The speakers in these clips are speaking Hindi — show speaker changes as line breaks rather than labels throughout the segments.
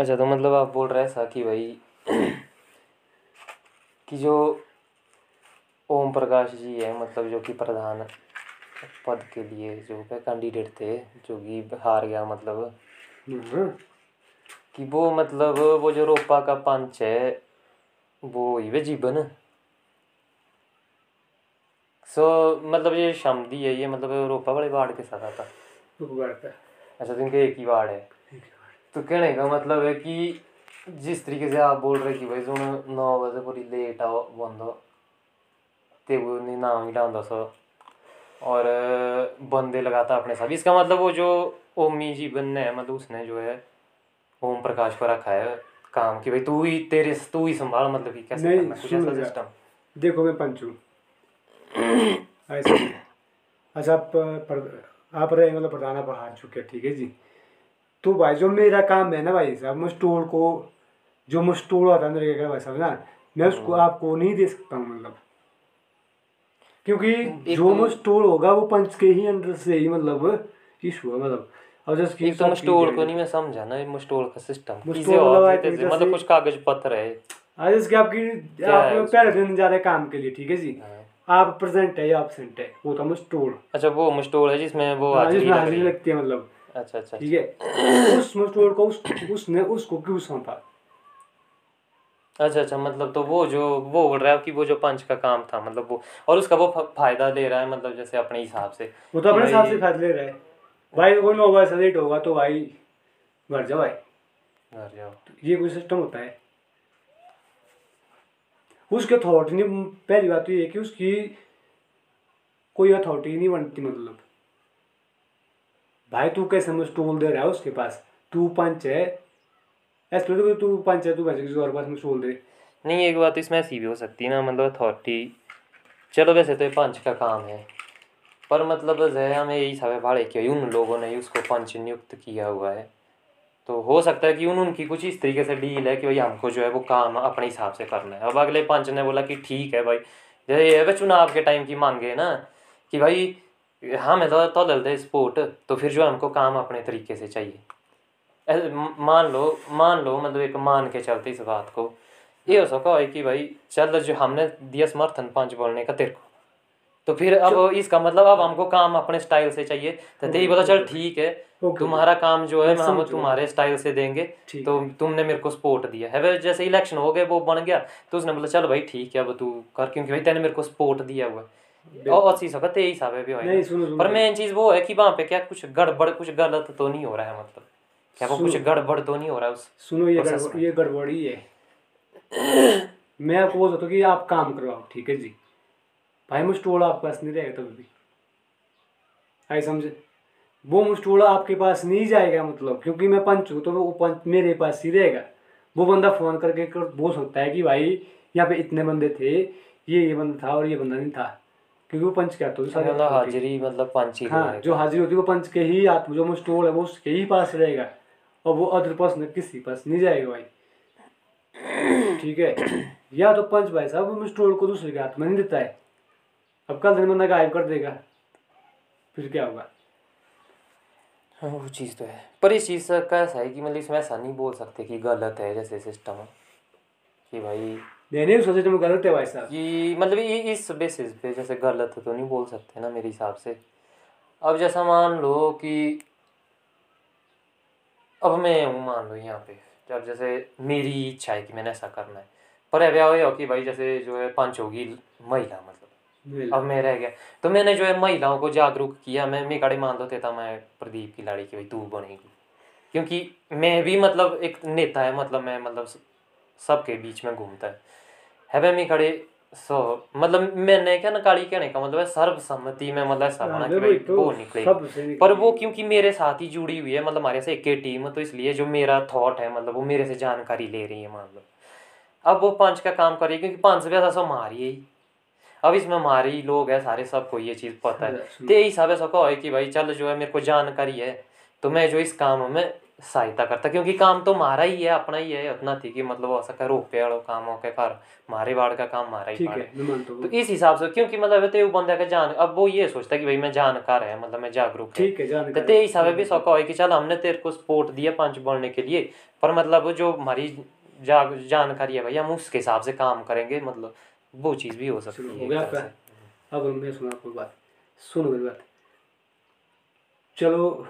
अच्छा तो मतलब आप बोल रहे हैं ऐसा कि भाई कि जो ओम प्रकाश जी है मतलब जो कि प्रधान पद के लिए जो कैंडिडेट थे जो कि हार गया मतलब।
हाँ
कि वो मतलब वो जो रोपा का पंच है वो ही वे जीवन। सो मतलब ये शमदी है ये मतलब रोपा वाले वार्ड के साथ आता। अच्छा तो इनके एक ही वार्ड है। तो कहने का मतलब है कि जिस तरीके से आप बोल रहे कि भाई सुन नौ बजे पूरी लेट आओ बंद ते वो नाम ही डांदा सो। और बंदे लगाता अपने साथ। इसका मतलब वो जो ओमी जीवन ने मतलब उसने जो है ओम प्रकाश को रखा है काम कि भाई तू ही तेरे तू ही संभाल मतलब कि कैसे करना कुछ ऐसा सिस्टम
देखो मैं पंच। हूँ अच्छा आप पर, आप रहे मतलब प्रधान आप हार चुके ठीक है जी? तो भाई जो मेरा काम है ना भाई साहब मैं स्टोर को जो मैं स्टोर होता है मेरे भाई साहब ना मैं उसको आपको नहीं दे सकता हूँ मतलब। क्योंकि जो
तो-
मैं होगा वो पंच के ही अंडर से ही मतलब इशू है मतलब।
तो को नहीं मैं समझा ना मस्टोल का सिस्टम मतलब कुछ कागज़ पत्र है।
आज इसके आपकी आप पहले दिन जा रहे काम के लिए ठीक है जी?
हाँ।
आप प्रेजेंट है या एबसेंट है वो था मैं
अच्छा वो मस्टोल है जिसमें वो
हाँ,
हाजिरी है।
लगती है मतलब।
अच्छा अच्छा
ठीक है? उस मस्टोर को उस उसने उसको क्यों सौंपा?
अच्छा अच्छा मतलब तो वो जो वो बोल रहा है कि वो जो पंच का काम था मतलब वो और उसका वो फ़ायदा ले रहा है मतलब जैसे अपने हिसाब से
वो तो अपने हिसाब से फैसले ले रहा है। भाई कोई नौ बजे लेट होगा तो भाई घर जा भाई।
घर जाओ।
ये कोई सिस्टम होता है। उसके अथॉरिटी नहीं पहली बात तो ये कि उसकी कोई अथॉरिटी नहीं बनती मतलब। भाई, तू कैसे में स्टोल दे रहा है उसके पास? तू पंच है। ऐसे तो तू पंच है, तू कैसे किसी और पास में स्टोल दे।
नहीं, एक बात इसमें ऐसी भी हो सकती है ना मतलब अथॉरिटी चलो, वैसे तो ये पंच का काम है। पर मतलब जो हमें यही सब भाड़े किया उन लोगों ने उसको पंच नियुक्त किया हुआ है। तो हो सकता है कि उन, उनकी कुछ इस तरीके से डील है कि भाई हमको जो है वो काम अपने हिसाब से करना है। अब अगले पंच ने बोला कि ठीक है भाई, जैसे चुनाव के टाइम की मांगे ना, कि भाई हमें तो तो दे स्पोर्ट तो फिर जो हमको काम अपने तरीके से चाहिए। मान लो मान लो मतलब एक मान के चलते इस बात को। ये हो सका है कि भाई चल जो हमने दिया समर्थन पंच बोलने का तेरे को। तो फिर अब इसका मतलब अब हमको काम अपने स्टाइल से चाहिए। तो तेरी बोला चल ठीक है तुम्हारा काम जो है हम तुम्हारे स्टाइल से देंगे। तो तुमने मेरे को सपोर्ट दिया। है जैसे इलेक्शन हो गए वो बन गया। तो उसने बोला चल भाई ठीक है अब तू कर क्योंकि भाई तेने मेरे को सपोर्ट दिया हुआ है। और अच्छी सकत यही हिसाब है भी
नहीं सुनो सुनो।
पर मेन चीज़ वो है कि वहाँ पे क्या कुछ गड़बड़ कुछ गलत तो नहीं हो रहा है मतलब। क्या वो कुछ गड़बड़ तो नहीं हो रहा है उस
सुनो ये गड़बड़। ये गड़बड़ी है मैं आपको बोल सकता हूँ कि आप काम करवाओ ठीक है जी? भाई मुस्टोला आपके पास नहीं रहेगा कभी भी। आई समझे? वो मुस्टोला आपके पास नहीं जाएगा मतलब क्योंकि मैं पंच हूँ तो वो पंच मेरे पास ही रहेगा। वो बंदा फ़ोन करके कर बोल सकता है कि भाई यहाँ पे इतने बंदे थे ये ये बंदा था और ये बंदा नहीं था। क्योंकि वो पंच क्या तो सारे
हाजिरी मतलब पंच ही
हाँ जो हाजिर होती है वो पंच के ही हाथ जो मुस्टोल है वो उसके ही पास रहेगा। और वो अदर पर्सन किसी पास नहीं जाएगा भाई। ठीक है? या तो पंच भाई साहब वो स्टोर को दूसरे के हाथ में नहीं देता है। अब कल दिन बंदा गायब कर देगा। फिर क्या होगा?
हाँ वो चीज़ तो है। पर इस चीज़ का ऐसा है कि मतलब इसमें ऐसा नहीं बोल सकते कि गलत है जैसे सिस्टम कि भाई
देने उस सिस्टम गलत है भाई साहब।
कि मतलब ये इस बेसिस पे जैसे गलत तो नहीं बोल सकते ना मेरे हिसाब से। अब जैसा मान लो कि अब मैं हूँ मान लो यहाँ पे जब जैसे मेरी इच्छा है कि मैंने ऐसा करना है। पर अब ये हो कि भाई जैसे जो है पंच होगी महिला मतलब। अब मैं रह गया। तो मैंने जो है महिलाओं को जागरूक किया। मैं मैं कड़े मान देता था मैं प्रदीप की लाड़ी की भाई तू बनेगी। क्योंकि मैं भी मतलब एक नेता है मतलब मैं मतलब सबके बीच में घूमता है। है मैं खड़े सो मतलब मैंने क्या ना काली कहने का मतलब है सर्वसम्मति में मतलब ऐसा बना कि भाई वो निकले। पर वो क्योंकि मेरे साथ ही जुड़ी हुई है मतलब हमारे से एक ही टीम तो इसलिए जो मेरा थॉट है मतलब वो मेरे से जानकारी ले रही है मान लो अब वो पंच का काम कर रही है क्योंकि पंच से ज़्यादा सब हमारी है ही। अब इसमें हमारे ही लोग है सारे सबको ये चीज़ पता है। तो यही हिसाब ऐसा कहो है कि भाई चल जो है मेरे को जानकारी है तो मैं जो इस काम में सहायता करता क्योंकि काम तो मारा ही है अपना ही है उतना थी कि मतलब हो सका रुपये वाला काम हो के घर मारे बाड़ का काम मारा ही
है
तो इस हिसाब से क्योंकि मतलब तो वो बंदा का जान अब वो ये सोचता है कि भाई मैं जानकार है मतलब मैं जागरूक
ठीक है
तो ते हिसाब भी सौका हो। कि चल हमने तेरे को सपोर्ट दिया पंच बोलने के लिए पर मतलब जो हमारी जाग जानकारी है भाई हम उसके हिसाब से काम करेंगे मतलब वो चीज़ भी हो सकती है? से।
अब मैं सुना आपको बात। सुनो मेरी बात। चलो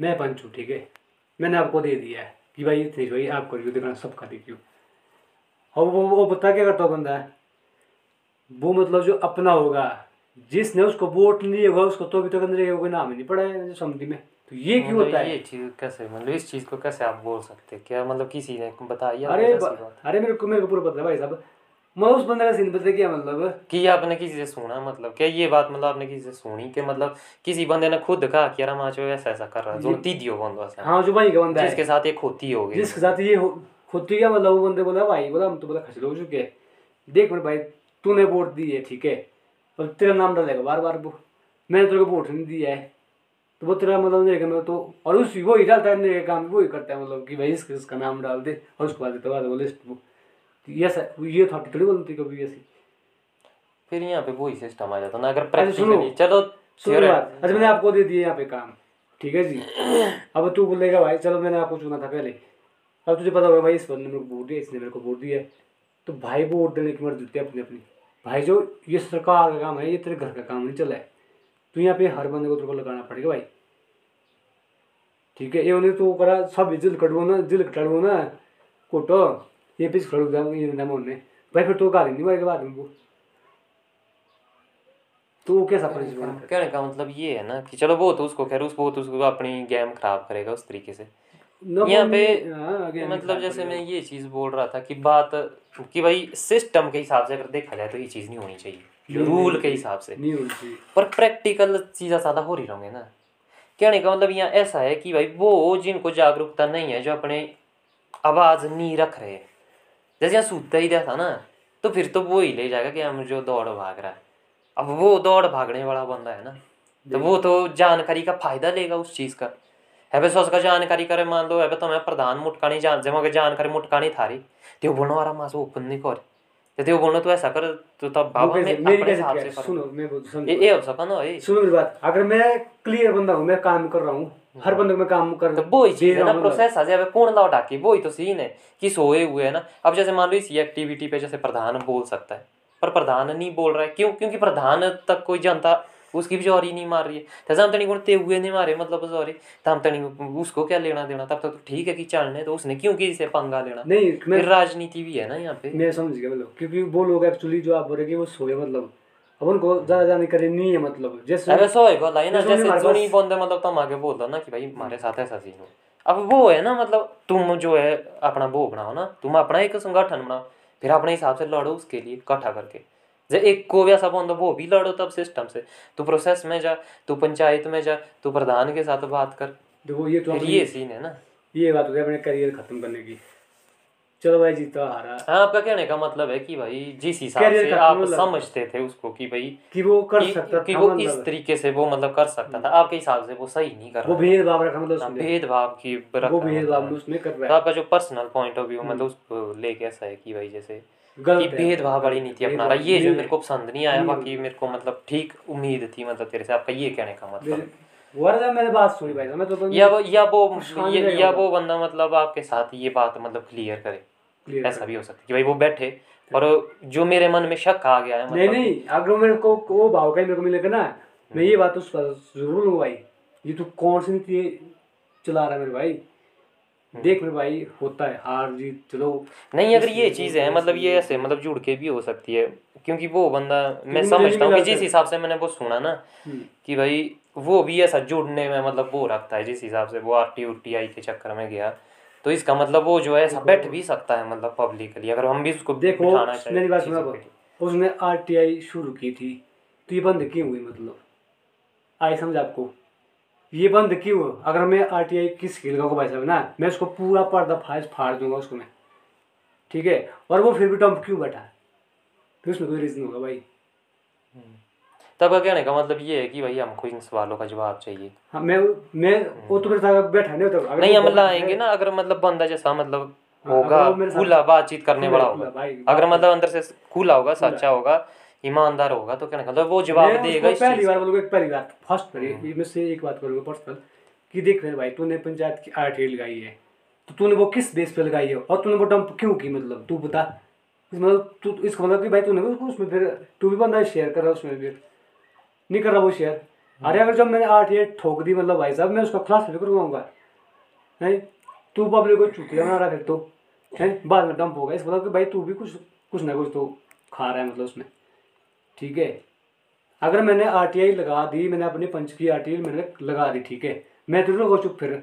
मैं पंच हूँ ठीक है? मैंने आपको दे दिया है कि भाई इतनी भाई आप करियो देखना सबका देखियो और वो वो बता क्या करता हो बंदा? वो मतलब जो अपना होगा जिसने उसको वोट नहीं होगा उसको तो अभी तक अंदर कोई नाम ही नहीं पड़ा है समझी में। तो ये क्यों
मतलब
होता है?
ये चीज़ कैसे मतलब इस चीज़ को कैसे आप बोल सकते क्या मतलब किसी ने बताया?
अरे? अरे मेरे को मेरे को पूरा पता है भाई साहब। मैं उस बंदे का सीन पता क्या मतलब?
कि आपने किसी से सुना मतलब? क्या ये बात मतलब आपने किसी से सुनी कि मतलब किसी बंदे ने खुद कहा कि यार हम आज ऐसा ऐसा कर रहा है जो
ये-
दीदियो बंदो से
हाँ जो भाई का बंदा है।
जिसके साथ एक होती होगी
जिसके साथ ये हो- खुद क्या मतलब वो बंदे बोला भाई बोला हम तो बोला खचल हो चुके देख मेरे भाई तूने वोट दी है ठीक है? और तेरा नाम डालेगा बार बार वो। मैंने तेरे को वोट नहीं दिया है। तो वो तेरा मतलब नहीं मैं तो और उस वो ही डालता है काम वो ही करता है मतलब कि भाई इसका नाम डाल दे और उसके बाद लिस्ट तो ये ऐसा ये था थोड़ी बनती कभी ऐसी।
फिर यहाँ पे वही सिस्टम आ जाता ना अगर
अच्छा।
प्रैक्टिकली चलो theoret-
बात। अच्छा मैंने आपको दे दिया यहाँ पे काम ठीक है जी? अब तू बोलेगा भाई चलो मैंने आपको चुना था पहले। अब तुझे पता होगा भाई इस बंदे ने मेरे को वोट दिया इसने मेरे को वोट दिया। तो भाई वोट देने की मर्ज़ी है अपनी अपनी। भाई जो ये सरकार का काम है ये तेरे घर का काम नहीं चला है। तो यहाँ पे हर बंदे को तेरे को लगाना पड़ेगा भाई। ठीक है? ये उन्हें तो करा सब जिल कटवो ना जिल कटवो ना कोटो। ये पीस खड़ू जा ये नाम उन्हें भाई फिर तो गाली नहीं मारेगा बाद में वो तो वो कैसा परिचय बना
कहने का मतलब ये है ना कि चलो वो तो उसको खैर उसको वो तो उसको अपनी गेम खराब करेगा उस तरीके से। यहाँ पे मतलब जैसे मैं ये चीज़ बोल रहा था कि बात कि भाई सिस्टम के हिसाब से अगर देखा जाए तो ये चीज़ नहीं होनी चाहिए। रूल के हिसाब से। पर प्रैक्टिकल चीज़ें ज़्यादा हो रही होंगे ना। कहने का मतलब यहाँ ऐसा है कि भाई वो जिनको जागरूकता नहीं है जो अपने आवाज़ नहीं रख रहे जैसे यहाँ सूता ही था ना तो फिर तो वो ही ले जाएगा कि हम जो दौड़ भाग रहा है। अब वो दौड़ भागने वाला बंदा है ना तो वो तो जानकारी का फ़ायदा लेगा उस चीज़ का। है बस उसका जानकारी करे मान लो है बस तुम्हें प्रधान मुटकानी जान जमा के जानकारी मुटकानी थारी त्यो बोलने वाला मास ओपन नहीं कर। तो त्यो बोलना तो ऐसा कर तो तब बाबा मैं अपने हिसाब से
सुनो मैं बोल- समझो।
ये हो सका ना
सुनो मेरी बात अगर मैं क्लियर बंदा हूँ मैं काम कर रहा हूँ हर बंदे को मैं काम कर
तो वो ही चीज़ है ना। प्रोसेस आ जाए पूर्ण लौट आके वो ही तो सीन है कि सोए हुए है ना अब जैसे मान लो इसी एक्टिविटी पे जैसे प्रधान बोल सकता है पर प्रधान नहीं बोल रहा है क्यों क्योंकि प्रधान तक कोई जनता उसकी भी जौहरी नहीं मार रही है जैसे हम तनी ते हुए नहीं मारे मतलब सॉरी तो हम तनी उसको क्या लेना देना तब तक तो ठीक है कि चलने तो उसने क्यों किसी से पंगा लेना
नहीं मैं
राजनीति भी है ना यहाँ पे
मैं समझ गया मतलब क्योंकि वो लोग एक्चुअली जो आप बोल रहे वो सोए मतलब अब उनको ज़्यादा जानकारी नहीं है मतलब जैसे
अबे सोए को लाई ना
जैसे
जुनी बंदे मतलब तुम आगे बोल दो ना कि भाई हमारे साथ ऐसा सीन हो। अब वो है ना मतलब तुम जो है अपना वो बनाओ ना तुम अपना एक संगठन बनाओ फिर अपने हिसाब से लड़ो उसके लिए इकट्ठा करके। जब एक को भी ऐसा बंदो वो भी लड़ो तब सिस्टम से। तू प्रोसेस में जा तू पंचायत में जा तू प्रधान के साथ बात कर।
देखो ये तो
ये सीन है ना।
ये बात हो गई अपने करियर खत्म करने की। चलो भाई जीता हारा।
हाँ आपका कहने का मतलब है कि भाई जिस हिसाब से आप समझते थे उसको कि भाई
कि वो कर
कि,
सकता
कि वो इस
मतलब
तरीके से वो मतलब कर सकता था। आपके हिसाब से वो सही नहीं कर
वो भेदभाव रखा मतलब
भेदभाव की रख
वो भेदभाव
मतलब।
उसमें कर
तो
रहा है।
आपका जो पर्सनल पॉइंट ऑफ़ व्यू मतलब उसको लेके ऐसा है कि भाई जैसे कि भेदभाव वाली नीति अपना रहा ये जो मेरे को पसंद नहीं आया बाकी मेरे को मतलब ठीक उम्मीद थी मतलब तेरे से। आपका ये कहने का मतलब
वरना मैंने बात सुनी भाई मैं तो
या वो या वो या
वो।
बंदा मतलब आपके साथ ये बात मतलब क्लियर करे।
Clear
ऐसा भी हो सकता है कि भाई वो बैठे और जो मेरे मन में शक आ गया है
नहीं
मतलब
नहीं अगर मेरे को वो भाव का मेरे को मिलेगा ना मैं ये बात उस पर ज़रूर लूँगा भाई। ये तू कौन सी नीति चला रहा है मेरे भाई? देख मेरे भाई होता है हार जीत चलो।
नहीं अगर ये चीज़ है मतलब ये ऐसे मतलब जुड़ के भी हो सकती है क्योंकि वो बंदा मैं समझता हूँ कि जिस हिसाब से मैंने वो सुना ना
हम्म,
कि भाई वो भी ऐसा जुड़ने में मतलब वो रखता है जिस हिसाब से वो आर टी टी आई के चक्कर में गया। तो इसका मतलब वो जो है ऐसा बैठ भी सकता है मतलब पब्लिकली अगर हम भी उसको
देखो मेरी बात सुनो
के लिए।
उसने आरटीआई शुरू की थी तो ये बंद क्यों हुई मतलब? आई समझ आपको? ये बंद क्यों? अगर मैं आर टी आई किस स्किल का भाई साहब ना? मैं उसको पूरा पर्दा फाड़ फाड़ दूँगा उसको मैं। ठीक है? और वो फिर भी टम्प क्यों बैठा? है तो उसमें कोई रीज़न होगा भाई।
तब का कहने का मतलब ये है कि भाई हमको इन सवालों का जवाब चाहिए।
हाँ मैं मैं वो तो मेरे साथ बैठा नहीं होता। अगर
नहीं हम
बहुत
लाएँगे ना अगर मतलब बंदा जैसा मतलब
हाँ,
होगा खुला बातचीत करने वाला होगा। अगर मतलब अंदर से खुला होगा सच्चा होगा ईमानदार होगा तो कहने का मतलब वो जवाब देगा इस
पहली बार बोलूँगा पहली बात फ़र्स्ट पर ये मैं से एक बात करूँगा पर्सनल कि देख मेरे भाई तूने पंचायत की आर लगाई है तो तूने वो किस बेस पे लगाई है और तूने वो डंप क्यों की मतलब तू बता। मतलब तू इसका मतलब कि भाई तूने उसमें फिर तू भी बंदा शेयर कर रहा है उसमें फिर नहीं कर रहा वो शेयर। अरे अगर जब मैंने आर ठोक दी मतलब भाई साहब मैं उसका खुलासा भी करवाऊँगा। नहीं तू पब्लिक को चुतिया बना रहा फिर तो। है? बाद में डंप होगा इस मतलब कि भाई तू भी कुछ कुछ ना कुछ तो खा रहा है मतलब उसमें। ठीक है? अगर मैंने आर टी आई लगा दी मैंने अपनी पंच की आर टी आई मैंने लगा दी ठीक है? मैं तो रहो चुप फिर।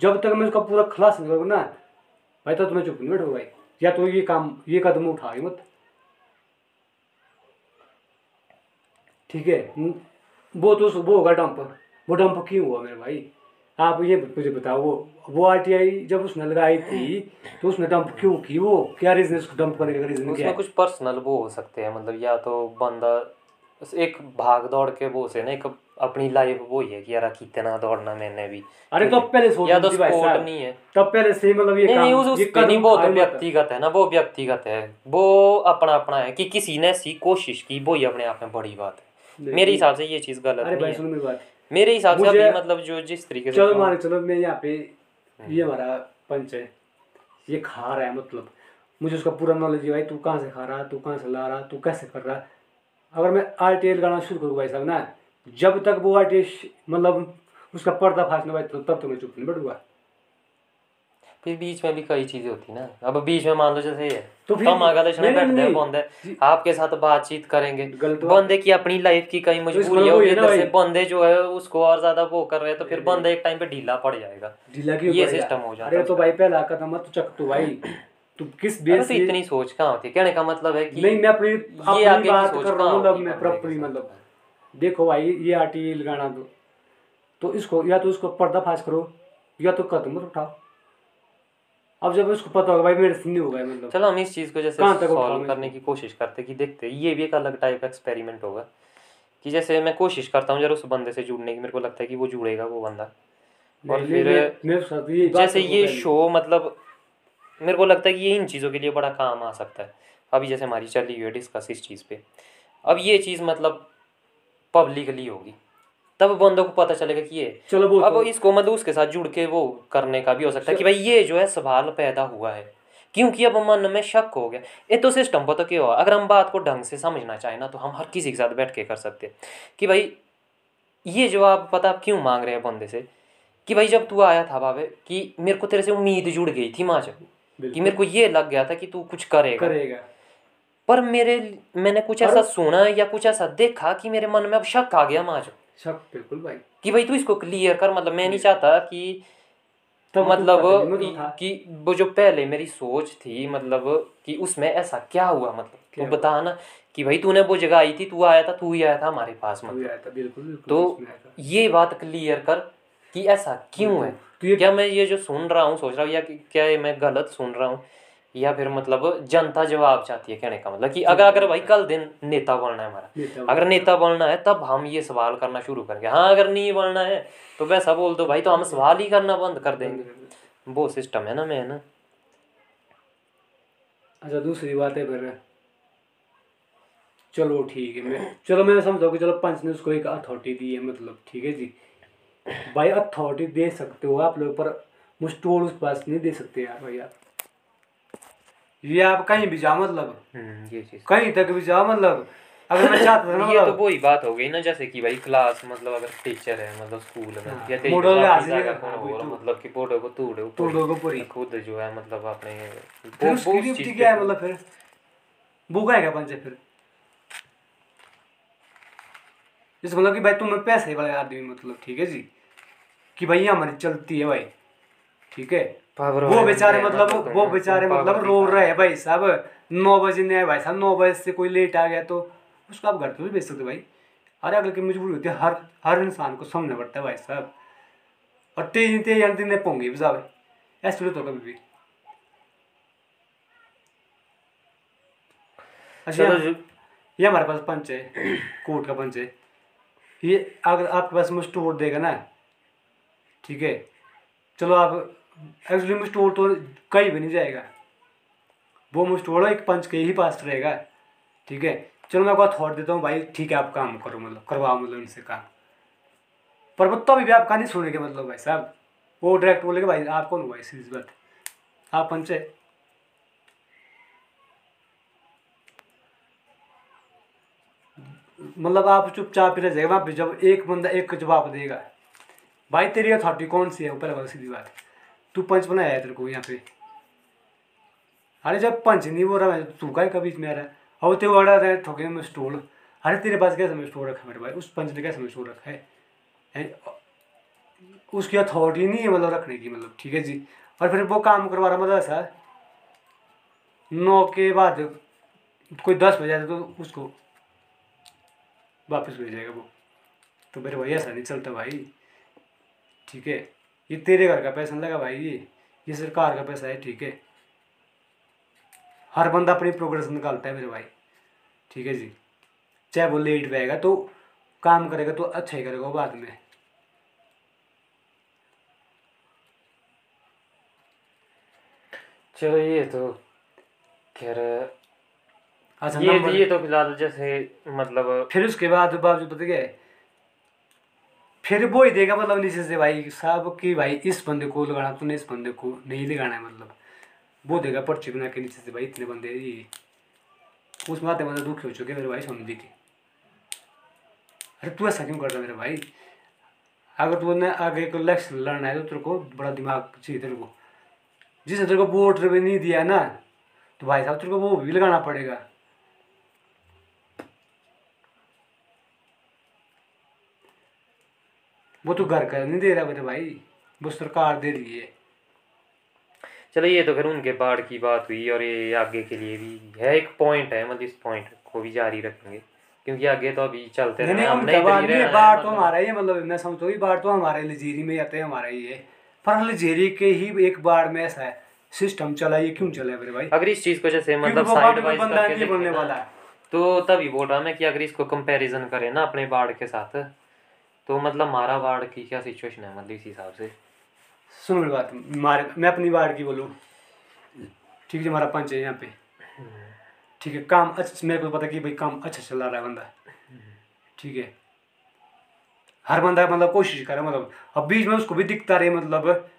जब तक मैं उसका पूरा खलास नहीं करूँगा ना भाई तो तुम्हें चुप नहीं बैठो भाई। या तो ये काम ये कदम उठा ही मत। ठीक है? वो तो वो होगा डंप वो डंप क्यों हुआ मेरे भाई? आप ये मुझे बताओ वो वो आरटीआई जब उसने लगाई थी तो उसने डंप क्यों की? वो क्या रीजन उसको डंप करने का रीजन क्या है?
कुछ पर्सनल वो हो सकते हैं मतलब या तो बंदा एक भाग दौड़ के वो से ना एक अपनी लाइफ वो ही है कि यार कितना दौड़ना मैंने भी।
अरे तो पहले सोच
या तो स्पोर्ट। नहीं है।
तब पहले से मतलब ये
नहीं नहीं
काम
उस उस
ये
नहीं वो तो व्यक्तिगत है ना वो व्यक्तिगत है। वो अपना अपना है कि किसी ने ऐसी कोशिश की वो ही अपने आप में बड़ी बात है।
नहीं,
मेरे हिसाब से ये चीज़ गलत
अरे भाई
है।
सुनो मेरी बात।
मेरे हिसाब से अभी मतलब जो जिस तरीके से
चलो मान चलो मैं यहाँ पे ये हमारा पंच है। ये खा रहा है मतलब। मुझे उसका पूरा नॉलेज है भाई तू कहाँ से खा रहा तू कहाँ से ला रहा तू कैसे कर रहा? अगर मैं आर टी लगाना शुरू करूँ भाई साहब ना? जब तक वो आर मतलब उसका पर्दा फाश ना भाई तो तब तो मैं चुप नहीं बैठूँगा।
फिर बीच में भी कई चीज़ें होती ना। अब बीच में मान लो जैसे ये
तो फिर-
हम बैठते
नहीं,
हैं बंदे। आपके साथ बातचीत करेंगे। बंदे की अपनी लाइफ की कई
इसका
मजबूरी होगी
ये
इधर से बंदे जो है उसको और ज़्यादा वो कर रहे हैं तो फिर बंदे एक टाइम पे ढीला पड़ जाएगा।
ढीला क्यों
ये सिस्टम हो जाता
अरे
है।
तो भाई पहला कदम मत चक तू भाई। तू किस बेस
तो
से
इतनी सोच कहाँ होती है? कहने का मतलब है कि
नहीं मैं अपनी अपनी
आगे
बात कर रहा
कहाँ
हूँ मतलब मैं
के
मतलब देखो भाई ये आरटी लगाना दो। तो इसको या तो इसको पर्दाफाश करो या तो कदम उठाओ। अब जब इसको पता होगा भाई मेरे से नहीं होगा मतलब।
चलो हम इस चीज़ को जैसे सॉल्व करने की कोशिश करते कि देखते ये भी एक अलग टाइप का एक्सपेरिमेंट होगा कि जैसे मैं कोशिश करता हूँ जरा उस बंदे से जुड़ने की मेरे को लगता है कि वो जुड़ेगा वो बंदा। और फिर
ये
जैसे ये शो मतलब मेरे को लगता है कि ये इन चीज़ों के लिए बड़ा काम आ सकता है। अभी जैसे हमारी चली हुई है डिस्कस इस चीज़ पे। अब ये चीज़ मतलब पब्लिकली होगी। तब बंदों को पता चलेगा कि ये
चलो वो
अब इसको मतलब उसके साथ जुड़ के वो करने का भी हो सकता है कि भाई ये जो है सवाल पैदा हुआ है। क्योंकि अब मन में शक हो गया। ये तो सिस्टम पता क्या हुआ अगर हम बात को ढंग से समझना चाहें ना तो हम हर किसी के साथ बैठ के कर सकते कि भाई ये जवाब पता आप क्यों मांग रहे हैं बंदे से? कि भाई जब तू आया था बाबे कि मेरे को तेरे से उम्मीद जुड़ गई थी माँ जब कि मेरे को ये लग गया था कि तू कुछ करेगा।
करेगा।
पर मेरे मैंने कुछ ऐसा सुना या कुछ ऐसा देखा कि मेरे मन में अब शक आ गया माँ
शक बिल्कुल भाई।
कि भाई तू इसको क्लियर कर मतलब मैं नहीं चाहता कि
तब
मतलब
तू
कि, वो जो पहले मेरी सोच थी मतलब कि उसमें ऐसा क्या हुआ मतलब? तू
क्या
बता ना कि भाई तूने वो जगह आई थी तू आया था तू ही आया था हमारे पास मतलब।
आया था बिल्कुल बिल्कुल
तो। ये बात क्लियर कर कि ऐसा क्यों है?
तो
क्या मैं ये जो सुन रहा हूँ सोच रहा हूँ या क्या ये मैं गलत सुन रहा हूँ? या फिर मतलब जनता जवाब चाहती है कहने का मतलब कि अगर अगर भाई कल दिन नेता बनना है हमारा। अगर नेता बनना है तब हम ये सवाल करना शुरू करेंगे। हाँ अगर नहीं बनना है तो वैसा बोल दो भाई तो हम सवाल ही करना बंद कर देंगे। वो सिस्टम है ना मैं ना
अच्छा दूसरी बात है फिर। चलो ठीक है मैं चलो मैं समझा कि चलो पंच ने उसको एक अथॉरिटी दी है मतलब ठीक है जी। भाई अथॉरिटी दे सकते हो आप लोग पर मुस्टोल उस पास नहीं दे सकते यार भाई आप। ये आप कहीं भी जाओ मतलब।
हम्म, ये चीज़।
कहीं तक भी जाओ मतलब। अगर मैं चाहता था
ये तो
मतलब।
वही बात हो गई ना जैसे कि भाई क्लास मतलब अगर टीचर है मतलब स्कूल में
हाँ,
या तेरी
है, तो।
मतलब कि बोर्डो को तूड़े
तोड़ो को पूरी।
खुद जो है मतलब अपने
फिर
वो-
उसकी
चीज़
क्या है मतलब फिर? वो क्या है पंच फिर? इस मतलब कि भाई तुम्हें पैसे वाले आदमी मतलब ठीक है जी? कि भाई हमारी चलती है भाई ठीक है? वो बेचारे मतलब वो बेचारे मतलब रो रहे हैं भाई साहब। नौ बजे नहीं आए भाई साहब नौ बजे से कोई लेट आ गया तो उसको आप घर पे भी भेज सकते भाई। अरे अगले की मजबूरी होती है हर हर इंसान को समझना पड़ता है भाई साहब। और तेज तेज अंतिम ने पोंगे भी साहब। ऐसे तो कभी भी। अच्छा ये हमारे पास पंच है कोर्ट का पंच है। ये अगर आपके पास में स्टोर देगा ना ठीक है। चलो आप एक्चुअली स्टोर तो कहीं भी नहीं जाएगा। वो में स्टोर एक पंच के ही पास रहेगा। ठीक है? चलो मैं आपको थॉट देता हूँ भाई। ठीक है, आप काम करो मतलब करवाओ मतलब इनसे काम। पर वो तो अभी भी आपका नहीं सुनेंगे मतलब भाई साहब। वो डायरेक्ट बोलेगा, भाई, आप कौन हो भाई सीरीज़ बात? आप पंच है। मतलब आप चुपचाप ही रह जाएगा वहाँ जब एक बंदा एक जवाब देगा। भाई, तेरी अथॉरिटी कौन सी है? ऊपर सीधी बात। है तू पंच बनाया है तेरे को यहाँ पे। अरे जब पंच नहीं बोल रहा तू का कभी में आ रहा है। और ते वाड़ा रहे ठोके में स्टोल। अरे तेरे पास कैसे में स्टोर रखा मेरे भाई? उस पंच ने कैसे में स्टोर रखा है? उसकी अथॉरिटी नहीं है मतलब रखने की मतलब ठीक है जी? और फिर वो काम करवा रहा मतलब ऐसा नौ के बाद कोई दस बजे तो उसको वापस भेज जाएगा वो। तो मेरे भाई ऐसा नहीं चलता भाई, ठीक है? ये तेरे घर का पैसा लगा भाई ये ये सरकार का पैसा है ठीक है। हर बंदा अपनी प्रोग्रेस निकालता है मेरे भाई। ठीक है जी। चाहे वो लेट आएगा तो काम करेगा तो अच्छा ही करेगा वो बाद में।
चलो ये तो खैर
अच्छा
ये ये तो फ़िलहाल जैसे मतलब
फिर उसके बाद बावजूद पता क्या है फिर वो ही देगा मतलब नीचे से भाई साहब कि भाई इस बंदे को लगाना, तूने इस बंदे को नहीं लगाना है मतलब। वो देगा पर्ची बना के नीचे से, भाई इतने बंदे ये। उसमें आते बंदे दुखी हो चुके मेरे भाई समझी थी अरे तू ऐसा क्यों कर रहा मेरे भाई? अगर तू ने आगे को इलेक्शन लड़ना है तो तेरे को बड़ा दिमाग चाहिए तेरे को। जिसने तेरे को वोट नहीं दिया ना तो भाई साहब तेरे को वो भी लगाना पड़ेगा। वो तो घर का नहीं दे रहा मेरे भाई वो सरकार दे रही है।
चलो ये तो फिर उनके बाढ़ की बात हुई और ये आगे के लिए भी है एक पॉइंट है मतलब इस पॉइंट को भी जारी रखेंगे। क्योंकि आगे तो अभी चलते
नहीं नहीं
रहना, हमने
बाढ़
ही
नहीं है बाढ़ तो
मतलब-
हमारा ही है मतलब मैं समझता हूँ बाढ़ तो हमारे लजीरी में आते हैं हमारा ही है। पर लजीरी के ही एक बाढ़ में ऐसा है सिस्टम चला ये क्यों चला है मेरे भाई?
अगर इस चीज़ को जैसे मतलब साइड वाइज करके
बनने वाला है।
तो तभी बोल रहा मैं कि अगर इसको कंपैरिजन करें ना अपने बाढ़ के साथ तो मतलब हमारा वार्ड की क्या सिचुएशन है मतलब इस हिसाब से?
सुनो मेरी बात, मारे, मैं अपनी वार्ड की बोलूँ? ठीक है हमारा पंच है यहाँ पे। ठीक है, काम अच्छा मेरे को पता कि भाई काम अच्छा चल रहा है बंदा। ठीक है। हर बंदा मतलब कोशिश करे मतलब अब बीच में उसको भी दिखता रहे मतलब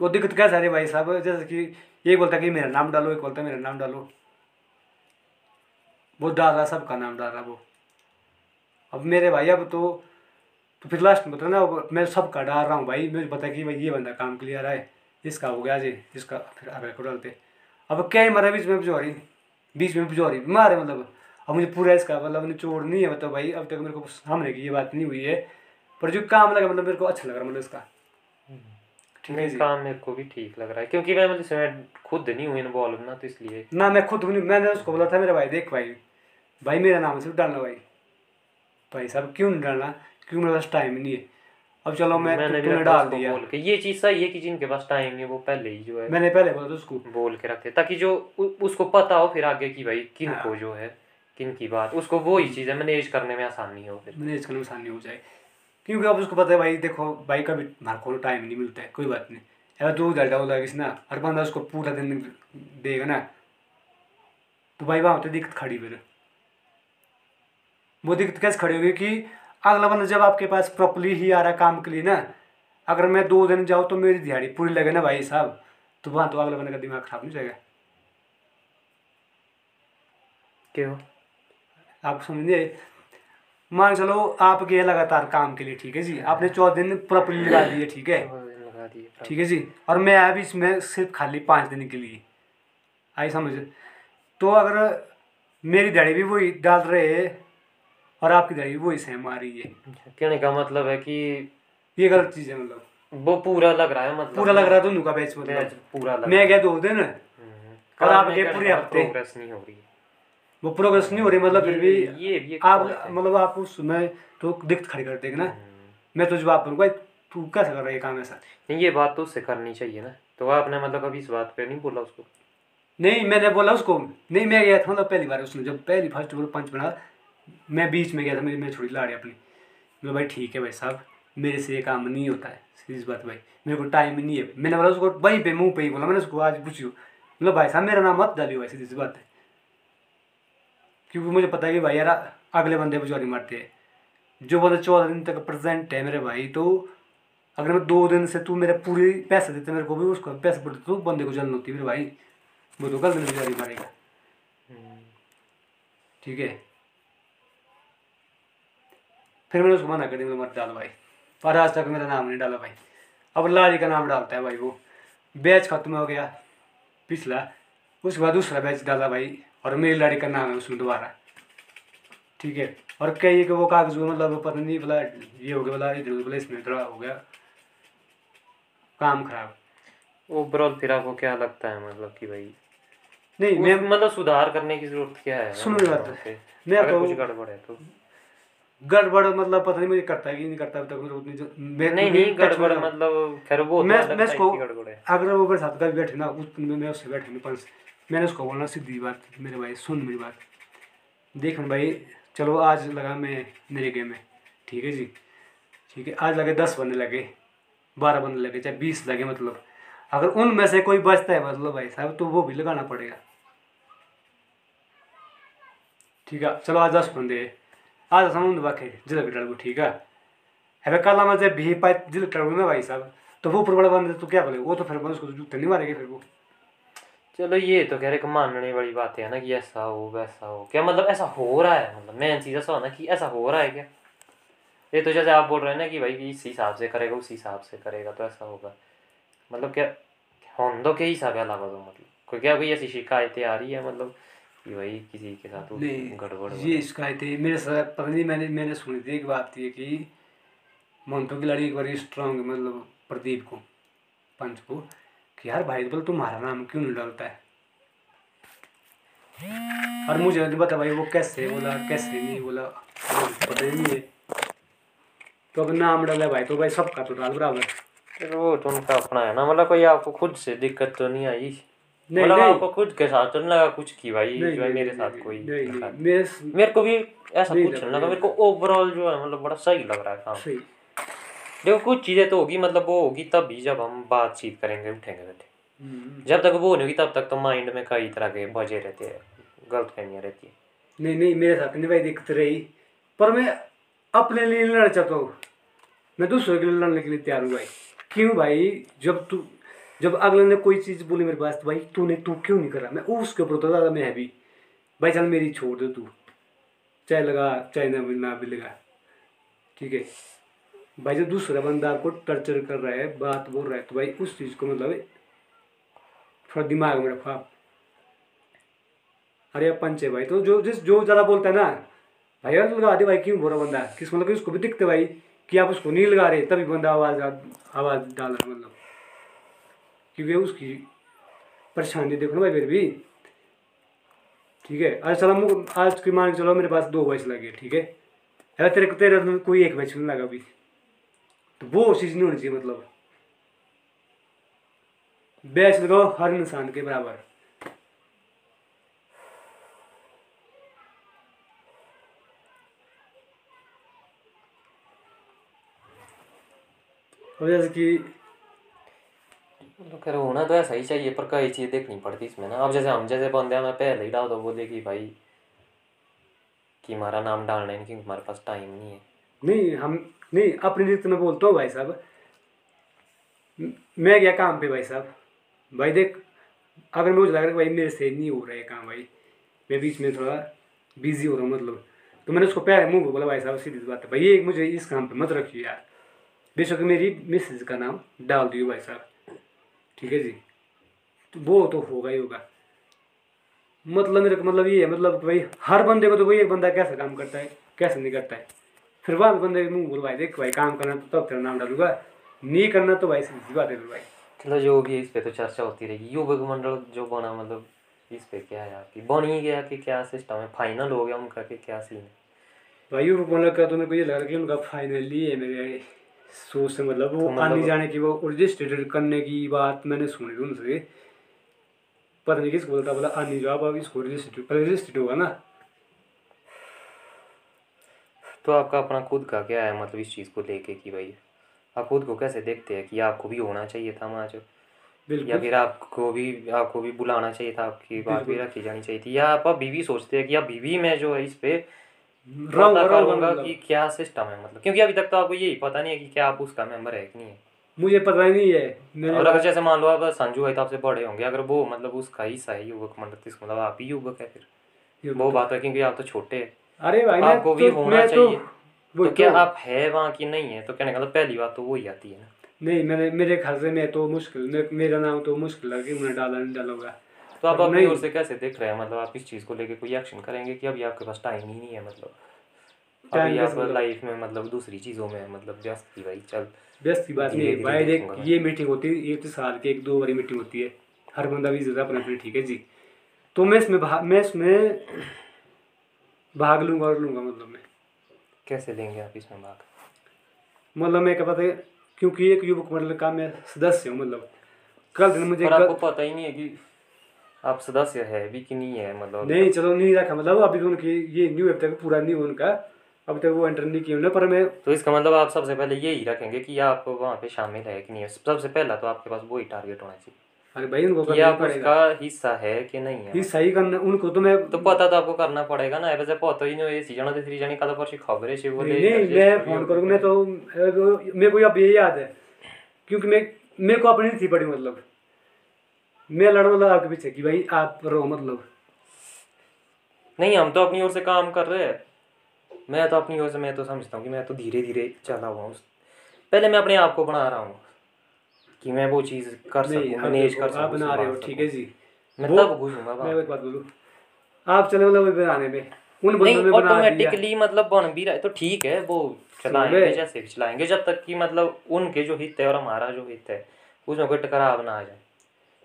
वो दिक्कत कैसा रहे भाई साहब? जैसे कि एक बोलता है कि मेरा नाम डालो, एक बोलता है मेरा नाम डालो। वो डाल रहा सबका नाम डाल रहा वो। अब मेरे भाई, अब तो तो फिर लास्ट में बता ना मैं सबका डाल रहा हूँ भाई। मुझे पता कि भाई ये बंदा काम क्लियर है। इसका हो गया जी इसका फिर आगे को डालते अब क्या ही मारा बीच में बिजोरी बीच में बिजोरी मारे मतलब। अब मुझे पूरा इसका मतलब निचोड़ नहीं है मतलब भाई अब तक मेरे को सामने की ये बात नहीं हुई है। पर जो काम लगा मतलब मेरे को अच्छा लग रहा मतलब इसका। ठीक है
काम मेरे को भी ठीक लग रहा है क्योंकि मैं मतलब इसमें खुद नहीं हूँ इन्वॉल्व ना तो इसलिए।
ना मैं खुद नहीं मैंने उसको बोला था मेरा भाई देख भाई। भाई मेरा नाम सिर्फ़ डालना भाई। भाई साहब क्यों नहीं डालना? क्योंकि मेरे पास टाइम नहीं है। अब चलो मैं
मैंने भी
डाल दिया।
बोल के। ये चीज़ सही है कि जिनके पास टाइम है वो पहले ही जो है
मैंने पहले बोला उसको।
बोल के रखते ताकि जो उसको पता हो फिर आगे की भाई किन
हाँ।
को जो है किन की बात। उसको वो ही चीज़ है मैनेज करने में आसानी हो फिर।
मैनेज करने में आसानी हो जाए। क्योंकि अब उसको पता है भाई देखो भाई का भी हमारे को टाइम नहीं मिलता है कोई बात नहीं। अगर दो डल्टा होता किसी ना हर बंदा उसको पूरा दिन देगा ना तो भाई वहाँ होते दिक्कत खड़ी फिर। वो दिक्कत कैसे खड़ी होगी कि अगला बंदा जब आपके पास प्रॉपरली ही आ रहा है काम के लिए ना अगर मैं दो दिन जाऊँ तो मेरी दिहाड़ी पूरी लगे ना भाई साहब। तो वहाँ तो अगला बंदे का दिमाग खराब नहीं जाएगा।
क्यों?
आप समझिए मान चलो आप गए लगातार काम के लिए ठीक है जी? आपने चौदह दिन प्रॉपरली लगा दिए ठीक है? ठीक है जी? और मैं आया भी इसमें सिर्फ़ खाली पाँच दिन के लिए। आई समझ तो अगर मेरी दाढ़ी भी वही डाल रहे और आपकी भी वही सेम आ रही है।
कहने का मतलब है कि
ये गलत चीज़ है मतलब।
वो पूरा लग रहा है मतलब।
पूरा लग रहा है दोनों का बैच मतलब।
पूरा लग
मैं गया दो दिन।
हम्म।
और आप गए पूरे हफ़्ते।
प्रोग्रेस नहीं हो रही है।
वो प्रोग्रेस नहीं हो रही मतलब फिर भी
ये ये
आप मतलब आप उसमें तो दिक्कत खड़ी कर देंगे ना।
हम्म।
मैं तो जवाब करूँगा तू कैसे कर रहा है काम ऐसा?
नहीं ये बात तो उससे करनी चाहिए ना। तो आपने मतलब कभी इस बात पे नहीं बोला उसको?
नहीं मैंने बोला उसको। नहीं मैं गया था मतलब पहली बार उसने जब पहली फ़र्स्ट वो पंच बना मैं बीच में गया था मेरी मैं छोड़ी लाड़ी अपनी। मैं भाई ठीक है भाई साहब मेरे से ये काम नहीं होता है सीधी बात भाई। मेरे को टाइम नहीं है। मैंने बोला उसको वहीं पे मुँह पे ही बोला मैंने उसको आज पूछियो। मतलब भाई साहब मेरा नाम मत डालियो भाई सीधी बात है। क्योंकि मुझे पता है कि भाई यार अगले बंदे बेचारी मारते हैं। जो बंदा चौदह दिन तक प्रेजेंट है मेरे भाई तो अगर मैं दो दिन से तू मेरे पूरे पैसे देते मेरे को भी उसको पैसे पड़ते तो बंदे को जलन होती मेरे भाई। वो तो कल दिन बेचारी मारेगा। ठीक है? फिर मैंने उसको मना कर दिया मत डाल भाई। पर आज तक मेरा नाम नहीं डाला भाई। अब लारी का नाम डालता है भाई वो। बैच खत्म हो गया। पिछला। उसके बाद दूसरा बैच डाला भाई। और मेरी लाड़ी का नाम है उसमें दोबारा। ठीक है। और कई के वो कागज़ हुए मतलब पता नहीं बोला ये हो गया बोला इधर बोला इसमें थोड़ा हो गया। काम खराब।
ओवरऑल फिर आपको क्या लगता है मतलब कि भाई?
नहीं मैं
मतलब सुधार करने की ज़रूरत क्या है?
सुनो बात। मैं आपको-
कुछ गड़बड़ है तो।
गड़बड़ मतलब पता नहीं मुझे करता है कि नहीं करता अभी तक मुझे उतनी
नहीं नहीं गड़बड़ मतलब खैर वो
मैं मैं
की है
अगर वो मेरे साथ कभी बैठे ना उस मैं उससे बैठे नहीं पर मैंने उसको बोलना सीधी बात मेरे भाई सुन मेरी बात। देख भाई चलो आज लगा मैं मेरे गेम में ठीक है जी? ठीक है आज लगे दस बंदे लगे बारह बंदे लगे चाहे बीस लगे मतलब। अगर उनमें से कोई बचता है मतलब भाई साहब तो वो भी लगाना पड़ेगा। ठीक है चलो आज दस बंदे हैं। आज समुद्र बाके ज़िले डाल ठीक है। है कल में जब भी पाए ज़िले डाल ना भाई साहब तो वो ऊपर बंदे तो क्या बोले? वो तो फिर उसको तो जूते नहीं मारेंगे फिर वो।
चलो ये तो कह रहे मानने वाली बात है ना कि ऐसा हो, वैसा हो। क्या मतलब ऐसा हो रहा है? मतलब मेन चीज़ ऐसा होना कि ऐसा हो रहा है क्या? ये तो जैसे आप बोल रहे हैं ना कि भाई इस हिसाब से करेगा, उस हिसाब से करेगा तो ऐसा होगा। मतलब क्या, होंदो के हिसाब है अलावा तो मतलब। कोई क्या, कोई ऐसी शिकायतें आ रही है? मतलब कि भाई किसी के साथ गड़बड़
ये शिकायत है मेरे साथ पता नहीं मैंने मैंने सुनी थी एक बात थी कि मंटो की लड़ी एक बार स्ट्रांग मतलब प्रदीप को पंच को कि यार भाई बोल तुम्हारा नाम क्यों नहीं डालता है? और मुझे नहीं पता भाई वो कैसे बोला कैसे नहीं बोला पता ही नहीं है। तो अब नाम डाला भाई तो भाई सबका तो डाल बराबर।
वो तो उनका अपना है ना मतलब कोई आपको खुद से दिक्कत तो नहीं आई?
नहीं,
मतलब आपको खुद के साथ तो लगा कुछ की भाई जो है मेरे साथ कोई।
मेरे
को भी ऐसा कुछ नहीं लगा मेरे को ओवरऑल जो है मतलब बड़ा सही लग रहा है काम। देखो कुछ चीज़ें तो होगी मतलब वो होगी तभी जब हम बातचीत करेंगे उठेंगे बैठे।
हम्म।
जब तक वो नहीं होगी तब तक तो माइंड में कई तरह के बजे रहते हैं गलत फहमियाँ रहती है।
नहीं नहीं मेरे साथ नहीं भाई दिक्कत रही। पर मैं अपने लिए लड़ना चाहता हूँ। मैं दूसरों के लिए लड़ने के लिए तैयार हूँ भाई। क्यों भाई? जब तू जब अगले ने कोई चीज़ बोली मेरे पास तो भाई तूने, तू क्यों नहीं करा? मैं उसके ऊपर तो ज़्यादा मैं है भी। भाई चल मेरी छोड़ दे तू। चाहे लगा चाहे ना ना भी लगा। ठीक है? भाई जब दूसरा बंदा आपको टर्चर कर रहा है, बात बोल रहा है तो भाई उस चीज़ को मतलब थोड़ा दिमाग में रखो आप। अरे पंच है भाई तो जो, जिस, जो ज़्यादा बोलता है ना, भाई यार लगा दे भाई, क्यों बोला बंदा? किस मतलब कि उसको भी दिखते भाई, कि आप उसको नहीं लगा रहे, तभी बंदा आवाज़ आवाज़ डाल रहा है मतलब क्योंकि उसकी परेशानी देखो भाई फिर भी। ठीक है? आज चलो आज की मान के चलो मेरे पास दो वॉइस लगे, ठीक है? अरे तेरे तेरे में कोई एक वॉइस नहीं लगा अभी। तो वो चीज़ नहीं होनी चाहिए मतलब। बैच लगाओ हर इंसान के बराबर। और जैसे कि
तो खैर होना तो ऐसा ही चाहिए, पर कई चीज़ देखनी पड़ती इसमें ना। अब जैसे हम जैसे बंदे हमें पहले ही डाल दो बोले कि भाई, कि हमारा नाम डालना है, क्योंकि हमारे पास टाइम नहीं है।
नहीं, हम, नहीं, अपनी रीति में बोलता हूँ भाई साहब। मैं गया काम पे भाई साहब। भाई देख, अगर मुझे लग रहा है भाई मेरे से नहीं हो रहा है काम भाई, मैं बीच में थोड़ा बिज़ी हो रहा हूँ मतलब। तो मैंने उसको पहले मुँह बोला, भाई साहब, सीधी बात है। भाई, ये मुझे इस काम पे मत रखिए यार। बेशक मेरी मिसेज का नाम डाल दियो भाई साहब। ठीक है जी? तो वो तो होगा ही होगा। मतलब मेरे को मतलब ये है मतलब भाई हर बंदे को तो भाई एक बंदा कैसा काम करता है कैसे नहीं करता है। फिर बाद में बंदे के मुँह बोल भाई देख भाई काम करना तो तब तेरा नाम डालूँगा नहीं करना तो भाई सीधी बात है भाई
चलो जो भी इस पे तो चर्चा होती रहेगी। युवक मंडल जो बना मतलब इस पे क्या है आपकी बन ही गया कि क्या सिस्टम है फाइनल हो गया उनका कि क्या सीन है।
भाई यूँ बोलने का तो मेरे को ये लग रहा है कि उनका फाइनली है मेरे सोच से मतलब वो
तो मतलब-
आने जाने की वो रजिस्ट्रेटेड करने की बात मैंने सुनी थी उनसे। पता नहीं किसको बोलता बोला अन्य जॉब अब इसको रजिस्ट्रेट रजिस्ट्रेट होगा ना।
तो आपका अपना खुद का क्या है मतलब इस चीज़ को लेके कि भाई आप खुद को कैसे देखते हैं कि आपको भी होना चाहिए था वहाँ जो? या फिर आपको भी आपको भी बुलाना चाहिए था आपकी बात भी रखी जानी चाहिए थी? या आप अभी भी सोचते हैं कि अभी भी मैं जो है इस पे
रहूँगा
करूँगा
मतलब।
कि क्या सिस्टम है मतलब। क्योंकि अभी तक तो आपको यही पता नहीं है कि क्या आप उसका मेंबर है कि नहीं है।
मुझे पता ही नहीं है।
और अगर जैसे मान लो आप संजू है तो आपसे बड़े होंगे अगर वो मतलब उसका है युवक मंडल तो मतलब आप ही युवक है फिर। वो बात है क्योंकि आप तो छोटे हैं।
अरे भाई
आपको भी
तो
होना
तो
चाहिए। तो क्या आप है वहाँ की नहीं है? तो कहने का मतलब पहली बात तो वही आती है ना।
नहीं मैंने मेरे ख्याल से मैं तो मुश्किल मेरा नाम तो मुश्किल है कि मैंने डाला नहीं डाला होगा
तो आप अपनी ओर से कैसे देख रहे हैं? मतलब आप इस चीज़ को लेके कोई एक्शन करेंगे कि अभी आपके पास टाइम ही नहीं है मतलब? अभी आप
मतलब?
लाइफ में मतलब दूसरी चीज़ों में मतलब व्यस्त थी भाई चल।
व्यस्त की बात नहीं भाई देख ये मीटिंग होती है एक तो साल की एक दो बारी मीटिंग होती है। हर बंदा भी जगह अपने अपने ठीक है जी? तो मैं इसमें भाग मैं इसमें भाग लूँगा और लूँगा मतलब मैं।
कैसे लेंगे आप इसमें भाग?
मतलब मैं क्या पता है क्योंकि एक युवक मंडल का मैं सदस्य हूँ मतलब। कल दिन मुझे
पर आपको पता ही नहीं है कि आप सदस्य है भी कि नहीं है मतलब?
नहीं चलो नहीं रखा मतलब अभी तो उनकी ये न्यू अभी तक पूरा नहीं उनका। अभी तक वो एंटर नहीं किया उन्होंने पर मैं
तो इसका मतलब आप सबसे पहले यही रखेंगे कि आप वहाँ पे शामिल है कि नहीं है? सबसे पहला तो आपके पास वही टारगेट होना चाहिए।
अरे भाई उनको
कि
करना
आप
पड़ेगा।
उसका हिस्सा है कि नहीं है?
ये सही करना उनको तो मैं
तो पता तो आपको करना पड़ेगा ना वैसे पता ही नहीं ये जन तीसरी जनी कल परसी खबर है बोले
नहीं मैं फ़ोन करूँगा मैं तो मेरे को अब ये याद है क्योंकि मैं मेरे को अपनी थी पड़ी मतलब। मैं लड़ मतलब आपके पीछे कि भाई आप रहो मतलब।
नहीं हम तो अपनी ओर से काम कर रहे हैं। मैं तो अपनी ओर से मैं तो समझता हूँ कि मैं तो धीरे धीरे चला हुआ हूँ। पहले मैं अपने आप को बना रहा हूँ कि मैं वो चीज़ कर सकूँ मैनेज कर सकूँ
आप बना रहे हो ठीक है जी।
मैं तब घुसूँगा
मैं एक बात बोलूँ आप चले मतलब बनाने में उन
नहीं ऑटोमेटिकली मतलब बन भी रहा है तो ठीक है वो चलाएँगे जैसे भी चलाएँगे जब तक कि मतलब उनके जो हित है और हमारा जो हित है उसमें कोई टकराव ना आ जाए।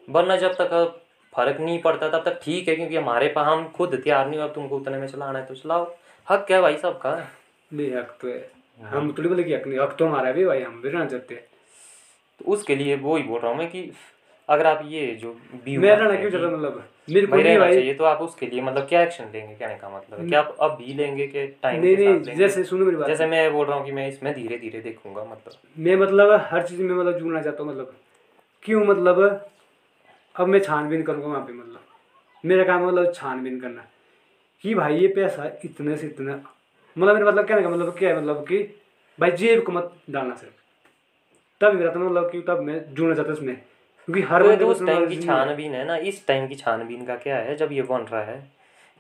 वरना जब तक फ़र्क नहीं पड़ता तब तक ठीक है क्योंकि हमारे पास हम खुद तैयार नहीं हो अब तुमको उतने में चलाना है तो चलाओ। हक है भाई सबका?
नहीं हक तो है। हम थोड़ी बोले कि हक नहीं हक तो हमारा भी भाई हम भी रहना चाहते हैं।
तो उसके लिए वो ही बोल रहा हूँ मैं कि अगर आप ये जो व्यू
मैं रहना क्यों चाहता मतलब? मेरे को नहीं भाई
चाहिए तो आप उसके लिए मतलब क्या एक्शन लेंगे कहने का मतलब है? क्या आप अब भी लेंगे कि टाइम
नहीं नहीं जैसे सुनो मेरी बात।
जैसे मैं बोल रहा हूँ कि मैं इसमें धीरे धीरे देखूँगा मतलब।
मैं मतलब हर चीज़ में मतलब जुड़ना चाहता हूँ मतलब। क्यों मतलब? अब मैं छानबीन करूँगा वहाँ पे मतलब। मेरा काम है मतलब छानबीन करना। कि भाई ये पैसा इतने से इतना मतलब मेरा मतलब कहने का मतलब क्या है मतलब कि भाई जेब को मत डालना सिर्फ़। तब मेरा तो मतलब कि तब मैं जुड़ना चाहता हूँ इसमें क्योंकि हर
तो तो उस टाइम की छानबीन है ना इस टाइम की छानबीन का क्या है जब ये बन रहा है।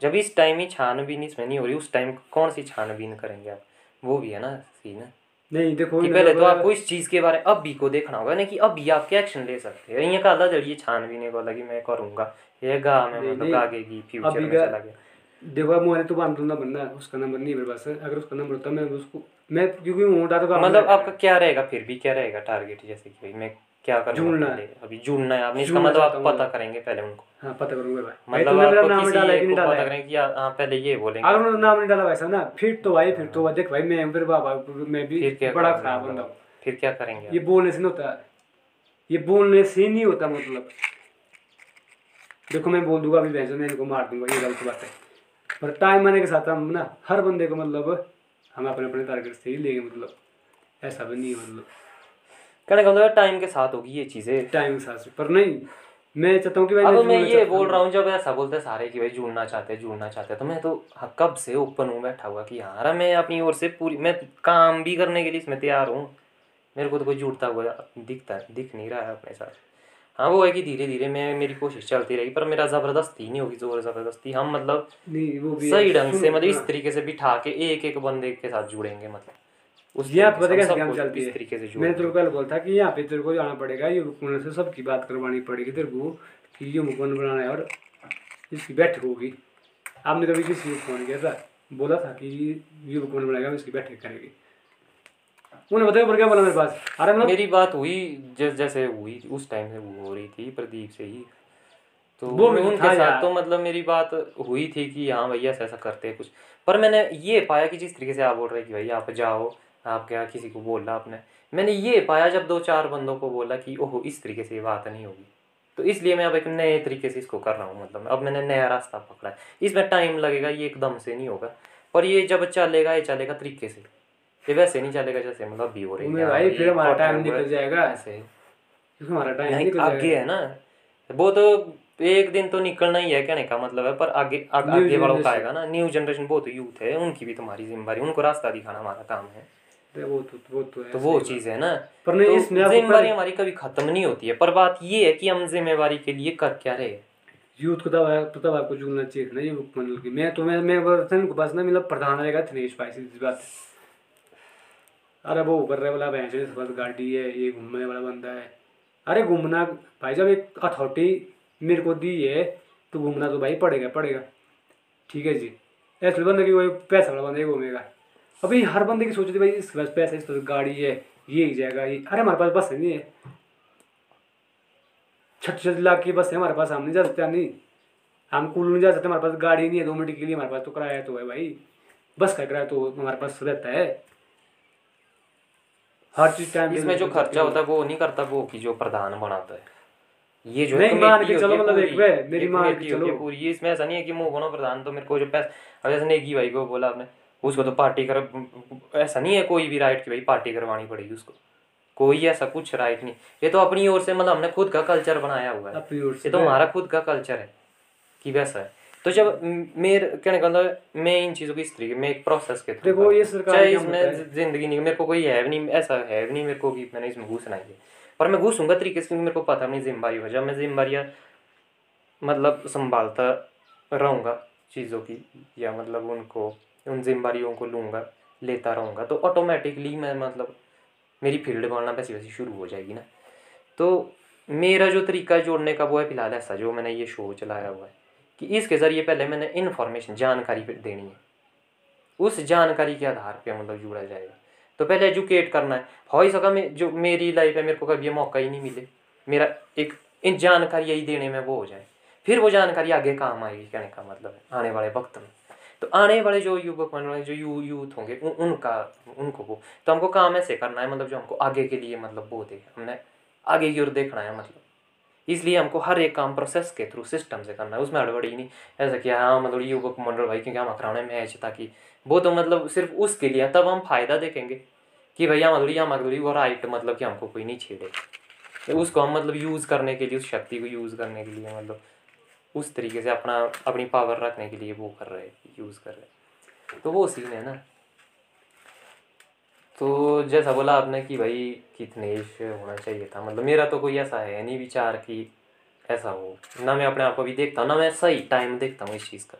जब इस टाइम ही छानबीन इसमें नहीं हो रही उस टाइम कौन सी छानबीन करेंगे आप? वो भी है ना सीन
नहीं देखो
कि पहले तो आपको इस चीज़ के बारे में भी को देखना होगा ना कि अब भी आप क्या एक्शन ले सकते हैं। ये कहा जड़िए छानबीन को लगी मैं करूँगा। ये गा मैं मतलब
आगे
की फ्यूचर में चला गया।
देखो अब मुझे तो बाँध दूँगा बनना उसका नंबर नहीं मेरे पास। अगर उसका नंबर होता मैं उसको मैं क्योंकि तो
मतलब आपका क्या रहेगा? फिर भी क्या रहेगा? टारगेट जैसे कि भाई मैं क्या करूँगा
जुड़ना
पहले? अभी जुड़ना है। आपने इसका मतलब आप पता करेंगे पहले उनको।
हाँ पता करूँगा भाई।
मतलब आपको
नाम डाला है कि नहीं डाला
पता करेंगे कि हाँ पहले ये बोलेंगे।
अगर उन्होंने नाम नहीं डाला वैसा ना? फिर तो भाई फिर तो देख भाई मैं फिर बाबा मैं भी बड़ा खराब
मतलब?
बंदा हूँ।
फिर क्या करेंगे
ये बोलने से नहीं होता। ये बोलने से नहीं होता मतलब। देखो मैं बोल दूँगा अभी भैंसो मैं इनको मार दूँगा ये गलत बात है। पर टाइम आने के साथ हम ना हर बंदे को मतलब हम अपने अपने टारगेट से ही लेंगे मतलब। ऐसा भी नहीं है मतलब।
कहने का मतलब टाइम के साथ होगी ये चीज़ें।
टाइम के साथ पर नहीं मैं चाहता हूँ कि भाई
अब मैं ये बोल रहा हूँ जब ऐसा बोलते हैं सारे कि भाई जुड़ना चाहते हैं जुड़ना चाहते हैं तो मैं तो हाँ, कब से ओपन हूँ बैठा हुआ कि यार मैं अपनी ओर से पूरी मैं काम भी करने के लिए इसमें तैयार हूँ। मेरे को तो कोई जुड़ता हुआ दिखता दिख नहीं रहा है अपने साथ। हाँ वो है कि धीरे धीरे मैं मेरी कोशिश चलती रहेगी पर मेरा ज़बरदस्ती नहीं होगी ज़ोर ज़बरदस्ती हम मतलब
नहीं वो भी
सही ढंग से मतलब इस
हाँ।
तरीके से बिठा के एक एक बंदे के साथ जुड़ेंगे मतलब। उस
ये आप काम चलती है?
तरीके से
मैंने तेरे को पहले बोला था कि यहाँ पे तेरे को जाना पड़ेगा ये मुकुंद से सबकी बात करवानी पड़ेगी तेरे को कि ये मुकुंद बनाना है और इसकी बैठक होगी। आपने कभी किसी को फ़ोन किया था? बोला था कि ये मुकुंद बनाएगा इसकी बैठक करेंगे। उन्हें बताया पर क्या बोला मेरे पास? अरे मतलब?
मेरी बात हुई जैसे जैसे हुई उस टाइम से वो हो रही थी प्रदीप से ही। तो
वो
उनके साथ तो मतलब मेरी बात हुई थी कि हाँ भैया ऐसा ऐसा करते हैं कुछ। पर मैंने ये पाया कि जिस तरीके से आप बोल रहे हैं कि भाई आप जाओ आप क्या किसी को बोला आपने। मैंने ये पाया जब दो चार बंदों को बोला कि ओहो इस तरीके से ये बात नहीं होगी। तो इसलिए मैं अब एक नए तरीके से इसको कर रहा हूँ मतलब अब मैंने नया रास्ता पकड़ा है। इसमें टाइम लगेगा ये एकदम से नहीं होगा। पर ये जब चलेगा ये चलेगा तरीके से। ये वैसे नहीं चलेगा जैसे मतलब अभी हो रही है।
भाई फिर हमारा टाइम निकल जाएगा।
ऐसे
हमारा टाइम निकल
आगे है ना। वो तो एक दिन तो निकलना ही है कहने का मतलब है पर आगे आगे वालों का आएगा ना। न्यू जनरेशन बहुत यूथ है उनकी भी तुम्हारी ज़िम्मेदारी उनको रास्ता दिखाना हमारा काम है।
वो तो वो तो है
तो वो चीज़ है ना।
पर नहीं,
तो
इसमें आपको
ज़िम्मेदारी हमारी कभी खत्म नहीं होती है। पर बात ये है कि हम जिम्मेवारी के लिए कर क्या रहे
यूथ को तब तो तब आपको जुड़ना चाहिए ना युवक मंडल की। मैं तो मैं मैं बर्तन के पास ना मतलब प्रधान रहेगा थनेश भाई सी बात अरे वो ऊपर रहे वाला भैंस है बस गाड़ी है ये घूमने वाला बंदा है। अरे घूमना भाई जब एक अथॉरिटी मेरे को दी है तो घूमना तो भाई पड़ेगा पड़ेगा। ठीक है जी। ऐसे बंदे की कोई पैसा वाला बंदा ही घूमेगा। अभी हर बंदे की सोचती भाई इसके पास पैसा इस पास गाड़ी है ये ही जाएगा ये। अरे हमारे पास बस है नहीं है। छठ छठ लाख की बस है हमारे पास हम नहीं जा सकते नहीं। हम कुल नहीं जा सकते हमारे पास गाड़ी नहीं है दो मिनट के लिए हमारे पास तो किराया तो है भाई। बस का किराया तो हमारे पास रहता है। हर चीज़ टाइम
इसमें जो खर्चा होता है वो नहीं करता वो की जो प्रधान बनाता है। ये जो है
मान के चलो मतलब एक वे, मेरी मान के चलो।
पूरी। इसमें ऐसा नहीं है कि मुँह बनो प्रधान तो मेरे को जो पैसा अब जैसे नेगी भाई को बोला आपने उसको तो पार्टी कर ऐसा नहीं है कोई भी राइट की भाई पार्टी करवानी पड़ेगी उसको। कोई ऐसा कुछ राइट नहीं। ये तो अपनी ओर से मतलब हमने खुद का कल्चर बनाया हुआ है। ये तो हमारा खुद का कल्चर है कि वैसा है। तो जब मेरे कहने का मतलब मैं इन चीज़ों की इस तरीके मैं एक प्रोसेस के थ्रू
देखो, ये सरकार
चाहे इसमें ज़िंदगी नहीं मेरे को कोई है भी नहीं ऐसा है भी नहीं मेरे को कि मैंने इसमें घुसना ही है। पर मैं घुसूँगा तरीके से क्योंकि मेरे को पता अपनी ज़िम्मेदारी हो जब मैं जिम्मेदारियाँ मतलब संभालता रहूँगा चीज़ों की या मतलब उनको उन जिम्मेदारियों को लूँगा, लेता रहूँगा तो ऑटोमेटिकली मैं मतलब मेरी फ़ील्ड बनना वैसी वैसी शुरू हो जाएगी ना। तो मेरा जो तरीका जोड़ने का वो है फ़िलहाल ऐसा, जो मैंने ये शो चलाया हुआ है, कि इसके ज़रिए पहले मैंने इन्फॉर्मेशन जानकारी देनी है। उस जानकारी के आधार पे मतलब जुड़ा जाएगा। तो पहले एजुकेट करना है। हो ही सका मैं, जो मेरी लाइफ है, मेरे को कभी मौका ही नहीं मिले। मेरा एक, इन जानकारी यही देने में वो हो जाए। फिर वो जानकारी आगे काम आएगी, कहने का मतलब है, आने वाले वक्त में। तो आने वाले जो युवक बन रहे जो यू यूथ होंगे उन, उनका उनको वो तो हमको काम ऐसे करना है मतलब जो हमको आगे के लिए मतलब वो दे हमने आगे की ओर देखना है मतलब। इसलिए हमको हर एक काम प्रोसेस के थ्रू सिस्टम से करना है उसमें हड़बड़ी नहीं ऐसा कि हाँ मतलब युवक मंडल भाई क्योंकि हम कराने मैच ताकि वो तो मतलब सिर्फ़ उसके लिए तब हम फ़ायदा देखेंगे कि भैया मतलब या मधुरी वो राइट मतलब कि हमको कोई नहीं छेड़े। तो उसको हम मतलब यूज़ करने के लिए उस शक्ति को यूज़ करने के लिए मतलब उस तरीके से अपना, अपनी पावर रखने के लिए वो कर रहे हैं यूज़ कर रहे। तो वो सीन है ना। तो जैसा बोला आपने कि भाई कितने होना चाहिए था मतलब मेरा तो कोई ऐसा है नहीं विचार कि ऐसा हो। ना मैं अपने आप को भी देखता हूँ ना मैं सही टाइम देखता हूँ इस चीज़ का।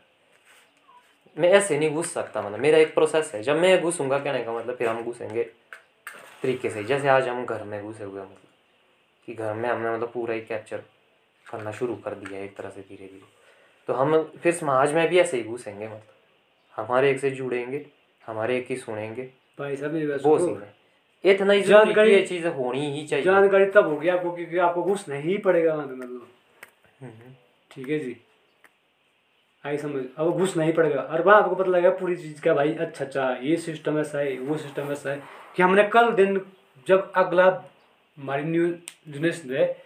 मैं ऐसे नहीं घुस सकता मतलब मेरा एक प्रोसेस है। जब मैं घुसूँगा कहने का मतलब फिर हम घुसेंगे तरीके से। जैसे आज हम घर में घुसे हुए मतलब कि घर में हमने मतलब पूरा ही कैप्चर करना शुरू कर दिया एक तरह से धीरे धीरे। तो हम फिर समाज में भी ऐसे ही घुसेंगे मतलब। हमारे एक से जुड़ेंगे हमारे एक ही सुनेंगे।
भाई साहब
वो
सुनो।
इतना ही
जानकारी-
ये चीज़ होनी ही चाहिए।
जानकारी तब होगी आपको क्योंकि आपको घुसना ही पड़ेगा मतलब।
हम्म।
ठीक है जी। आई समझ। अब घुसना ही पड़ेगा। और वहाँ आपको पता लगेगा पूरी चीज़ का भाई अच्छा अच्छा ये सिस्टम ऐसा है वो सिस्टम ऐसा है कि हमने कल दिन जब अगला हमारी न्यू जनरेशन है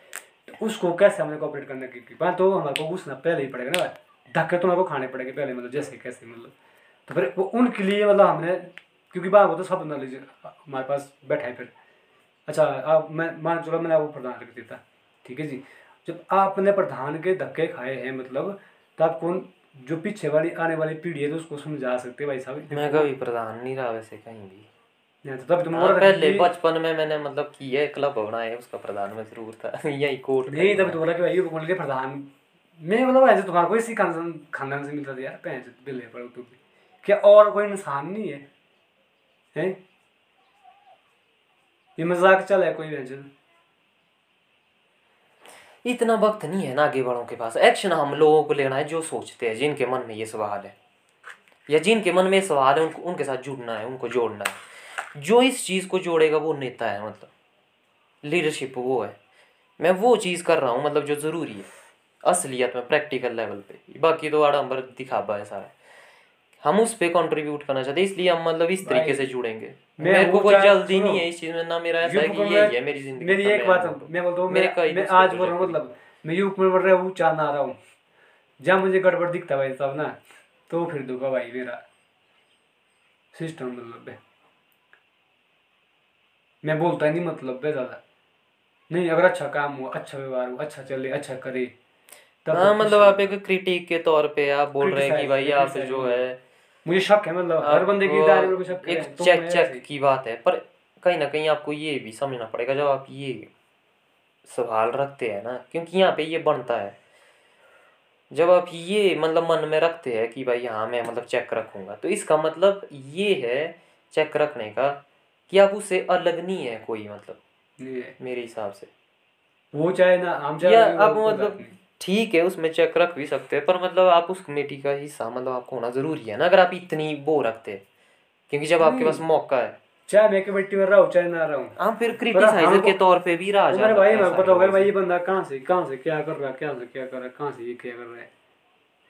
तो उसको कैसे हमने कॉपरेट करने की बात? तो हमारे को घुसना पहले ही पड़ेगा ना भाई। धक्के तो हमारे को खाने पड़ेंगे पहले मतलब जैसे कैसे मतलब। तो फिर वो उनके लिए मतलब हमने, क्योंकि वहाँ को तो सब नॉलेज, हमारे पास बैठा है फिर। अच्छा आप, मैं मान, चलो मैंने आपको प्रधान रख था, ठीक है जी। जब आपने प्रधान के धक्के खाए हैं मतलब तो आप कौन, जो पीछे वाली, आने वाली पीढ़ी है तो उसको समझा सकते भाई साहब।
मैं कभी प्रधान नहीं रहा वैसे कहीं भी।
तब तुम और
पहले बचपन में मैंने मतलब किया है क्लब बनाया है उसका प्रधान में ज़रूर था। यही कोर्ट
नहीं तब तो बोला कि भाई ये बोल के प्रधान मैं मतलब ऐसे तुम्हारा कोई इसी खानदान खानदान से मिलता था यार पैसे बिल्ले पर तू क्या और कोई इंसान नहीं है? हैं? ये मज़ाक चल है कोई व्यंजन
इतना वक्त नहीं है ना आगे वालों के पास। एक्शन हम लोगों को लेना है जो सोचते हैं जिनके मन में ये सवाल है। या जिनके मन में सवाल है उनको उनके साथ जुड़ना है उनको जोड़ना है। जो इस चीज़ को जोड़ेगा वो नेता है मतलब। लीडरशिप वो है। मैं वो चीज़ कर रहा हूँ मतलब जो ज़रूरी है। असलियत में प्रैक्टिकल लेवल पे। बाकी तो आडम्बर दिखावा है सारा। हम उस पे कंट्रीब्यूट करना चाहते हैं इसलिए हम मतलब इस तरीके से जुड़ेंगे। मेरे को कोई जल्दी नहीं है इस चीज़ में ना मेरा ऐसा है कि यही है मेरी ज़िंदगी
मेरी एक बात मैं बोलता हूँ
मेरे
मैं मैं आज बोल रहा हूँ मतलब मैं युग में बढ़ रहा हूँ चाह ना रहा हूँ। जहाँ मुझे गड़बड़ दिखता भाई साहब ना तो फिर दूँगा भाई मेरा। सिस्टम मतलब है। मैं बोलता ही नहीं मतलब है ज़्यादा। नहीं अगर अच्छा काम हुआ अच्छा व्यवहार हुआ अच्छा चले अच्छा करे तब
हाँ मतलब आप एक क्रिटिक के तौर पे आप बोल रहे हैं कि भाई आप जो है।
मुझे शक है मतलब हर बंदे की दायरे में शक है
एक
तो
चेक चेक की बात है पर कहीं ना कहीं आपको ये भी समझना पड़ेगा जब आप ये सवाल रखते हैं ना क्योंकि यहाँ पे ये बनता है। जब आप ये मतलब मन में रखते हैं कि भाई हाँ मैं मतलब चेक रखूँगा तो इसका मतलब ये है चेक रखने का कि आप उससे अलग नहीं है कोई मतलब मेरे हिसाब से।
वो चाहे ना हम चाहे
आप मतलब ठीक है उसमें चेक रख भी सकते हैं पर मतलब आप उस कमेटी का हिस्सा मतलब आपको होना ज़रूरी है ना अगर आप इतनी वो रखते हैं। क्योंकि जब आपके पास मौका है।
चाहे मैं कमेटी में रहा हूँ चाहे ना रहा। हूँ
फिर क्रिटिसाइजर के तौर पे भी रहा
मेरे भाई को पता होगा भाई ये बंदा कहाँ से कहाँ से क्या कर रहा है क्या से क्या कर रहा है कहाँ से ये क्या कर रहा है?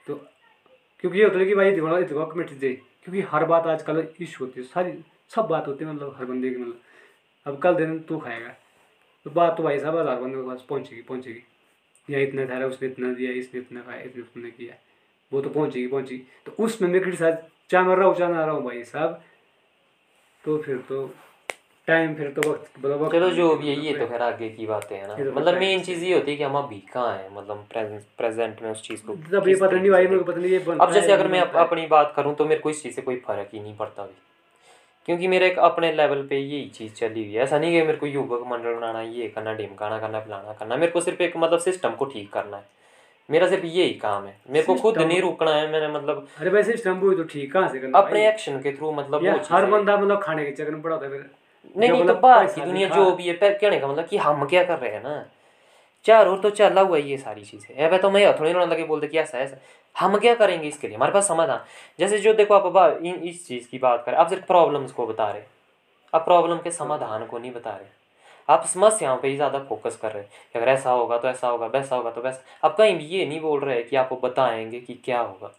तो क्योंकि ये होता है कि भाई कमेटी दे। क्योंकि हर बात आजकल इशू होती है सारी सब बात होती है मतलब हर बंदे की मतलब। अब कल दिन तू खाएगा। तो बात तो भाई साहब हज़ार बंदे के पास पहुँचेगी पहुँचेगी। या इतना ठहरा उसने इतना दिया इसने इतना खाया इसने उतना किया। वो तो पहुँचेगी पहुँचेगी। तो उसमें मैं क्रिटिसाइज चाहे मैं रहा हूँ चाहे ना रहा हूँ भाई साहब। तो फिर तो टाइम फिर तो वक्त मतलब
चलो जो भी है ये तो खैर आगे की बातें हैं ना।
तो
मतलब मेन चीज़ ये होती है कि हम अभी कहाँ हैं मतलब प्रेजेंट में उस चीज़ को
तब ये पता नहीं भाई मेरे को पता नहीं ये
अब जैसे अगर मैं। अपनी बात करूँ तो मेरे को इस चीज़ से कोई फ़र्क ही नहीं पड़ता अभी। क्योंकि मेरे एक अपने लेवल पे यही चीज़ चली हुई है। ऐसा नहीं कि मेरे को युवक मंडल बनाना ये करना ढिमकाना करना फलाना करना। मेरे को सिर्फ़ एक मतलब सिस्टम को ठीक करना है। मेरा सिर्फ़ यही काम है। मेरे को खुद नहीं रुकना है मैंने मतलब
अरे वैसे स्टम्प हुई तो ठीक कहाँ से करना
अपने एक्शन के थ्रू मतलब
हर बंदा मतलब खाने के चक्कर में पड़ा फिर।
नहीं नहीं तो
मतलब
बाहर की दुनिया जो भी है कहने का मतलब कि हम क्या कर रहे हैं ना? चार और तो चला हुआ है ये सारी चीज़ें। अब तो मैं थोड़ी ना लगे बोलते कि ऐसा ऐसा। हम क्या करेंगे इसके लिए? हमारे पास समाधान। जैसे जो देखो आप बा- इन इस चीज़ की बात करें आप सिर्फ़ प्रॉब्लम्स को बता रहे आप प्रॉब्लम के समाधान को नहीं बता रहे आप समस्याओं पे ही ज़्यादा फोकस कर रहे हैं कि अगर ऐसा होगा तो ऐसा होगा वैसा होगा तो वैसा। आप कहीं भी ये नहीं बोल रहे कि आपको बताएँगे कि क्या होगा।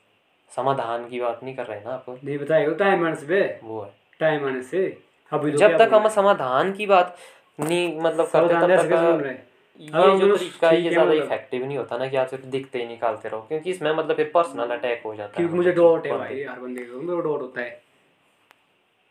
समाधान की बात नहीं कर रहे ना आप।
नहीं बताएगा टाइम आने से
वो है।
टाइम आने से। अभी तो
जब तक हम समाधान की बात नहीं मतलब करते तब तक? ये जो तरीका है ये ज़्यादा
मतलब।
इफ़ेक्टिव नहीं होता ना कि आप सिर्फ़ दिखते ही निकालते रहो क्योंकि इसमें मतलब फिर पर्सनल अटैक हो जाता है
क्योंकि मुझे
मतलब
डॉट है भाई हर बंदे को मेरे डॉट होता है।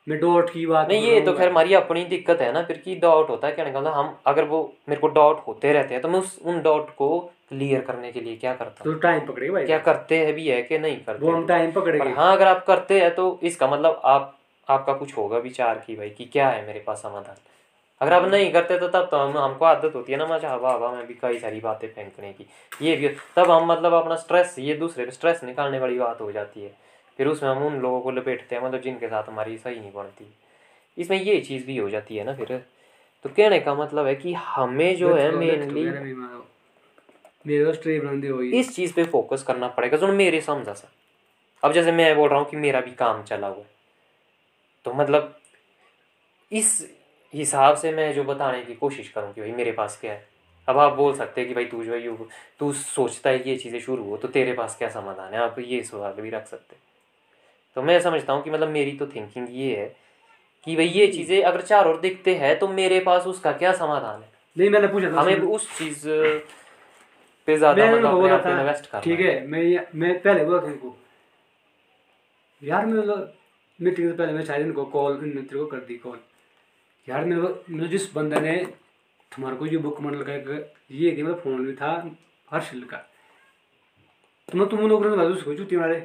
मैं डॉट की बात
नहीं ये तो खैर हमारी अपनी दिक्कत है ना फिर की डाउट होता है कहने का मतलब हम अगर वो मेरे को डाउट होते रहते हैं तो मैं उस उन डाउट को क्लियर करने के लिए क्या करता
तो टाइम पकड़ेगा भाई।
क्या करते हैं भी है कि नहीं करते
वो हम टाइम
पर
पकड़ेंगे
हाँ अगर आप करते हैं तो इसका मतलब आप आपका कुछ होगा विचार की भाई कि क्या है मेरे पास समाधान। अगर आप नहीं करते तो तब तो हम हमको आदत होती है ना मैं हवा हवा में भी कई सारी बातें फेंकने की। ये भी तब हम मतलब अपना स्ट्रेस ये दूसरे पे स्ट्रेस निकालने वाली बात हो जाती है। फिर उसमें हम उन लोगों को लपेटते हैं मतलब जिनके साथ हमारी सही नहीं बनती। इसमें ये चीज़ भी हो जाती है ना फिर। तो कहने का मतलब है कि हमें जो है मेनली
तो
इस चीज़ पे फोकस करना पड़ेगा। जो मेरे समझा सा अब जैसे मैं बोल रहा हूँ कि मेरा भी काम चला हुआ है। तो मतलब इस हिसाब से मैं जो बताने की कोशिश करूँ कि भाई मेरे पास क्या है? अब आप बोल सकते हैं कि भाई तू जो है तू सोचता है कि ये चीज़ें शुरू हो तो तेरे पास क्या समाधान है? आप ये सवाल भी रख सकते तो मैं समझता हूँ कि मतलब मेरी तो थिंकिंग ये है कि भाई ये चीज़ें अगर चार और दिखते हैं तो मेरे पास उसका क्या समाधान है?
नहीं मैंने पूछा था
हमें उस चीज़ पे ज़्यादा मतलब इन्वेस्ट करना
ठीक है मैं मैं पहले बोला था उनको यार मैं मतलब मीटिंग से पहले मैं शायद इनको कॉल इन तेरे को कर दी कॉल यार मेरे जिस बंदे ने तुम्हारे को ये बुक मंडल का एक ये कि मतलब फ़ोन भी था हर्षिल का। तो मैं तुम लोगों उसको जूती मारे?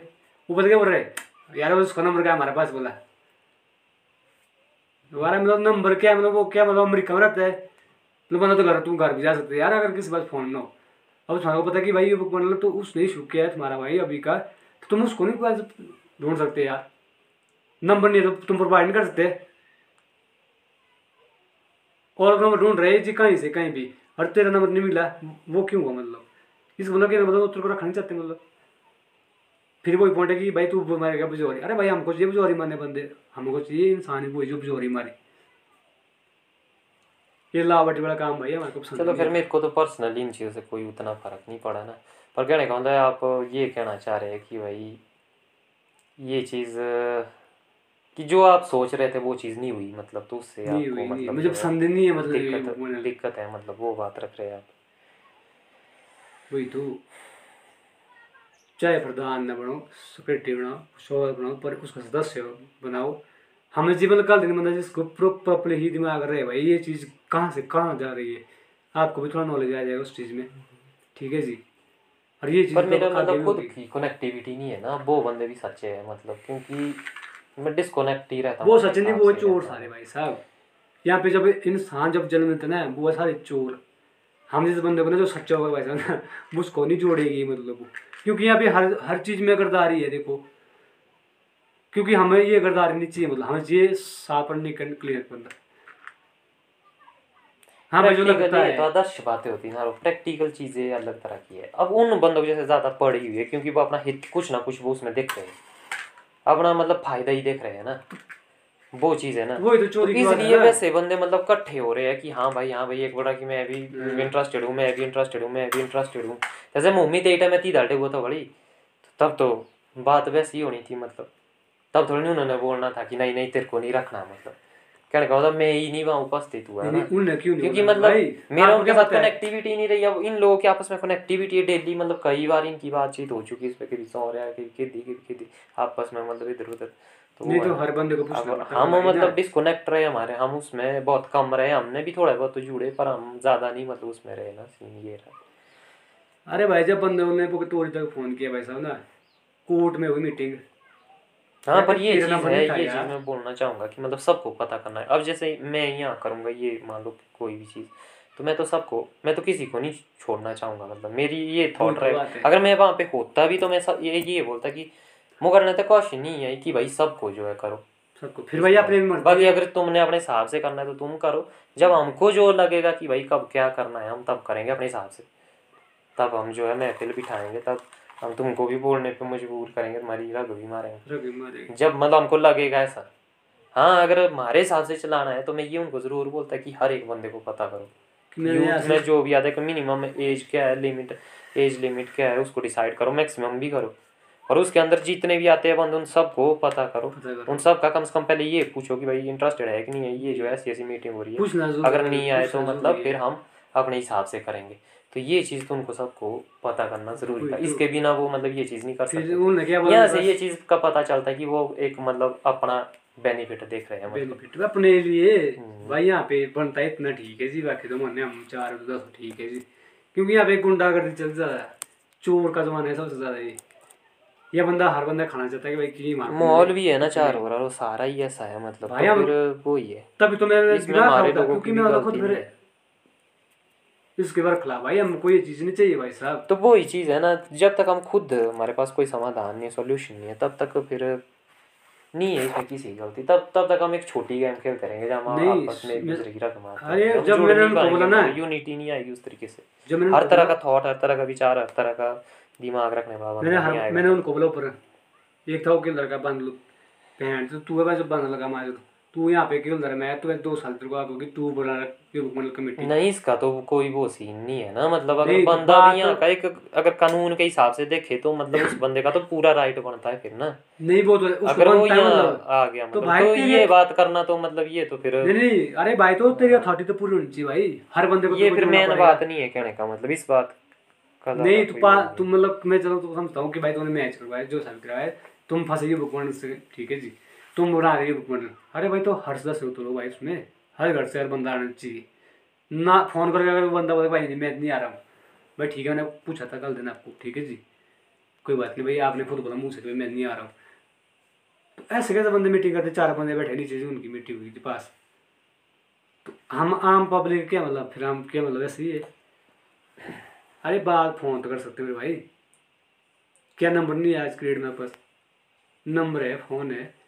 वो बता क्या बोल रहे यार उसका नंबर क्या हमारे पास बोला। हमारा मतलब नंबर क्या मतलब वो क्या मतलब अमेरिका में रहता है? मतलब बंदा तो घर, तुम घर भी जा सकते यार अगर किसी पास फ़ोन ना हो। अब तुम्हारे को पता कि भाई ये बुक मतलब तो उसने इशू किया है, तुम्हारा भाई अभी का। तो तुम उसको नहीं ढूंढ सकते यार। नंबर नहीं तो तुम प्रोवाइड नहीं कर सकते। और नंबर ढूंढ रहे जी कहीं से कहीं भी और तेरा नंबर नहीं मिला वो क्यों हुआ मतलब? इस बोला कि मतलब वो तेरे को रखना चाहते मतलब। फिर वही पॉइंट है कि भाई तू मारेगा बुजोरी अरे भाई हमको चाहिए बुजोरी मारने बंदे। हमको चाहिए इंसान ही कोई जो बुजोरी मारे। ये लावटी वाला काम भाई हमारे को पसंद
चलो फिर मेरे को तो पर्सनली इन चीज़ों से कोई उतना फ़र्क नहीं पड़ा ना। पर कहने का मतलब आप ये कहना चाह रहे हैं कि भाई ये चीज़ कि जो आप सोच रहे थे वो चीज़ नहीं हुई मतलब तो उससे
नहीं
आपको
हुई नहीं
मतलब
मुझे पसंद नहीं है मतलब
दिक्कत दिक्कत है मतलब वो बात रख रहे हैं आप।
वही तो। चाहे प्रधान न बनो सेक्रेटरी बनाओ शोर बनाओ पर उसका सदस्य बनाओ। हमें जीवन काल दिन बंदा जिसको प्रॉपरली ही दिमाग रहे भाई ये चीज़ कहाँ से कहाँ जा रही है? आपको भी थोड़ा नॉलेज आ जाएगा उस चीज़ में। ठीक है जी? और ये चीज़
पर
तो
मेरा मतलब खुद की कनेक्टिविटी नहीं है ना वो बंदे भी सच्चे हैं मतलब क्योंकि मैं डिस्कनेक्ट ही रहता
वो
हूँ
सचिन वो चोर सारे भाई साहब। यहाँ पे जब इंसान जब जन्म लेते ना वो सारे चोर। हम जिस बंदे को ना जो सच्चा होगा भाई साहब ना वो उसको नहीं जोड़ेगी मतलब। क्योंकि यहाँ पे हर हर चीज़ में गर्दारी है देखो। क्योंकि हमें ये गर्दारी नहीं चाहिए मतलब हमें चाहिए साफ़ और निकल क्लियर बंदा। हाँ भाई जो लगता
ये तो
है
आदर्श बातें होती है ना प्रैक्टिकल चीज़ें अलग तरह की है। अब उन बंदों की जैसे ज़्यादा पड़ी हुई है क्योंकि वो अपना हित कुछ ना कुछ वो उसमें देखते हैं। अपना मतलब फ़ायदा ही देख रहे हैं ना। वो चीज़ है ना।
वही तो
तो
चोरी की है
इसलिए वैसे बंदे मतलब इकट्ठे हो रहे हैं कि हाँ भाई हाँ भाई एक बड़ा कि मैं अभी
हम्म।
इंटरेस्टेड हूँ मैं अभी इंटरेस्टेड हूँ मैं अभी इंटरेस्टेड हूँ। जैसे मम्मी मुम्मी तेईटा में डाटे वो तो बड़ी। तब तो बात वैसी होनी थी मतलब। तब थोड़ी नहीं उन्होंने बोलना था कि नहीं नहीं तेरे को नहीं रखना मतलब। कहने का मतलब मैं ही नहीं वहाँ उपस्थित हुआ
नहीं, नहीं, क्यों
क्योंकि मतलब मेरा उनके साथ कनेक्टिविटी नहीं रही। अब इन लोगों के आपस में कनेक्टिविटी है डेली मतलब कई बार इनकी बातचीत हो चुकी है इस पे कभी सौ रहा है किदी आपस में मतलब इधर उधर तो
नहीं तो हर बंदे को
हम मतलब डिस्कनेक्ट रहे हमारे हम उसमें बहुत कम रहे हमने भी थोड़ा बहुत तो जुड़े पर हम ज़्यादा नहीं मतलब उसमें रहे ना सीन ये रहा।
अरे भाई जब बंदे ने तोड़ी तक फ़ोन किया भाई साहब ना कोर्ट में हुई मीटिंग
हाँ पर ये चीज़ है ये चीज़ मैं बोलना चाहूँगा कि मतलब सबको पता करना है। अब जैसे मैं यहाँ करूँगा ये मान लो कोई भी चीज़ तो मैं तो सबको मैं तो किसी को नहीं छोड़ना चाहूँगा मतलब मेरी ये थॉट
तो
रहे। अगर मैं वहाँ पे होता भी तो मैं सब ये ये बोलता कि मुकर तो क्वेश्चन नहीं है कि भाई सबको जो है करो।
सबको फिर भाई अपने
बाकी अगर तुमने अपने हिसाब से करना है तो तुम करो। जब हमको जो लगेगा कि भाई कब क्या करना है हम तब करेंगे अपने हिसाब से। तब हम जो है महफिल बिठाएँगे तब हम तुमको भी बोलने पे मजबूर करेंगे तुम्हारी रग भी मारेंगे। जब मतलब हमको लगेगा ऐसा हाँ अगर हमारे हिसाब से चलाना है तो मैं ये उनको ज़रूर बोलता कि हर एक बंदे को पता करो। यूथ में जो भी आता है मिनिमम एज क्या है लिमिट एज लिमिट क्या है उसको डिसाइड करो मैक्सिमम भी करो। और उसके अंदर जितने भी आते हैं बंद उन सबको पता करो। उन सब का कम से कम पहले ये पूछो कि भाई इंटरेस्टेड है कि नहीं है? ये जो है ऐसी ऐसी मीटिंग हो। रही है अगर नहीं आए तो मतलब फिर हम अपने हिसाब से करेंगे। तो ये चीज़ तो उनको सबको पता करना ज़रूरी था।
तो।
इसके बिना वो मतलब ये चीज़ नहीं कर सकते यहाँ से ये चीज़ का पता चलता है कि वो एक मतलब अपना बेनिफिट देख रहे हैं मतलब।
बेनिफिट अपने लिए।
हम्म।
भाई यहाँ पे बनता है इतना ठीक है जी बाकी तो माने हम चार तो दस ठीक है जी। क्योंकि यहाँ पे गुंडागर्दी चल रहा है। चोर का जमाना है सबसे ज़्यादा ये। ये बंदा हर बंदा खाना चाहता है कि भाई की मार
माहौल भी है ना चार हो। रहा है सारा ही ऐसा है मतलब।
भाई
तो वो ही है।
तभी तो मैं क्योंकि मैं खुद इसके बार खिला भाई हमको ये चीज़ नहीं चाहिए भाई साहब।
तो वो ही चीज़ है ना जब तक हम खुद हमारे पास कोई समाधान नहीं है सॉल्यूशन नहीं है तब तक फिर नहीं है इसमें किसी गलती। तब तब तक हम एक छोटी गेम खेलते रहेंगे जब हम आपस में एक दूसरे की रकम
अरे, जब मैंने उनको बोला ना-
यूनिटी नहीं आएगी उस तरीके से।
जब मैंने
हर तरह का थॉट हर तरह का विचार हर तरह का दिमाग रखने वाला
मैंने
आएगा।
मैंने उनको बोला ऊपर। एक था वो किल लड़का बंद लो। पैंट तो तू है भाई जब बंद लगा मारे तो तू यहाँ पे किल लड़ा मैं तो दो साल तेरे को आगे तू बना कमेटी।
नहीं इसका तो कोई वो सीन नहीं है ना मतलब अगर
तो
बंदा भी यहाँ का एक अगर कानून के हिसाब से देखे तो मतलब उस बंदे का तो पूरा राइट बनता है फिर ना।
नहीं वो तो
अगर वो यहाँ
मतलब।
आ गया
तो
मतलब
भाई
तो ये बात करना तो मतलब ये तो फिर
नहीं नहीं अरे भाई तो तेरी अथॉरिटी तो पूरी होनी चाहिए भाई। हर बंदे को
ये
तो
फिर मेन बात नहीं है कहने का मतलब इस बात का
नहीं तू। तुम मतलब मैं चलो तो समझता हूँ कि भाई तुमने मैच करवाया जो साबित करवाया तुम फंसे से ठीक है जी। तुम रही हो बुक अरे भाई तो हर सदस्य उतरो भाई उसमें हर घर से हर बंदा आना चाहिए ना, फ़ोन करके अगर बंदा बोले, भाई मैं नहीं आ रहा हूँ। भाई, ठीक है, मैंने पूछा था, कल दिन आपको, ठीक है जी? कोई बात नहीं, भाई, आपने खुद बोला, मुँह से भाई, मैं नहीं आ रहा हूँ। तो ऐसे कैसे बंदे मीटिंग करते, चार बंदे बैठे नीचे जी उनकी मीटिंग हुई थी पास? तो हम आम पब्लिक क्या मतलब फिर हम क्या मतलब ऐसे ही है। अरे बात फ़ोन तो कर सकते मेरे भाई। क्या नंबर नहीं है आज क्रेड में पास? नंबर है फ़ोन है।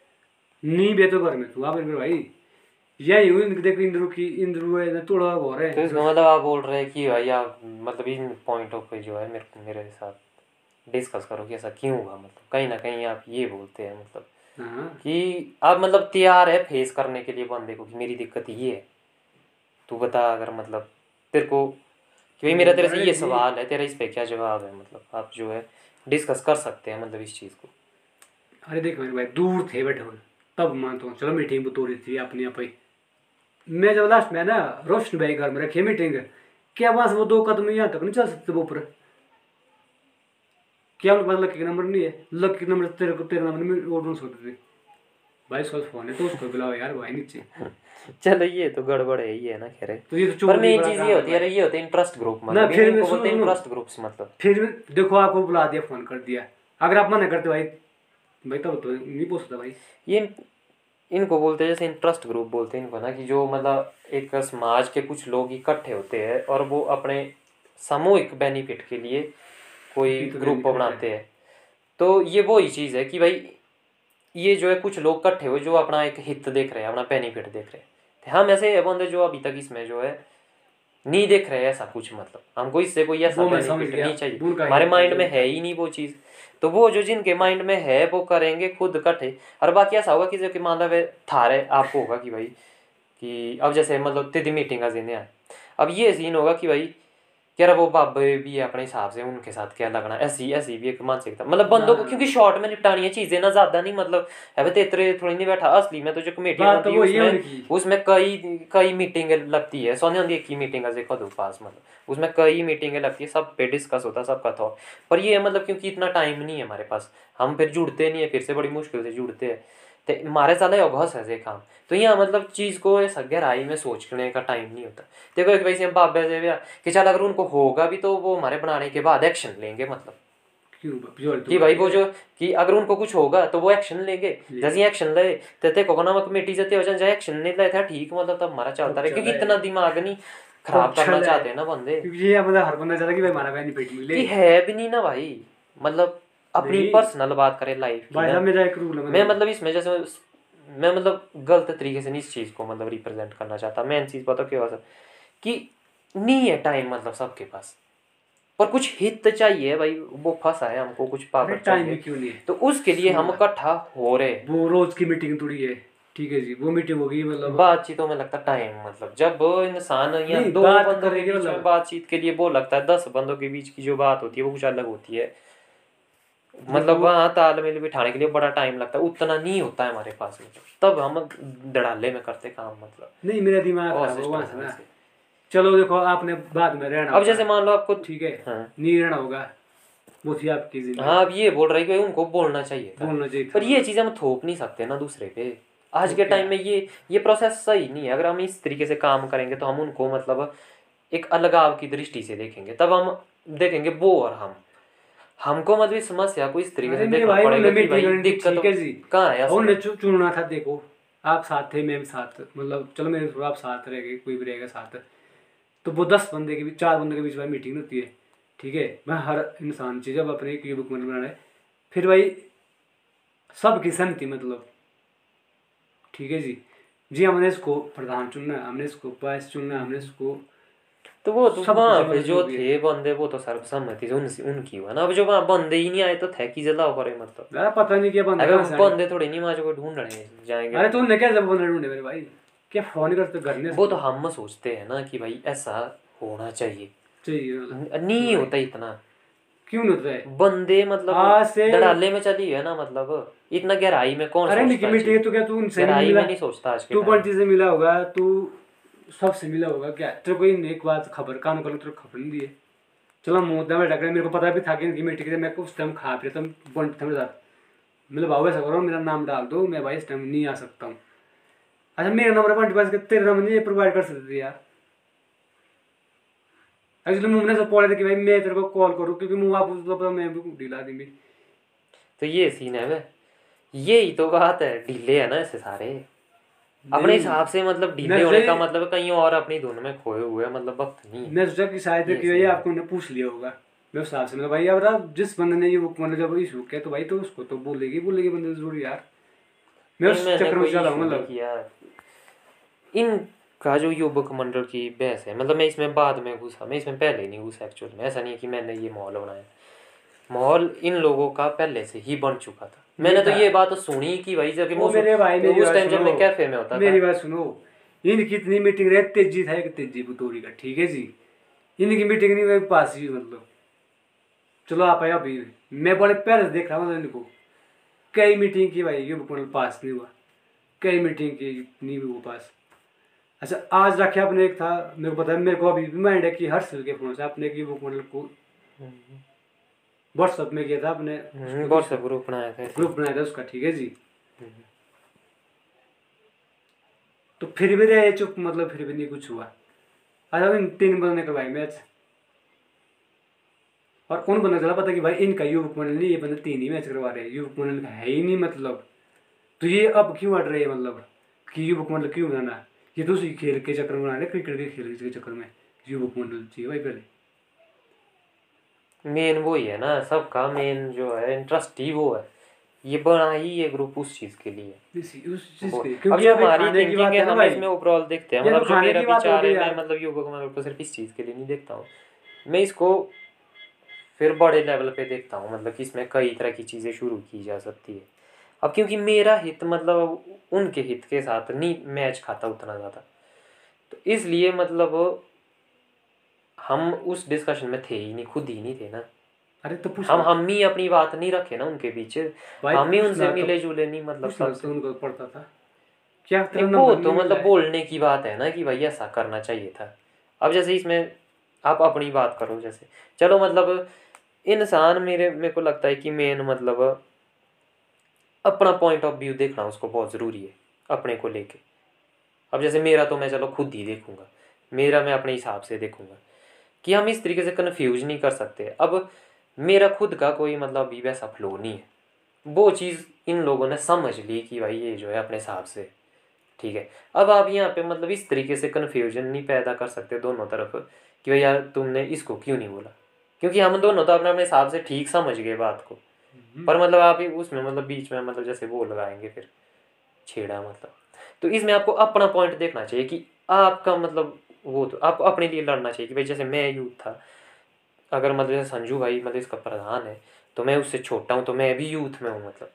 नी बे तो घर में तू आप मेरे भाई यही हूँ देखो इंद्रू की इंद्रू है ना थोड़ा हो रहा
तो इसका मतलब आप बोल रहे हैं कि भाई आप मतलब इन पॉइंटों पे जो है मेरे मेरे साथ डिस्कस करो कि ऐसा क्यों हुआ मतलब कहीं ना कहीं आप ये बोलते हैं मतलब
हाँ
कि आप मतलब तैयार है फेस करने के लिए बंदे को कि मेरी दिक्कत ये है तू बता अगर मतलब तेरे को कि भाई मेरा तेरे से ये सवाल है तेरा इस पे क्या जवाब है मतलब आप जो है डिस्कस कर सकते हैं मतलब इस चीज़ को
अरे देख मेरे भाई दूर थे बैठे हुए तब मानता हूँ चलो मीटिंग तो तोड़ी थी अपनी आप ही। मैं जब लास्ट में ना रोशन भाई घर में रखी मीटिंग क्या वहाँ से वो दो कदम यहाँ तक नहीं चल सकते वो ऊपर? क्या उनके पास लकी का नंबर नहीं है? लकी नंबर तेरे को तेरे नंबर में वो ढूंढ सकते थे भाई उसका फ़ोन है तो उसको बुलाओ यार भाई नीचे।
चलो ये तो गड़बड़ है ही है ना खैर
तो ये तो
पर मेन चीज़ ये होती है ये होते इंटरेस्ट ग्रुप
ना,
मतलब
फिर।
इंटरेस्ट ग्रुप्स मतलब।
फिर देखो आपको बुला दिया फ़ोन कर दिया। अगर आप मना करते भाई भाई तब तो नहीं पूछ सकता भाई।
ये इनको बोलते हैं जैसे इंटरेस्ट ग्रुप बोलते हैं इनको ना कि जो मतलब एक समाज के कुछ लोग इकट्ठे होते हैं और वो अपने सामूहिक बेनिफिट के लिए कोई
तो
ग्रुप
है।
बनाते हैं। तो ये वो ही चीज़ है कि भाई ये जो है कुछ लोग इकट्ठे हुए जो अपना एक हित देख रहे हैं अपना बेनिफिट देख रहे हैं। तो हम ऐसे है बंदे जो अभी तक इसमें जो है नहीं देख रहे ऐसा कुछ मतलब। हमको इससे कोई ऐसा बेनिफिट नहीं चाहिए। हमारे माइंड में है। ही नहीं वो चीज़। तो वो जो जिनके माइंड में है, वो करेंगे खुद इकट्ठे और बाकी ऐसा होगा कि जो कि मान लो थारे, आपको होगा कि भाई, कि अब जैसे मतलब तिथि मीटिंग का सीन है अब ये सीन होगा कि भाई यार वो बाबे भी अपने हिसाब से उनके साथ क्या लगना ऐसी ऐसी भी एक मानसिकता मतलब बंदों को
हाँ।
क्योंकि शॉर्ट में निपटानी है चीज़ें ना ज़्यादा नहीं मतलब अब तेतरे थोड़ी नहीं बैठा असली में तो जो कमेटी
तो
होती है उसमें उसमें कई कई मीटिंगें लगती है सोने होती है एक ही मीटिंग देखो दो पास मतलब उसमें कई मीटिंगें लगती है सब पे डिस्कस होता है सबका थॉट पर ये मतलब क्योंकि इतना टाइम नहीं है हमारे पास हम फिर जुड़ते नहीं है फिर से बड़ी मुश्किल से जुड़ते हैं। तो हमारे साले अघस है ये काम। तो यहाँ मतलब चीज़ को ऐसा गहराई में सोचने का टाइम नहीं होता। देखो एक वैसे हम बाबे से भी कि चल अगर उनको होगा भी तो वो हमारे बनाने के बाद एक्शन लेंगे मतलब।
क्यों?
कि भाई वो जो कि अगर उनको कुछ होगा तो वो एक्शन लेंगे। जैसे एक्शन ले ते ते को ना कमेटी से ते वज़न जाए एक्शन नहीं ले था ठीक मतलब तब हमारा चलता रहे। क्योंकि इतना दिमाग नहीं खराब करना चाहते हैं ना बंदे।
ये मतलब हर बंदा चाहता है कि भाई हमारा बेनिफिट मिले
है भी नहीं ना भाई। मतलब अपनी पर्सनल बात करें लाइफ
भाई साहब मेरा एक रूल है
मैं मतलब इसमें जैसे मैं मतलब गलत तरीके से इस चीज़ को मतलब रिप्रेजेंट करना चाहता। मेन चीज़ पता क्या हुआ कि नहीं है टाइम मतलब सबके पास। पर कुछ हित चाहिए भाई वो फंसा है हमको कुछ पावर
टाइम
चाहिए।
क्यों नहीं
तो उसके लिए हम इकट्ठा हो रहे
वो रोज की मीटिंग थोड़ी है। ठीक है जी वो मीटिंग होगी मतलब।
बातचीतों में लगता टाइम मतलब। जब इंसान या दो बंदों के बीच में
मतलब।
बातचीत के लिए वो लगता है दस बंदों के बीच की जो बात होती है वो कुछ अलग होती है। मतलब वहाँ तालमेल बिठाने के लिए बड़ा टाइम लगता है उतना नहीं होता है हमारे पास मतलब तब हम धड़ाले में करते काम मतलब।
नहीं मेरा दिमाग चलो देखो आपने बाद में रहना
अब जैसे मान लो आपको
ठीक है
हाँ।
नहीं रहना होगा। वो थी आपकी ज़िम्मेदारी
हाँ अब ये बोल रही कि उनको बोलना चाहिए था।
बोलना चाहिए
पर ये चीज़ हम थोप नहीं सकते ना दूसरे पे। आज के टाइम में ये ये प्रोसेस सही नहीं है। अगर हम इस तरीके से काम करेंगे तो हम उनको मतलब एक अलगाव की दृष्टि से देखेंगे। तब हम देखेंगे वो और हम। हमको मतलब इस समस्या को इस तरीके से देखना पड़ेगा कि भाई दिक्कत
है जी।
कहाँ है असल
उन्हें
में?
चु- चुनना था देखो आप साथ थे मैं भी साथ मतलब चलो मेरे थोड़ा आप साथ रह गए कोई भी रहेगा साथ। तो वो दस बंदे के बीच चार बंदे के बीच भाई मीटिंग होती है ठीक है? मैं हर इंसान चीज़ जब अपने एक बुक बना रहा है फिर भाई सबकी सहमति मतलब ठीक है जी? जी हमने इसको प्रधान चुनना है हमने इसको उपाध्यक्ष चुनना है हमने इसको
तो वो तो वहाँ पे जो थे बंदे वो तो सर्वसम्मति से उनसे उनकी हुआ ना। अब जो वहाँ बंदे ही नहीं आए तो थे की जला करे मतलब?
पता नहीं क्या बंदा
अबे। बंदे थोड़ी नहीं वहाँ जो ढूंढ रहे हैं जाएँगे।
अरे तूने क्या जब बंदा ढूंढे मेरे भाई? क्या फ़ोन ही करते घर
वो तो हम सोचते हैं ना कि भाई ऐसा होना चाहिए। नहीं होता इतना।
क्यों नहीं होता है?
बंदे मतलब
से
धड़ाले में चली है ना मतलब। इतना गहराई में कौन
अरे निकी
है
मिट्टी तो क्या तू उनसे नहीं मिला?
नहीं सोचता आज के
तू बंटी से मिला होगा तू सबसे मिला होगा क्या? तेरे को एक बात खबर कान कर तेरे खबर नहीं दी है चलो मुद्दा में टकरा मेरे को पता भी था कि इनकी मीटिंग से मैं उस टाइम खा पिया तुम बंटी था मेरे साथ। मेरे भाव ऐसा करो, मेरा नाम डाल दो, मैं भाई इस टाइम नहीं आ सकता हूँ। अच्छा मेरा नंबर बंटी पास तेरा नंबर नहीं प्रोवाइड कर सकते थे यार। एक्चुअली मुझे से बोल थे कि भाई मैं तेरे को कॉल करूँ, क्योंकि मुझे आप पता मैं भी ढीला दी भी
तो ये सीन है वे। यही तो बात है ढीले है ना ऐसे सारे। अपने हिसाब से मतलब ढीले होने का मतलब कहीं और अपनी धुन में खोए हुए मतलब वक्त नहीं
सोचा कि शायद
ये
कि भाई
सही है।
आपको उन्हें पूछ लिया होगा। मैं उस हिसाब से मतलब भाई अब आप जिस बंदे ने ये बुक मतलब जब इशू किया तो भाई तो उसको तो बोलेगी बोलेगी बंदे ज़रूर यार। मैं उस चक्कर में चला मतलब
किया। इनका जो युवक मंडल की बहस है मतलब मैं इसमें बाद में घुसा मैं इसमें पहले नहीं घुसा एक्चुअल में। ऐसा नहीं है कि मैंने ये माहौल बनाया। माहौल इन लोगों का पहले से ही बन चुका था। मैंने तो ये बात सुनी कि भाई जब
वो मेरे भाई मेरी
उस टाइम जब मैं कैफ़े में होता
मेरी बात सुनो। इनकी इतनी मीटिंग रहे तेज़ी था एक तेज़ी बुतौरी का ठीक है जी? इनकी मीटिंग नहीं हुई पास ही मतलब। चलो आप आए अभी। मैं बड़े पहले से देख रहा हूँ इनको। कई मीटिंग की भाई ये मतलब पास नहीं हुआ। कई मीटिंग की नहीं हुई वो पास। अच्छा आज रखे अपने एक था मेरे को पता है मेरे को अभी भी माइंड है कि हर साल के फ़ोन से अपने की बुक मतलब को व्हाट्सअप में किया था आपने
व्हाट्सएप ग्रुप बनाया था।
ग्रुप बनाया था उसका ठीक है जी। तो फिर भी रहे चुप मतलब फिर भी नहीं कुछ हुआ। आज अब इन तीन बंदों ने करवाई मैच। और उन बंदों चला पता कि भाई इनका युवक मंडल नहीं ये बंदे तीन ही मैच करवा रहे हैं। युवक मंडल का है ही नहीं मतलब। तो ये अब क्यों अड़ रहे हैं मतलब? कि युवक मंडल क्यों बनाना ये तो उसी खेल के चक्कर में बना रहे क्रिकेट के खेल के चक्कर में। युवक मंडल चाहिए भाई पहले।
मेन वो ही है ना सबका मेन जो है इंटरेस्ट ही वो है। ये बना ही ये ग्रुप उस चीज़ के लिए।
उस चीज़ के
अब जो हमारी थिंकिंग है हम इसमें ओवरऑल देखते हैं।
तो
मतलब जो मेरा विचार है मैं मतलब युवक मंडल को सिर्फ़ इस चीज़ के लिए नहीं देखता हूँ। मैं इसको फिर बड़े लेवल पे देखता हूँ मतलब कि इसमें कई तरह की चीज़ें शुरू की जा सकती है। अब क्योंकि मेरा हित मतलब उनके हित के साथ नहीं मैच खाता उतना ज़्यादा। तो इसलिए मतलब हम उस डिस्कशन में थे ही नहीं खुद ही नहीं थे ना।
अरे तो
हम हम ही अपनी बात नहीं रखे ना उनके बीच हम ही उनसे
तो-
मिले जुले नहीं मतलब सबसे।
उनको पड़ता था। क्या
वो तो मतलब बोलने की बात है ना कि भाई ऐसा करना चाहिए था। अब जैसे इसमें आप अपनी बात करो जैसे। चलो मतलब इंसान मेरे मेरे को लगता है कि मेन मतलब अपना पॉइंट ऑफ़ व्यू देखना उसको बहुत ज़रूरी है अपने को लेके। अब जैसे मेरा तो मैं चलो खुद ही देखूँगा। मेरा मैं अपने हिसाब से देखूँगा। कि हम इस तरीके से कन्फ्यूज़ नहीं कर सकते। अब मेरा खुद का कोई मतलब अभी वैसा फ्लो नहीं है। वो चीज़ इन लोगों ने समझ ली कि भाई ये जो है अपने हिसाब से ठीक है। अब आप यहाँ पे मतलब इस तरीके से कन्फ्यूज़न नहीं पैदा कर सकते दोनों तरफ़ कि भाई यार तुमने इसको क्यों नहीं बोला? क्योंकि हम दोनों तो अपने अपने हिसाब से ठीक समझ गए बात को। पर मतलब आप उसमें मतलब बीच में मतलब जैसे वो लगाएँगे फिर छेड़ा मतलब। तो इसमें आपको अपना पॉइंट देखना चाहिए कि आपका मतलब वो तो आपको अपने लिए लड़ना चाहिए कि भाई जैसे मैं यूथ था अगर मतलब जैसे संजू भाई मतलब इसका प्रधान है तो मैं उससे छोटा हूँ तो मैं भी यूथ में हूँ मतलब।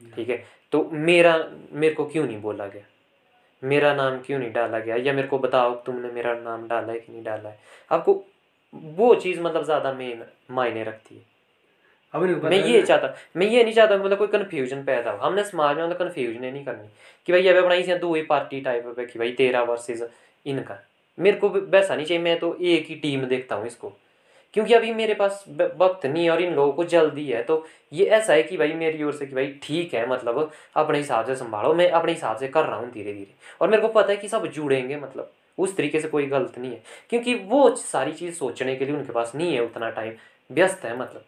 ठीक है? तो मेरा मेरे को क्यों नहीं बोला गया? मेरा नाम क्यों नहीं डाला गया? या मेरे को बताओ तुमने मेरा नाम डाला है कि नहीं डाला है? आपको वो चीज़ मतलब ज़्यादा मेन मायने रखती है। मैं ये चाहता मैं ये नहीं चाहता मतलब कोई कन्फ्यूज़न पैदा हो। हमने समाज में मतलब कन्फ्यूज़न नहीं करनी। कि भाई अब बनाई से दो ही पार्टी टाइप पे कि भाई तेरा वर्सेस इनका। मेरे को वैसा नहीं चाहिए, मैं तो एक ही टीम देखता हूँ इसको। क्योंकि अभी मेरे पास वक्त नहीं और इन लोगों को जल्दी है तो ये ऐसा है कि भाई मेरी ओर से कि भाई ठीक है मतलब अपने हिसाब से संभालो, मैं अपने हिसाब से कर रहा हूँ धीरे धीरे और मेरे को पता है कि सब जुड़ेंगे मतलब उस तरीके से कोई गलत नहीं है। क्योंकि वो सारी चीज़ सोचने के लिए उनके पास नहीं है उतना टाइम व्यस्त है मतलब।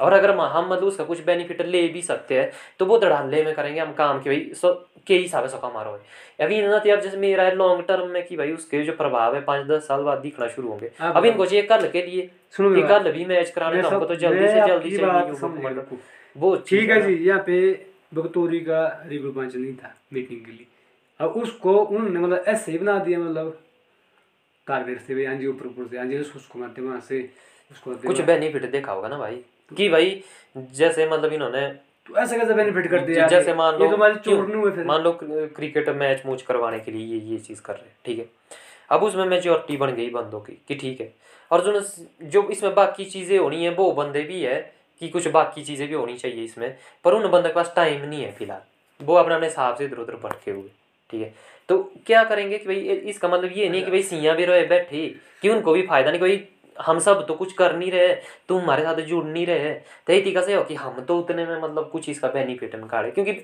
और अगर हम मतलब उसका कुछ बेनिफिट ले भी सकते हैं तो वो धड़ाले में करेंगे हम काम के भाई सो के हिसाब से कमा रहे हो अभी ना तो अब जैसे मेरा है लॉन्ग टर्म में कि भाई उसके जो प्रभाव है पाँच दस साल बाद दिखना शुरू होंगे।
अब-
अब इनको चाहिए कल के लिए।
सुनो
कि कल भी मैच कराने
मैं
तो हमको तो जल्दी से जल्दी चाहिए। वो
ठीक है जी यहाँ पे बगतौरी का रिव्यू पंच नहीं था मीटिंग के लिए। अब उसको उन्होंने मतलब ऐसे ही बना दिया मतलब टारगेट से भी हाँ जी ऊपर ऊपर से हाँ जी उसको वहाँ से उसको
कुछ बेनिफिट देखा होगा ना भाई? कि भाई जैसे मतलब इन्होंने
तो ऐसे कैसे बेनिफिट कर दिया
जैसे मान लो
ये तो
मान लो क्रिकेट मैच मूच करवाने के लिए ये ये चीज़ कर रहे हैं ठीक है? अब उसमें मेच्योरिटी बन गई बंदों की कि ठीक है। और जो जो इसमें बाकी चीज़ें होनी है वो बंदे भी है कि कुछ बाकी चीज़ें भी होनी चाहिए इसमें पर उन बंदे के पास टाइम नहीं है फ़िलहाल। वो अपने अपने हिसाब से इधर उधर भटके हुए ठीक है? तो क्या करेंगे कि भाई इसका मतलब ये नहीं कि भाई सियाँ भी रहे बैठे कि उनको भी फ़ायदा नहीं कोई हम सब तो कुछ कर नहीं रहे तुम हमारे साथ जुड़ नहीं रहे। तो यही तरीका से हो कि हम तो उतने में मतलब कुछ इसका बेनिफिट निकाले क्योंकि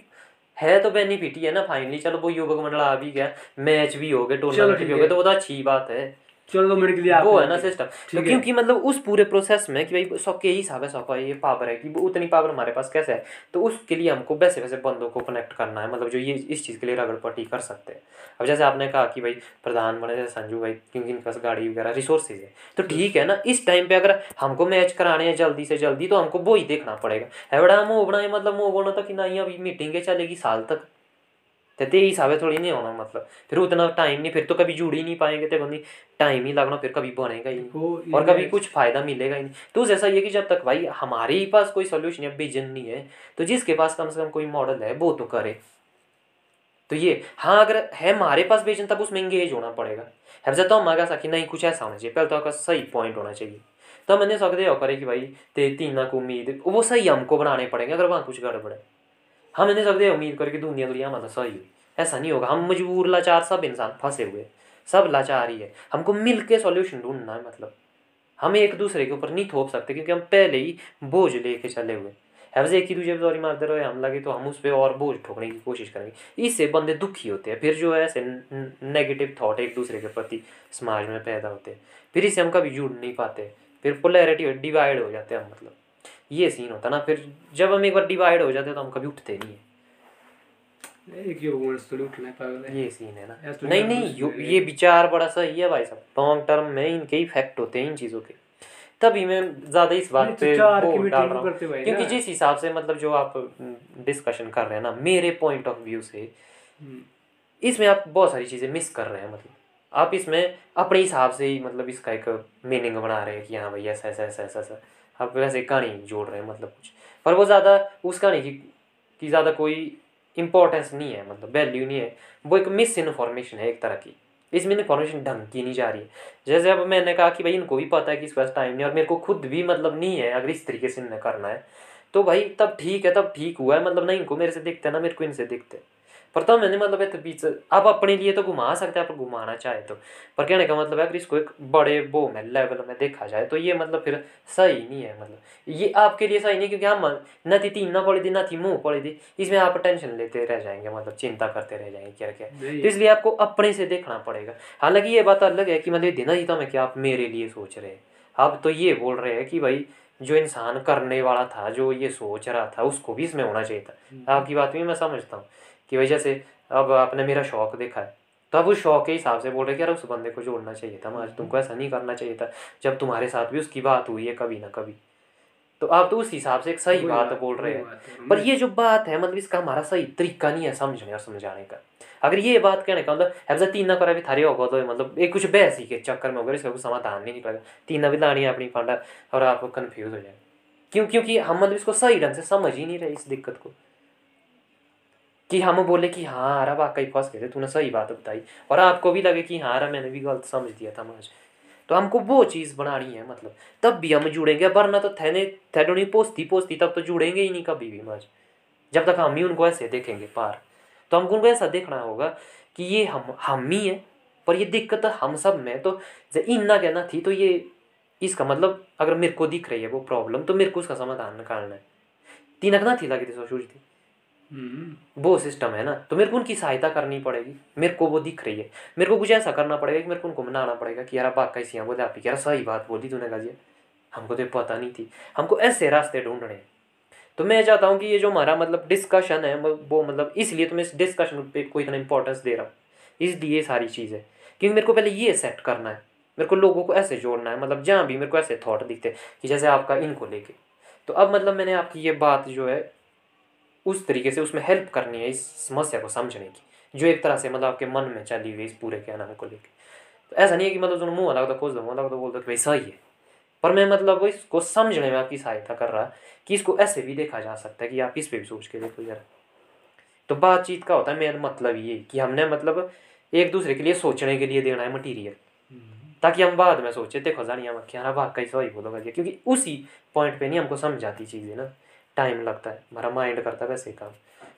है तो बेनिफिट ही है ना फाइनली चलो वो युवक मंडल आ भी गया मैच भी हो गए टूर्नामेंट भी हो गए तो वो तो अच्छी बात है।
चलो दो मिनट के लिए
वो है ना सिस्टम तो क्योंकि मतलब उस पूरे प्रोसेस में कि भाई ही हिसाब है ये पावर है कि वो उतनी पावर हमारे पास कैसे है? तो उसके लिए हमको वैसे वैसे बंदों को कनेक्ट करना है मतलब जो ये इस चीज़ के लिए रगड़ पट्टी कर सकते हैं। अब जैसे आपने कहा कि भाई प्रधान बने जैसे संजू भाई क्योंकि इनके पास गाड़ी वगैरह रिसोर्सेज है। तो ठीक है ना इस टाइम पे अगर हमको मैच कराने हैं जल्दी से जल्दी तो हमको वो ही देखना पड़ेगा। है बड़ा मुँह बनाए मतलब मुँह बोलना तो कि नहीं अभी मीटिंग चलेगी साल तक। तो ते हिसाब है थोड़ी नहीं होना मतलब फिर उतना टाइम नहीं फिर तो कभी जुड़ ही नहीं पाएँगे तो नहीं टाइम ही लगना फिर कभी बनेगा ही नहीं और कभी कुछ फ़ायदा मिलेगा ही नहीं तो ऐसा ये कि जब तक भाई हमारे ही पास कोई सोल्यूशन या विजन नहीं है तो जिसके पास कम से कम कोई मॉडल है वो तो करे तो ये हाँ अगर है हमारे पास विजन तब उसमें इंगेज होना पड़ेगा अब जब तो हम आगे कि नहीं कुछ ऐसा होना चाहिए पहले तो आपका सही पॉइंट होना चाहिए तो मैंने सकते हो करे कि भाई ते तीना को उम्मीद वो सही हमको बनाने पड़ेंगे अगर वहाँ कुछ गड़बड़ है हम नहीं सकते उम्मीद करके दुनिया दुनिया मतलब सही हुई ऐसा नहीं होगा हम मजबूर लाचार सब इंसान फंसे हुए सब लाचार ही है हमको मिल के सोल्यूशन ढूंढना है मतलब हम एक दूसरे के ऊपर नहीं थोप सकते क्योंकि हम पहले ही बोझ लेके चले हुए हैवज एक ही दूसरे पर मारते रहे हम लगे तो हम उस पर और बोझ ठोकने की कोशिश करेंगे इससे बंदे दुखी होते हैं फिर जो है ऐसे नेगेटिव थॉट एक दूसरे के प्रति समाज में पैदा होते हैं फिर इससे हम कभी जुड़ नहीं पाते फिर पोलैरिटी डिवाइड हो जाते हैं हम मतलब ये सीन होता ना फिर जब हम एक बार डिवाइड हो जाते तो हम कभी उठते नहीं है।
एक
ये सीन है ना। नहीं
नहीं
यो- विचार बड़ा सही है भाई साहब। लॉन्ग टर्म में इनके इफ़ेक्ट होते हैं इन चीज़ों के। तभी मैं ज़्यादा इस बात पे वो डाल रहा हूँ। क्योंकि जिस हिसाब से मतलब जो आप डिस्कशन कर रहे हैं ना मेरे पॉइंट ऑफ़ व्यू से
हम्म,
इसमें आप बहुत सारी चीज़ें मिस कर रहे हैं मतलब। आप इसमें अपने हिसाब से ही मतलब इसका एक मीनिंग बना रहे हैं कि हाँ भाई ऐसा ऐसा ऐसा ऐसा ऐसा। आप वैसे कहानी जोड़ रहे हैं मतलब कुछ। पर वो ज़्यादा, उस कहानी की की ज़्यादा कोई इम्पोर्टेंस नहीं है मतलब वैल्यू नहीं है। वो एक मिस इन्फॉर्मेशन है एक तरह की। इसमें इन्फॉर्मेशन ढंग की नहीं जा रही है। जैसे अब मैंने कहा कि भाई, इनको भी पता है कि इसके पास टाइम नहीं और मेरे को खुद भी मतलब नहीं है, अगर इस तरीके से इन्हें करना है तो भाई तब ठीक है, तब ठीक हुआ है मतलब नहीं इनको मेरे से दिखते हैं, ना मेरे को इनसे दिखते हैं। पर तो मैंने मतलब एक बीच आप अपने लिए तो घुमा सकते हैं आप घुमाना चाहे तो। पर कहने का मतलब है अगर इसको एक बड़े वो में लेवल में देखा जाए तो ये मतलब फिर सही नहीं है मतलब। ये आपके लिए सही नहीं क्योंकि हम न थी तीन ना पड़ी थी ना थी मुँह पड़ी थी इसमें आप टेंशन लेते रह जाएँगे मतलब चिंता करते रह जाएँगे क्या। क्या तो इसलिए आपको अपने से देखना पड़ेगा। हालाँकि ये बात अलग है कि मतलब देना ही था मैं क्या आप मेरे लिए सोच रहे हैं। आप तो ये बोल रहे हैं कि भाई जो इंसान करने वाला था जो ये सोच रहा था उसको भी इसमें होना चाहिए था। आपकी बात भी मैं समझता हूँ। कि भाई जैसे अब आपने मेरा शौक देखा है। तो आप उस शौक के हिसाब से बोल रहे कि यार उस बंदे को जोड़ना चाहिए था आज तुमको ऐसा नहीं करना चाहिए था। जब तुम्हारे साथ भी उसकी बात हुई है कभी ना कभी। तो आप तो उस हिसाब से एक सही बात बोल रहे हैं। पर ये जो बात है मतलब इसका हमारा सही तरीका नहीं है समझने और समझाने का। अगर ये बात कहने का मतलब हैजा तीन ना करा भी थारे होगा तो मतलब एक कुछ बहस ही के चक्कर में होगा इसका कुछ समाधान नहीं निकलेगा। तीन भी लानी है अपनी फंडा और आप कंफ्यूज हो जाए क्यों? क्योंकि हम मतलब इसको सही ढंग से समझ ही नहीं रहे इस दिक्कत को। कि हम बोले कि हाँ अरे वाकई फंस गए थे, तूने सही बात बताई। और आपको भी लगे कि हाँ अरे मैंने भी गलत समझ दिया था मुझे तो हमको वो चीज़ बनानी है मतलब। तब भी हम जुड़ेंगे, वरना तो थैने थैडो नहीं पोस्ती पोस्ती, तब तो जुड़ेंगे ही नहीं कभी भी मज जब तक हम ही उनको ऐसे देखेंगे पार। तो हमको उनको ऐसा देखना होगा कि ये हम हम ही है, पर ये दिक्कत हम सब में तो इन्ना कहना थी तो ये इसका मतलब अगर मेरे को दिख रही है वो प्रॉब्लम तो मेरे को उसका समाधान निकालना है। तीनक ना थी लगी थी सोच थी। वो सिस्टम है ना। तो मेरे को उनकी सहायता करनी पड़ेगी। मेरे को वो दिख रही है। मेरे को कुछ ऐसा करना पड़ेगा कि मेरे को उनको मनाना पड़ेगा कि यार बात कैसी है बोले आप यार सही बात बोली तूने गाजिया। हमको तो पता नहीं थी। हमको ऐसे रास्ते ढूँढने तो मैं चाहता हूँ कि ये जो हमारा मतलब डिस्कशन है, वो मतलब इसलिए तो मैं इस डिस्कशन पे कोई इतना इंपॉर्टेंस दे रहा हूँ। इसलिए सारी चीज़ है। क्योंकि मेरे को पहले ये सेट करना है। मेरे को लोगों को ऐसे जोड़ना है। मतलब जहाँ भी मेरे को ऐसे थॉट दिखते कि जैसे आपका इनको लेके। तो अब मतलब मैंने आपकी ये बात जो है उस तरीके से उसमें हेल्प करनी है इस समस्या को समझने की जो एक तरह से मतलब आपके मन में चली हुई इस पूरे क्या नाम को लेकर तो ऐसा नहीं है कि मतलब जो मुँह अलग तो खोज दो मुँह अलग तो बोल दो कि भाई सही है। पर मैं मतलब इसको समझने में आपकी सहायता कर रहा कि इसको ऐसे भी देखा जा सकता है कि आप इस पर भी सोच के देखो जरा तो बातचीत का होता है मेरा मतलब ये कि हमने मतलब एक दूसरे के लिए सोचने के लिए देना है मटीरियल
हम्म,
ताकि हम बाद में सोचे देखो जानिए हम क्या ना वाकई सही बोलोगा क्योंकि उसी पॉइंट पे नहीं हमको समझ आती चीज़ें ना। टाइम लगता है। हमारा माइंड करता है वैसे ही काम।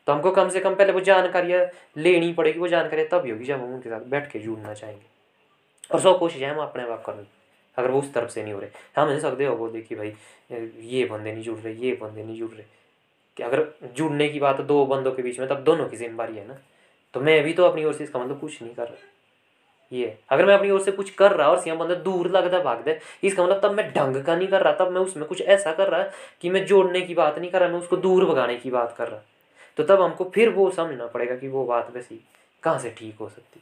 तो हमको कम से कम पहले वो जानकारियाँ लेनी पड़ेगी, वो जानकारियाँ तब ही होगी जब हम उनके साथ बैठ के जुड़ना चाहेंगे। और सौ कोशिश है हम अपने आप करनी अगर वो उस तरफ़ से नहीं हो रहे। हम नहीं सकते हो वो देखिए भाई ये बंदे नहीं जुड़ रहे, ये बंदे नहीं जुड़ रहे। कि अगर जुड़ने की बात दो बंदों के बीच में, तब दोनों की जिम्मेवारी है ना। तो मैं भी तो अपनी ओर से इसका मतलब कुछ नहीं कर रहा। ये अगर मैं अपनी ओर से कुछ कर रहा और सियाम बंदा दूर लगता भाग दे इसका मतलब तब मैं ढंग का नहीं कर रहा, तब मैं उसमें कुछ ऐसा कर रहा कि मैं जोड़ने की बात नहीं कर रहा, मैं उसको दूर भगाने की बात कर रहा। तो तब हमको फिर वो समझना पड़ेगा कि वो बात वैसी कहाँ से ठीक हो सकती।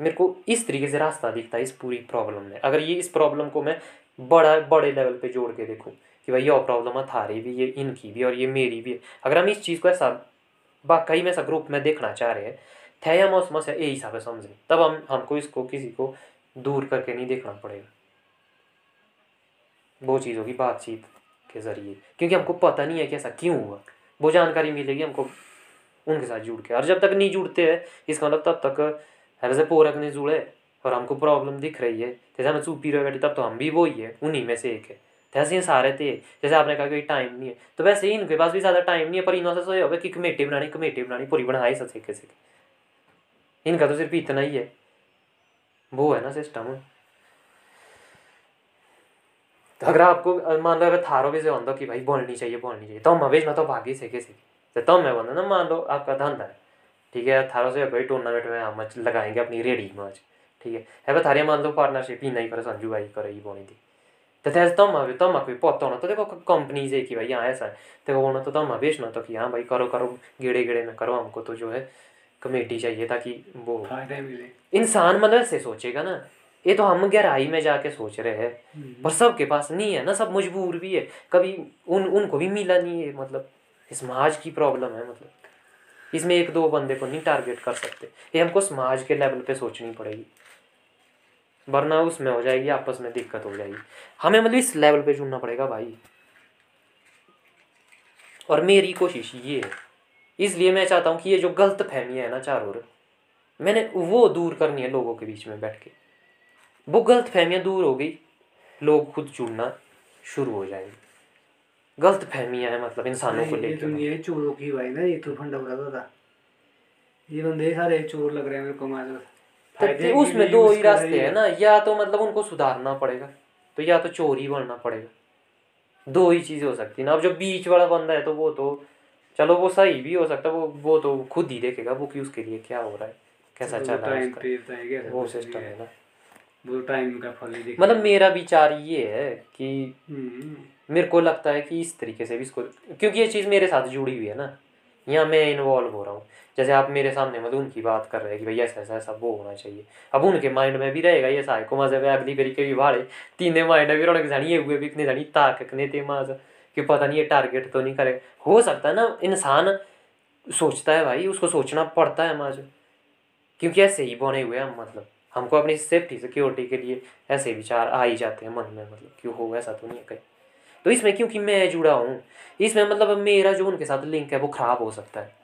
मेरे को इस तरीके से रास्ता दिखता है इस पूरी प्रॉब्लम में। अगर ये इस प्रॉब्लम को मैं बड़ा, बड़े लेवल पे जोड़ के देखूँ कि भाई ये प्रॉब्लम है थारी भी ये इनकी भी और ये मेरी भी अगर हम इस चीज़ को ऐसा वाकई में ऐसा ग्रुप में देखना चाह रहे हैं थे हम उस समस्या यही हिसाब से समझें? तब हम, हमको इसको किसी को दूर करके नहीं देखना पड़ेगा। वो चीज़ होगी बातचीत के ज़रिए। क्योंकि हमको पता नहीं है कि ऐसा क्यों हुआ। वो जानकारी मिलेगी हमको उनके साथ जुड़ के। और जब तक नहीं जुड़ते हैं, इसका मतलब तब तक ऐसे पोरक नहीं जुड़े और हमको प्रॉब्लम दिख रही है। जैसे हमें चुपी रहे बैठे, तब तो हम भी वो ही है उन्हीं में से एक है। जैसे ये सारे थे, जैसे आपने कहा कि टाइम नहीं है। तो वैसे ही इनके पास भी ज़्यादा टाइम नहीं है, पर इन्होंने से होगा कि कमेटी बनानी कमेटी बनानी, पूरी बनाई सब सीखे इनका तो सिर्फ़ इतना ही है। वो है ना सिस्टम तो अगर आपको मान लो अगर थारो भी से होता कि भाई बोलनी चाहिए बोलनी चाहिए तो हम में तो भागी सीखे सीखे तो मैं बोलना ना, मान लो आपका धंधा है, ठीक है, थारो से भाई टूर्नामेंट में हम लगाएँगे अपनी रेडी में आज, ठीक है। है थारे मान लो पार्टनरशिप ही नहीं करे, संजू भाई करे ही बोनी थी तो तेज तम भी तम कोई पता होना तो देखो कंपनी से कि भाई यहाँ ऐसा है। देखो, होना तो तम बेचना तो कि हाँ भाई करो करो गेड़े गेड़े में करो हमको तो जो है। कमेटी चाहिए ताकि वो
फ़ायदा मिले।
इंसान मतलब ऐसे सोचेगा ना ये तो हम गहराई में जाके सोच रहे हैं पर सबके पास नहीं है ना सब मजबूर भी है। कभी उन उनको भी मिला नहीं है मतलब समाज की प्रॉब्लम है मतलब। इसमें एक दो बंदे को नहीं टारगेट कर सकते। ये हमको समाज के लेवल पे सोचनी पड़ेगी। वरना उसमें हो जाएगी आपस में दिक्कत हो जाएगी। हमें मतलब इस लेवल पे जुड़ना पड़ेगा भाई। और मेरी कोशिश ये है इसलिए मैं चाहता हूँ कि ये जो गलत फहमियाँ है ना चारों ओर मैंने वो दूर करनी है लोगों के बीच में बैठ के वो गलत फहमियाँ दूर हो गई लोग खुद जुड़ना शुरू हो जाएँगे। गलत फहमियाँ है मतलब इंसानों को लेकर
है चोरों की भाई ना ये तो फंडा उड़ा था ये बंदे सारे चोर लग रहे हैं मेरे को मार
तो उसमें दो ही रास्ते हैं ना या तो मतलब उनको सुधारना पड़ेगा तो या तो चोरी बनना पड़ेगा। दो ही चीज़ें हो सकती है ना। अब जो बीच वाला बंदा है तो वो तो चलो वो सही भी हो सकता है वो वो तो खुद ही देखेगा वो कि उसके लिए क्या हो रहा है कैसा चल रहा है
क्या
वो सिस्टम है। ना।
वो टाइम का फल
मतलब मेरा विचार ये है कि
हम्म,
मेरे को लगता है कि इस तरीके से भी इसको क्योंकि ये चीज़ मेरे साथ जुड़ी हुई है ना। यहाँ मैं इन्वॉल्व हो रहा हूँ। जैसे आप मेरे सामने मतलब उनकी बात कर रहे हैं कि भैया ऐसा ऐसा ऐसा वो होना चाहिए। अब उनके माइंड में भी रहेगा ये सारे को मज़े अगली बारी के भी भाड़े तीने माइंड भी रौनक जानी हुए भी इतने जानी ताकने ते माज। कि पता नहीं ये टारगेट तो नहीं करेगा हो सकता है ना इंसान सोचता है भाई उसको सोचना पड़ता है माज क्योंकि ऐसे ही बने हुए हैं मतलब। हमको अपनी सेफ्टी सिक्योरिटी के लिए ऐसे विचार आ ही जाते हैं मन में मतलब। क्यों हो ऐसा तो नहीं है कहीं। तो इसमें क्योंकि मैं जुड़ा हूँ इसमें मतलब मेरा जो उनके साथ लिंक है वो खराब हो सकता है।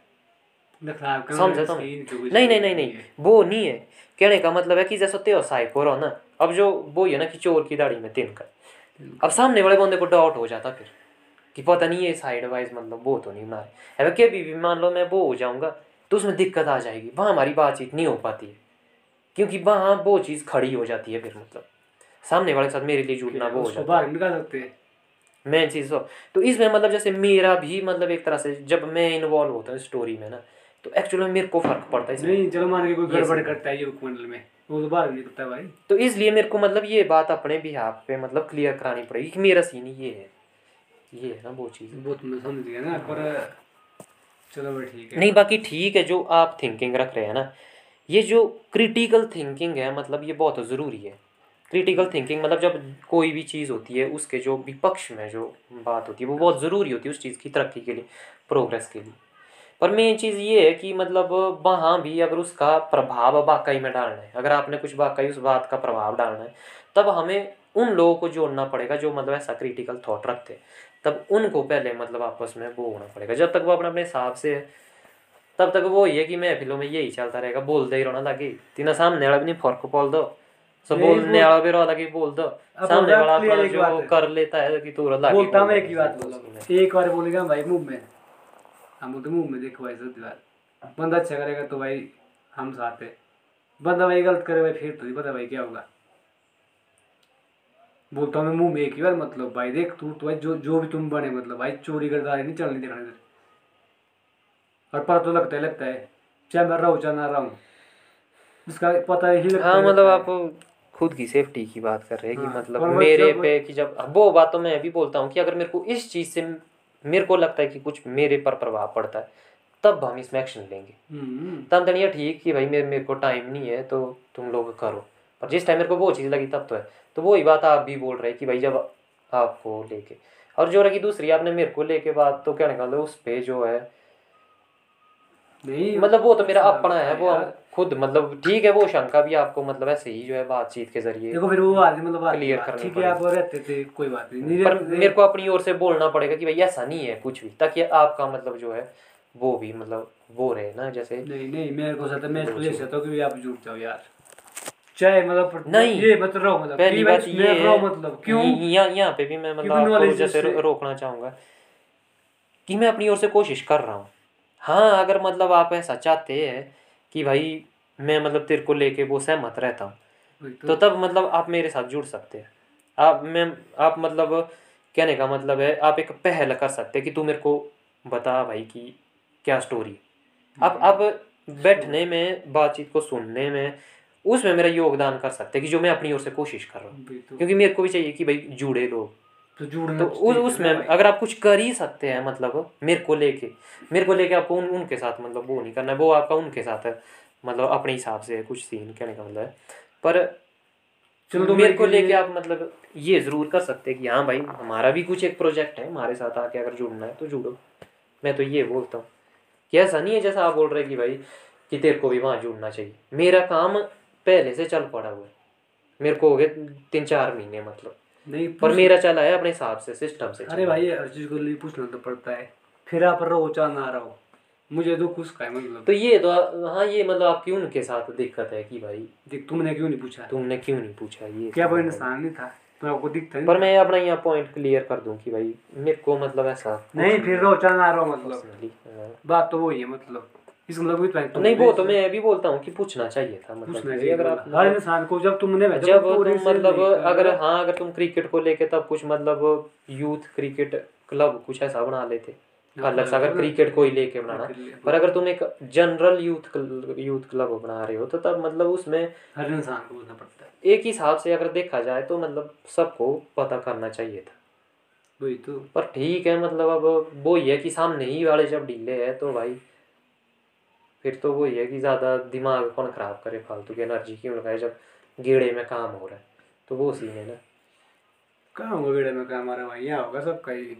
खराब का
समझा
मतलब
तो नहीं नहीं नहीं नहीं वो नहीं है। कहने का मतलब है कि जैसा त्यो साइको रहो ना अब जो वो ही है ना कि चोर की दाढ़ी में तिनका। अब सामने वाले बंदे को डाउट हो जाता फिर। कि पता नहीं ये साइड वाइज मतलब वो तो नहीं बना रहे अब कभी भी मान लो मैं वो हो जाऊँगा तो उसमें दिक्कत आ जाएगी। वहाँ हमारी बातचीत नहीं हो पाती है। क्योंकि वहाँ वो चीज़ खड़ी हो जाती है फिर मतलब। सामने वाले के साथ मेरे लिए जुड़ना वो हो जाता है।
निकाल सकते हैं।
मेन चीज़ तो तो इसमें मतलब जैसे मेरा भी मतलब एक तरह से जब मैं इन्वॉल्व होता हूँ स्टोरी में ना तो एक्चुअली में मेरे को फ़र्क पड़ता है
नहीं चलो मान के कोई गड़बड़ करता है युवक मंडल में वो तो बाहर नहीं करता भाई।
तो इसलिए मेरे को मतलब ये बात अपने बिहाफ पे मतलब क्लियर करानी पड़ेगी कि मेरा सीन ये है। ये है ना वो चीज़।
वो तो मैं समझ गया ना पर चलो भाई ठीक है।
नहीं बाकी ठीक है जो आप थिंकिंग रख रहे हैं ना ये जो क्रिटिकल थिंकिंग है मतलब ये बहुत ज़रूरी है। क्रिटिकल थिंकिंग मतलब जब कोई भी चीज़ होती है उसके जो विपक्ष में जो बात होती है वो बहुत ज़रूरी होती है उस चीज़ की तरक्की के लिए प्रोग्रेस के लिए। पर मेन चीज़ ये है कि मतलब वहाँ भी अगर उसका प्रभाव वाकई में डालना है अगर आपने कुछ वाकई उस बात का प्रभाव डालना है तब हमें उन लोगों को जोड़ना पड़ेगा जो मतलब ऐसा क्रिटिकल थॉट रखते हैं। तब उनको पहले मतलब आपस में वो होना पड़ेगा। जब तक वो अपने अपने हिसाब से तब तक वो है कि महफिलों में यही चलता रहेगा बोलते ही रहना ताकि तीना सामने वाला भी नहीं फ़र्क बोल दो सो बोलने वाला भी रहा कि बोल दो सामने वाला अपना जो
है।
कर लेता है कि तू रहा
बोलता मैं एक ही बात बोला। एक बार बोलेगा भाई मुँह में। हम बोलते मुँह में देखो भाई सत्य बात। बंदा अच्छा करेगा तो भाई हम साथ है। बंदा भाई गलत करे भाई फिर तो पता भाई क्या होगा। बोलता हूँ मैं मुँह में एक ही बार मतलब भाई देख तू तो भाई जो जो भी तुम बने मतलब भाई चोरी करदारी नहीं चलनी देखने इधर और पता तो लगता है लगता है। चाहे मैं रहूँ चाहे ना रहूँ। उसका पता ही लगता
हाँ
है,
मतलब आप खुद की सेफ्टी की बात कर रहे हैं कि
हाँ,
मतलब मेरे पे कि जब वो बात तो मैं भी बोलता हूँ कि अगर मेरे को इस चीज़ से मेरे को लगता है कि कुछ मेरे पर प्रभाव पड़ता है तब हम इसमें एक्शन लेंगे।
हम्म।
तब तक ठीक कि भाई मेरे मेरे को टाइम नहीं है तो तुम लोग करो। पर जिस टाइम मेरे को वो चीज़ लगी तब तो है। तो वही बात आप भी बोल रहे हैं कि भाई जब आपको लेके। और जो रही दूसरी आपने मेरे को लेके बात तो क्या निकाल उस पे जो है।
नहीं
मतलब वो तो मेरा अपना है वो खुद मतलब ठीक है वो शंका भी आपको मतलब ऐसे ही जो है बातचीत के ज़रिए
देखो फिर वो आदमी मतलब बात,
करनी
ठीक है आप रहते थे कोई बात नहीं।
पर मेरे को अपनी ओर से बोलना पड़ेगा कि भाई ऐसा नहीं है कुछ भी ताकि आपका मतलब जो है वो भी मतलब वो रहे ना जैसे
नहीं नहीं मेरे को सता मैं इसको सकता हूँ कि आप जुड़ जाओ यार। चाहे मतलब
नहीं।
ये मत रहो मतलब
पहली बात ये
मैं रहो मतलब क्यों
यहाँ यहाँ पे भी मैं मतलब आपको जैसे रोकना चाहूँगा कि मैं अपनी ओर से कोशिश कर रहा हूँ हाँ अगर मतलब आप ऐसा चाहते हैं कि भाई मैं मतलब तेरे को लेके वो सहमत रहता हूँ तो तब मतलब आप मेरे साथ जुड़ सकते हैं आप मैं आप मतलब कहने का मतलब है आप एक पहल कर सकते हैं कि तू मेरे को बता भाई कि क्या स्टोरी आप आप बैठने में बातचीत को सुनने में उसमें मेरा योगदान कर सकते हैं कि जो मैं अपनी ओर से कोशिश कर रहा हूँ। क्योंकि मेरे को भी चाहिए कि भाई जुड़े लोग।
तो जुड़ना
तो उस उसमें अगर आप कुछ कर ही सकते हैं मतलब मेरे को लेके मेरे को लेके आपको उन उनके साथ मतलब वो नहीं करना है वो आपका उनके साथ है मतलब अपने हिसाब से कुछ सीन कहने का मतलब है। पर
चलो तो
मेरे को लेके आप मतलब ये ज़रूर कर सकते हैं कि हाँ भाई हमारा भी कुछ एक प्रोजेक्ट है हमारे साथ आके अगर जुड़ना है तो जुड़ो। मैं तो ये बोलता हूँ कि ऐसा नहीं है जैसा आप बोल रहे कि भाई कि तेरे को भी वहाँ जुड़ना चाहिए। मेरा काम पहले से चल पड़ा हुआ है। मेरे को हो गए तीन चार महीने मतलब।
नहीं
पर मेरा चला है अपने हिसाब से सिस्टम से
अरे भाई हर चीज़ को लिए पूछना तो पड़ता है। फिर आप रहो चाह ना रहो। मुझे तो कुछ का है मतलब।
तो ये तो हाँ ये मतलब आपकी उनके साथ दिक्कत है कि भाई
देख तुमने क्यों नहीं पूछा?
तुमने क्यों नहीं पूछा ये
क्या वो इंसान नहीं था? तो आपको दिखता
पर मैं अपना यहाँ पॉइंट क्लियर कर दूँ कि भाई मेरे को मतलब ऐसा
नहीं फिर रहो चाह ना रहो मतलब।
हाँ।
बात तो वही है मतलब। मतलब तो
नहीं वो तो मैं भी बोलता हूँ कि पूछना चाहिए था मतलब
पूछना चाहिए
अगर आप
मतलब। हर इंसान को जब तुमने
जब तुम मतलब अगर हाँ अगर तुम क्रिकेट को लेके तब कुछ मतलब यूथ क्रिकेट क्लब कुछ ऐसा बना लेते। अलग से अगर क्रिकेट को ही लेके बनाना। पर अगर तुम एक जनरल यूथ यूथ क्लब बना रहे हो तो तब मतलब उसमें
हर इंसान को बोलना पड़ता है।
एक हिसाब से अगर देखा जाए तो मतलब सबको पता करना चाहिए था।
वही तो।
पर ठीक है मतलब अब वो ही है कि सामने ही वाले जब ढीले है तो भाई फिर तो वही है कि ज़्यादा दिमाग कौन खराब करे फालतू की एनर्जी क्यों लगाए जब गेड़े में काम हो रहा है। तो वो सीन है ना।
कहाँ होगा बेड़ा में काम आ रहा भाई? यहाँ होगा सबका ही।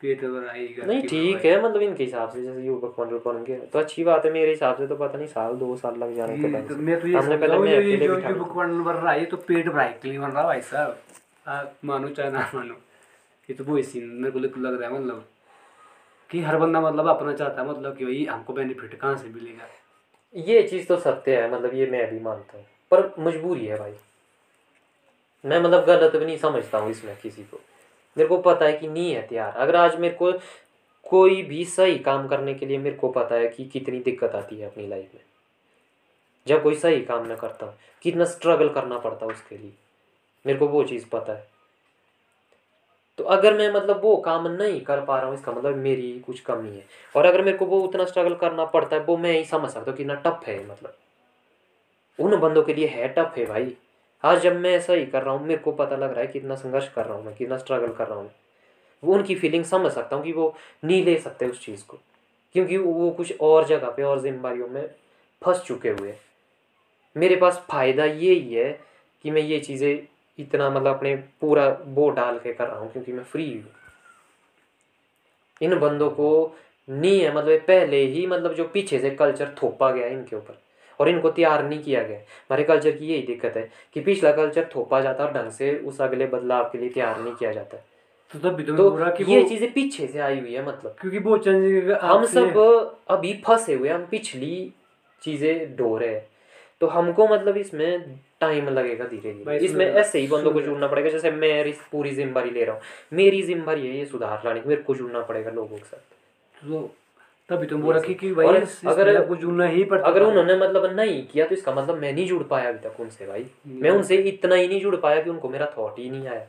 पेट ही
नहीं ठीक है मतलब इनके हिसाब से जैसे युवक बन बन गए। तो अच्छी बात है मेरे हिसाब से तो पता नहीं साल दो साल लग जाने के टाइम
तो मैं तो ये
हमने पहले मैं
ये
अकेले
जो
बिठा
जो बन रहा है ये तो पेट भराई के लिए बन रहा है भाई साहब। मानो चाहे ना मानो। ये तो वही सीन मेरे को लग रहा है मतलब। कि हर बंदा मतलब अपना चाहता है मतलब कि भाई हमको बेनिफिट कहाँ से मिलेगा?
ये चीज़ तो सत्य है मतलब ये मैं भी मानता हूँ, पर मजबूरी है भाई। मैं मतलब गलत भी नहीं समझता हूँ इसमें किसी को। मेरे को पता है कि नहीं है तैयार अगर आज मेरे को कोई भी सही काम करने के लिए मेरे को पता है कि कितनी दिक्कत आती है अपनी लाइफ में जब कोई सही काम ना करता हूँ, कितना स्ट्रगल करना पड़ता है उसके लिए, मेरे को वो चीज़ पता है। तो अगर मैं मतलब वो काम नहीं कर पा रहा हूँ, इसका मतलब मेरी कुछ कमी है। और अगर मेरे को वो उतना स्ट्रगल करना पड़ता है, वो मैं ही समझ सकता हूँ कितना टफ है मतलब। उन बंदों के लिए है टफ है भाई। आज जब मैं ऐसा ही कर रहा हूँ, मेरे को पता लग रहा है कितना संघर्ष कर रहा हूँ मैं कितना स्ट्रगल कर रहा हूँ। वो उनकी फीलिंग समझ सकता हूँ कि वो नहीं ले सकते उस चीज़ को। क्योंकि वो कुछ और जगह पे और जिम्मेदारियों में फंस चुके हुए मेरे पास फ़ायदा ये ही है कि मैं ये चीज़ें इतना मतलब अपने पूरा वो डाल के कर रहा हूँ क्योंकि मैं फ्री हूँ। इन बंदों को नहीं है मतलब पहले ही मतलब जो पीछे से कल्चर थोपा गया इनके ऊपर और इनको तैयार नहीं किया गया हमारे कल्चर की यही दिक्कत है कि पिछला कल्चर थोपा जाता है और ढंग से उस अगले बदलाव के लिए तैयार नहीं किया जाता है।
तो तो
तो
कि
ये चीज़ें पीछे से आई हुई है मतलब।
क्योंकि वो चेंज
हम सब अभी फंसे हुए हम पिछली चीज़ें ढो रहे हैं। तो हमको मतलब इसमें टाइम लगेगा धीरे धीरे इसमें ऐसे ही बंदों को जुड़ना पड़ेगा जैसे मैं पूरी ज़िम्मेदारी ले रहा हूँ। मेरी ज़िम्मेदारी है ये सुधार लाने की मेरे को जुड़ना पड़ेगा लोगों के साथ।
तो तभी तो बोल रहा कि भाई
अगर-
आपको जुड़ना ही पड़ता
अगर उन्होंने मतलब नहीं किया तो इसका मतलब मैं नहीं जुड़ पाया अभी तक उनसे भाई। मैं उनसे इतना ही नहीं जुड़ पाया कि उनको मेरा थॉट ही नहीं आया।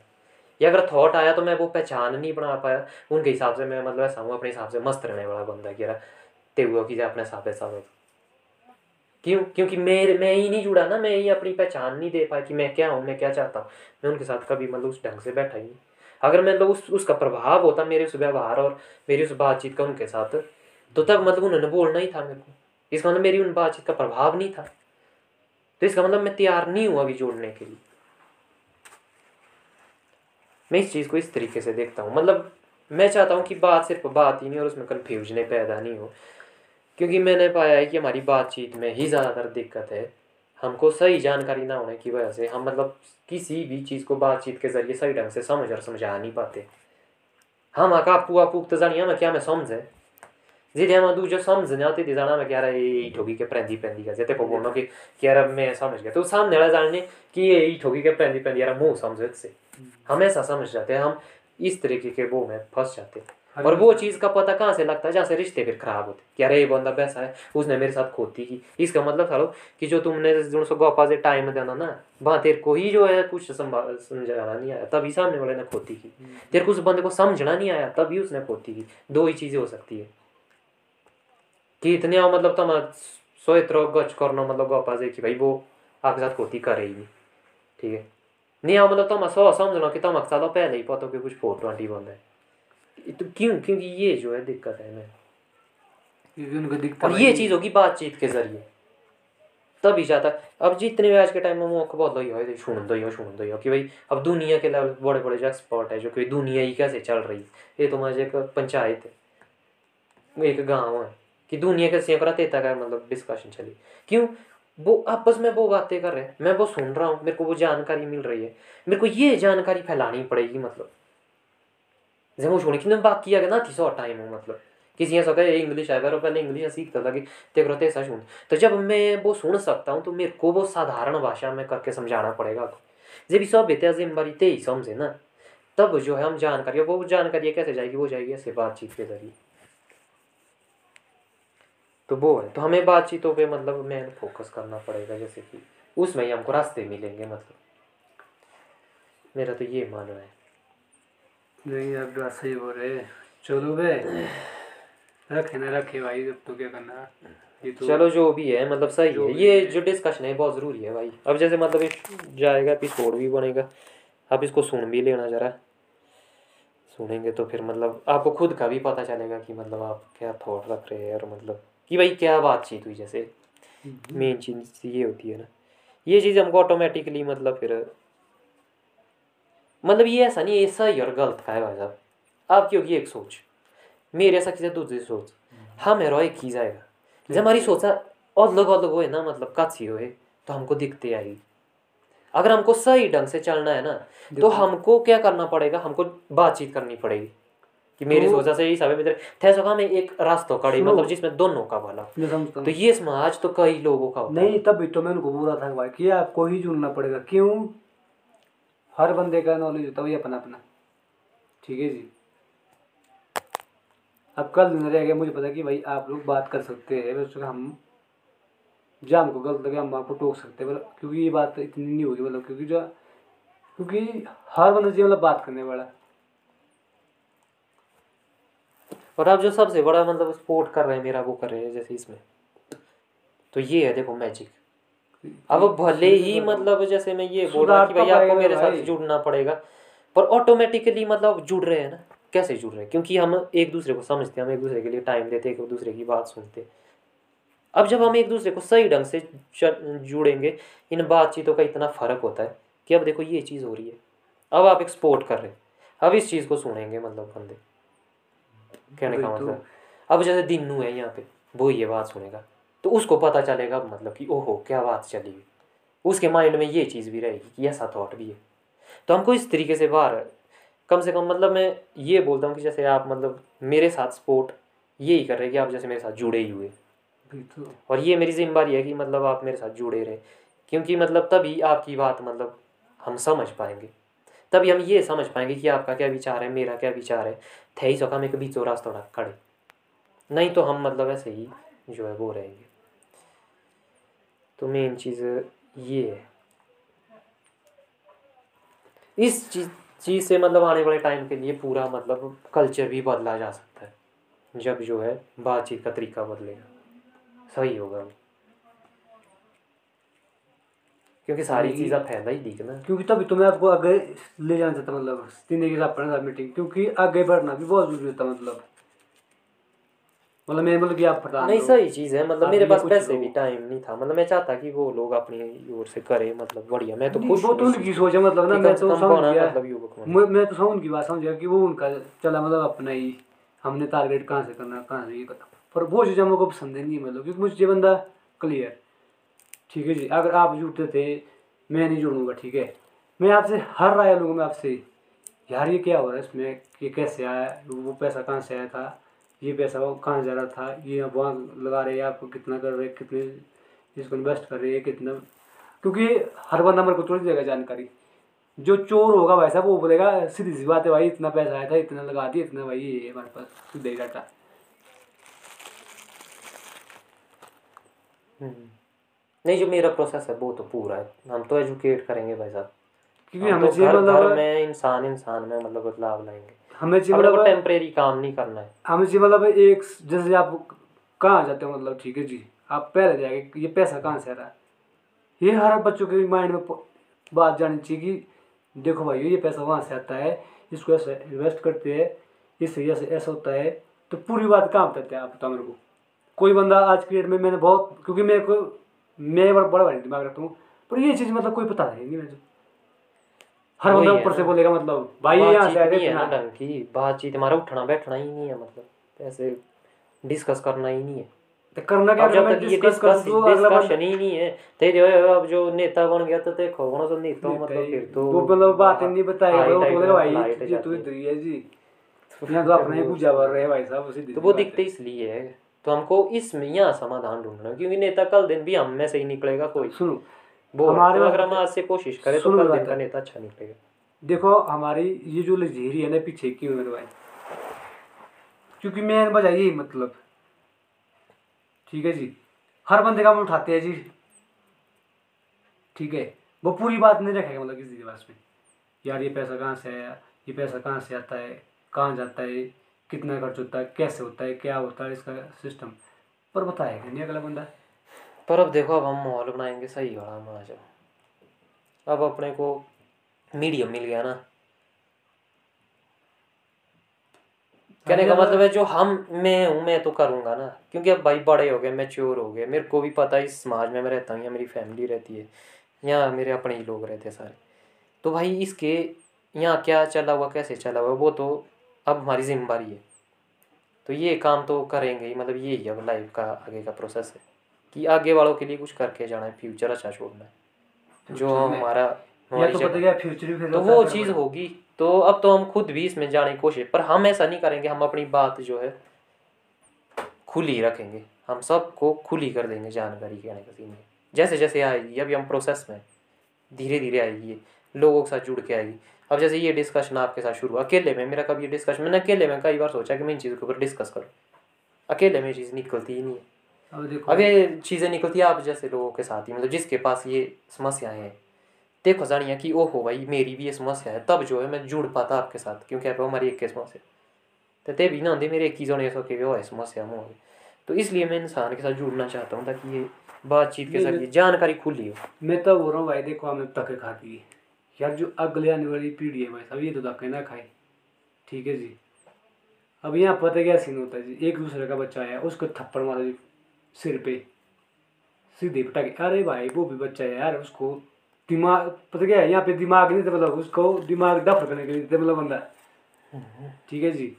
या अगर थॉट आया तो मैं वो पहचान नहीं बना पाया। उनके हिसाब से मैं मतलब ऐसा हूँ अपने हिसाब से मस्त रहने वाला बंदा कि यार ते हुआ कि अपने हिसाब से सब क्यों? क्योंकि मेरे, मैं ही नहीं जुड़ा ना, मैं ही अपनी पहचान नहीं दे पाया कि मैं क्या हूँ, मैं क्या चाहता हूँ। मैं उनके साथ कभी मतलब उस ढंग से बैठा ही नहीं। अगर मतलब उस, उसका प्रभाव होता मेरे उस व्यवहार और मेरी उस बातचीत का उनके साथ तो तब मतलब उन्होंने बोलना ही था मेरे को। इसका मतलब मेरी उन बातचीत का प्रभाव नहीं था। तो इसका मतलब मैं तैयार नहीं हूँ अभी जोड़ने के लिए। मैं इस चीज़ को इस तरीके से देखता हूँ। मतलब मैं चाहता हूँ कि बात सिर्फ़ बात ही नहीं और उसमें कन्फ्यूजने पैदा नहीं हो। क्योंकि मैंने पाया है कि हमारी बातचीत में ही ज़्यादातर दिक्कत है। हमको सही जानकारी ना होने की वजह से हम मतलब किसी भी चीज़ को बातचीत के ज़रिए सही ढंग से समझ और समझा नहीं पाते। हम आका आपू आपू तो जानिए मैं क्या मैं समझे? जिधे हम दूजो समझ नहीं आती थी जाना मैं कह रहा ये ठोगी के प्रेंदी प्रेंदी का। जैसे को बोलना कि कि यार मैं समझ गया। तो सामने वाला जानने कि ये ठोगी के प्रेंदी प्रेंदी यार मुँह समझे से हम ऐसा समझ जाते हैं, हम इस तरीके के वो में फंस जाते हैं। और वो चीज़ का पता कहाँ से लगता है? जहाँ से रिश्ते फिर खराब होते कि अरे ये बंदा वैसा है उसने मेरे साथ खोती की। इसका मतलब सालो कि जो तुमने जो सो गोपा से टाइम देना ना वहाँ तेरे को ही जो है कुछ समझाना नहीं आया। तभी सामने वाले ने खोती की। तेरे को उस बंदे को समझना नहीं आया तभी उसने खोती की। दो ही चीज़ें हो सकती है। कि इतने आओ मतलब तुम सोच रहो गच करना मतलब गोपा से कि भाई वो आपके साथ खोती करे ही नहीं। ठीक है? नहीं आओ मतलब तुम सौ समझना कि तुम सालों पहले ही पता कि कुछ फोर ट्वेंटी बंद है। तो क्यों? क्योंकि ये जो है दिक्कत है मैं
क्योंकि उनको दिखता
और ये चीज़ होगी बातचीत के ज़रिए। तभी जाता अब जितने भी आज के टाइम में मौका बहुत ही हो सुन दो हो सुन दो हो कि भाई अब दुनिया के लेवल बड़े बड़े जो एक्सपर्ट है जो कि दुनिया ही कैसे चल रही है। ये तो मुझे एक पंचायत है। एक गाँव है कि दुनिया के सैकड़ा तेता का मतलब डिस्कशन चली। क्यों? वो आपस में वो बातें कर रहे हैं। मैं वो सुन रहा हूँ मेरे को वो जानकारी मिल रही है। मेरे को ये जानकारी फैलानी पड़ेगी मतलब। कि बाकी अगर ना सौ टाइम हो मतलब। किसी ऐसा कहे इंग्लिश है पहले इंग्लिश सीखता था कि तेरे तेसा सुन तो जब मैं वो सुन सकता हूँ तो मेरे को वो साधारण भाषा में करके समझाना पड़ेगा। जब सब बेते जिम्मेवारी ते ही समझे ना, तब जो है हम जानकारी, वो जानकारी कैसे जाएगी? वो जाएगी ऐसे बातचीत के ज़रिए। तो वो है तो हमें बातचीतों पे मतलब मेन फोकस करना पड़ेगा, जैसे कि उसमें ही हमको रास्ते मिलेंगे मतलब। मेरा तो ये मानना है।
नहीं आप बात सही बोल रहे चलो बे। रखे ना रखे भाई अब तो क्या करना ये तो
चलो जो भी है मतलब सही है। ये जो डिस्कशन है बहुत ज़रूरी है भाई। अब जैसे मतलब ये जाएगा एपिसोड भी बनेगा। आप इसको सुन भी लेना ज़रा। सुनेंगे तो फिर मतलब आपको खुद का भी पता चलेगा कि मतलब आप क्या थॉट रख रहे हैं और मतलब कि भाई क्या बातचीत हुई जैसे। मेन चीज़ ये होती है ना। ये चीज़ हमको ऑटोमेटिकली मतलब फिर मतलब ये ऐसा नहीं ये सही और गलत का है भाई साहब। आपकी होगी एक सोच। मेरे ऐसा किसी दूसरी सोच। हम हेरो एक ही जाएगा जब हमारी सोचा अलग अलग होए ना मतलब कच्ची होए तो हमको दिखते आएगी अगर हमको सही ढंग से चलना है ना तो हमको क्या करना पड़ेगा? हमको बातचीत करनी पड़ेगी। कि मेरी
तो-
सोचा से ही हिसाब है थे सका में एक रास्ता कड़ी मतलब जिसमें दोनों का भला। तो ये समाज तो कई लोगों का होता है।
नहीं तभी तो मैं उनको बोला था भाई कि आपको ही जुड़ना पड़ेगा। क्यों? हर बंदे का नॉलेज होता है अपना अपना। ठीक है जी? अब कल दिन रह गया, मुझे पता कि भाई आप लोग बात कर सकते हैं, बस हम जहाँ हमको गलत लगे, हम आपको टोक सकते हैं मतलब क्योंकि ये बात इतनी नहीं होगी मतलब क्योंकि जो क्योंकि हर बंदा जी मतलब बात करने वाला।
और आप जो सबसे बड़ा मतलब सपोर्ट कर रहे हैं, मेरा वो कर रहे हैं, जैसे इसमें। तो ये है, देखो मैजिक अब भले ही मतलब जैसे मैं ये बोल रहा कि भाई आपको मेरे साथ जुड़ना पड़ेगा। पर ऑटोमेटिकली मतलब जुड़ रहे हैं ना। कैसे जुड़ रहे हैं? क्योंकि हम एक दूसरे को समझते हैं हम एक दूसरे के लिए टाइम देते हैं एक दूसरे की बात सुनते अब जब हम एक दूसरे को सही ढंग से जुड़ेंगे इन बातचीतों का इतना फ़र्क होता है कि अब देखो ये चीज़ हो रही है। अब आप एक्सपोर्ट कर रहे हैं। अब इस चीज़ को सुनेंगे मतलब बंदे। कहने का
तो।
मतलब। अब जैसे दिन्नू है यहाँ पे वो ये बात सुनेगा। तो उसको पता चलेगा मतलब कि ओहो क्या बात चली। हुई उसके माइंड में ये चीज़ भी रहेगी कि ऐसा थॉट भी है। तो हमको इस तरीके से बाहर कम से कम मतलब मैं ये बोलता हूँ कि जैसे आप मतलब मेरे साथ सपोर्ट यही कर रहे हैं कि आप जैसे मेरे साथ जुड़े ही हुए। और ये मेरी ज़िम्मेदारी है कि मतलब आप मेरे साथ जुड़े रहे। क्योंकि मतलब तभी आपकी बात मतलब हम समझ पाएँगे। तभी हम ये समझ पाएँगे कि आपका क्या विचार है मेरा क्या विचार है। थे ही सका में कभी बीचों रास्ता खड़े। नहीं तो हम मतलब ऐसे ही जो है वो रहेंगे। तो मेन चीज़ ये है। इस चीज़ चीज़ से मतलब आने वाले टाइम के लिए पूरा मतलब कल्चर भी बदला जा सकता है। जब जो है बातचीत का तरीका बदलेगा। सही होगा वो। क्योंकि सारी। चीज़ें फैला ही दिख ना।
क्योंकि तभी तो मैं आपको आगे ले जाना चाहता मतलब तीन के साथ पढ़ना मीटिंग क्योंकि आगे बढ़ना भी बहुत ज़रूरी होता मतलब। मतलब मैं बोल कि आप प्रधान
नहीं सही चीज़ है मतलब मेरे पास पैसे भी टाइम नहीं था। मतलब मैं चाहता कि वो लोग अपनी ओर से करें मतलब बढ़िया। मैं तो खुश
वो तो उनकी सोच है मतलब ना मैं तो समझ गया।
मतलब
मैं तो समझ उनकी बात समझ गया कि वो उनका चला मतलब अपना ही हमने टारगेट कहाँ से करना कहाँ से ये करना। पर वो चीज़ हमको पसंद ही नहीं है मतलब क्योंकि मुझे बंदा क्लियर ठीक है जी अगर आप जुड़ते थे मैं नहीं जुड़ूँगा ठीक है? मैं आपसे हर राय लूँगा मैं आपसे। यार ये क्या हो रहा है इसमें? ये कैसे आया? वो पैसा कहाँ से आया था? ये पैसा कहाँ जा रहा था? ये आप वहाँ लगा रहे हैं आपको कितना कर रहे हैं कितने इसको इन्वेस्ट कर रहे हैं कितना? क्योंकि हर बंदा मेरे को थोड़ी देगा जानकारी। जो चोर होगा भाई साहब वो बोलेगा सीधी सी बात है भाई इतना पैसा आया था इतना लगा दिया इतना भाई ये हमारे पास दे डाटा
हम्म। नहीं जो मेरा प्रोसेस है वो तो पूरा है। हम तो एजुकेट करेंगे भाई साहब।
क्योंकि
हम तो घर घर
मतलब
में इंसान इंसान में मतलब बदलाव लाएँगे।
हमें
लोग
मतलब
टेम्परेरी काम नहीं करना है।
हमें चाहिए मतलब एक जैसे आप कहाँ जाते हो मतलब ठीक है जी। आप पहले जाएँगे ये पैसा कहाँ से आ रहा है? ये हर बच्चों के माइंड में बात जानी चाहिए कि देखो भाई ये पैसा वहाँ से आता है इसको ऐसे इन्वेस्ट करते हैं इससे ऐसे ऐसा होता है। तो पूरी बात कहाँ बताते हैं आप बताओ मेरे को। कोई बंदा आज की डेट में मैंने बहुत क्योंकि मेरे को मैं बड़ा बड़ा दिमाग रखता हूँ पर ये चीज़ मतलब कोई पता नहीं मुझे हर बंदा ऊपर से बोलेगा मतलब भाई यहाँ से
नहीं है ना ढंग की बातचीत हमारा उठना बैठना ही नहीं है मतलब ऐसे डिस्कस करना ही नहीं है।
तो करना क्या
जब तक ये डिस्कस
अगला
डिस्कशन ही नहीं है ते जो है अब जो नेता बन गया तो देखो कौन सा नेता हो मतलब फिर तो
वो मतलब बात नहीं बताएगा वो
में
भाई ये तो
है।
इधर ही है जी। यहाँ तो अपना ही पूजा कर रहे हैं भाई साहब उसी
तो वो दिखते इसलिए है तो हमको इसमें यहाँ समाधान ढूंढना क्योंकि नेता कल दिन भी हम में से ही निकलेगा कोई।
सुनो
वो
हमारे
अगर हम आज से कोशिश करें तो कल दिन का नेता अच्छा निकलेगा।
देखो हमारी ये जो लजेरी है ना पीछे की मेरे भाई क्योंकि मेन वजह यही मतलब ठीक है जी? हर बंदे का हम उठाते हैं जी। ठीक है? वो पूरी बात नहीं रखेगा मतलब किसी के पास में। यार ये पैसा कहाँ से आया? ये पैसा कहाँ से आता है? कहाँ जाता है? कितना खर्च होता है? कैसे होता है? क्या होता है इसका सिस्टम पर बताएगा नहीं अगला बंदा।
पर अब देखो अब हम माहौल बनाएँगे सही वाला हमारा जब अब अपने को मीडियम मिल गया ना। कहने का मतलब है जो हम मैं हूँ मैं तो करूँगा ना। क्योंकि अब भाई बड़े हो गए मैच्योर हो गए। मेरे को भी पता है इस समाज में मैं रहता हूँ या मेरी फैमिली रहती है। या मेरे अपने ही लोग रहते हैं सारे। तो भाई इसके यहाँ क्या चला हुआ कैसे चला हुआ वो तो अब हमारी ज़िम्मेदारी है। तो ये काम तो करेंगे ही मतलब ये ही अब लाइफ का आगे का प्रोसेस है। कि आगे वालों के लिए कुछ करके जाना है फ्यूचर अच्छा छोड़ना है। जो हमारा
तो
तो वो चीज़ होगी। तो अब तो हम खुद भी इसमें जाने की कोशिश पर हम ऐसा नहीं करेंगे हम अपनी बात जो है खुली रखेंगे। हम सबको खुली कर देंगे जानकारी का सीन जैसे जैसे आएगी अभी हम प्रोसेस में धीरे धीरे आएगी ये लोगों के साथ जुड़ के आएगी। अब जैसे ये डिस्कशन आपके साथ शुरू हुआ अकेले में मेरा कभी ये डिस्कशन मैंने अकेले में कई बार सोचा कि मैं इन चीज़ों के ऊपर डिस्कस करूँ। अकेले में चीज़ निकलती ही नहीं है।
अब देखो।
अब ये चीज़ें निकलती है आप जैसे लोगों के साथ ही मतलब जिसके पास ये समस्याएँ हैं। देखो जानिए कि ओहो भाई मेरी भी ये समस्या है तब जो है मैं जुड़ पाता आपके साथ क्योंकि आप हमारी एक ही समस्या तो ते भी ना होंगे मेरे एक ही जोने सो के वो है समस्या मुँह तो इसलिए मैं इंसान के साथ जुड़ना चाहता हूँ ताकि ये बातचीत के साथ ये जानकारी खुली हो।
मैं तो बोल रहा हूँ भाई देखो हमने धक्के खाती है यार जो अगले आने वाली पीढ़ी है भाई साहब ये तो धक्के ना खाए। ठीक है जी। अब यहाँ पता क्या सीन होता है जी? एक दूसरे का बच्चा आया उसको थप्पड़ मारा जी। सिर पे। सीधे पटा के अरे भाई वो भी बच्चा है यार उसको दिमाग पता क्या है यहाँ पे दिमाग नहीं था मतलब उसको दिमाग डफर करने के लिए थे मतलब बंदा। ठीक है जी?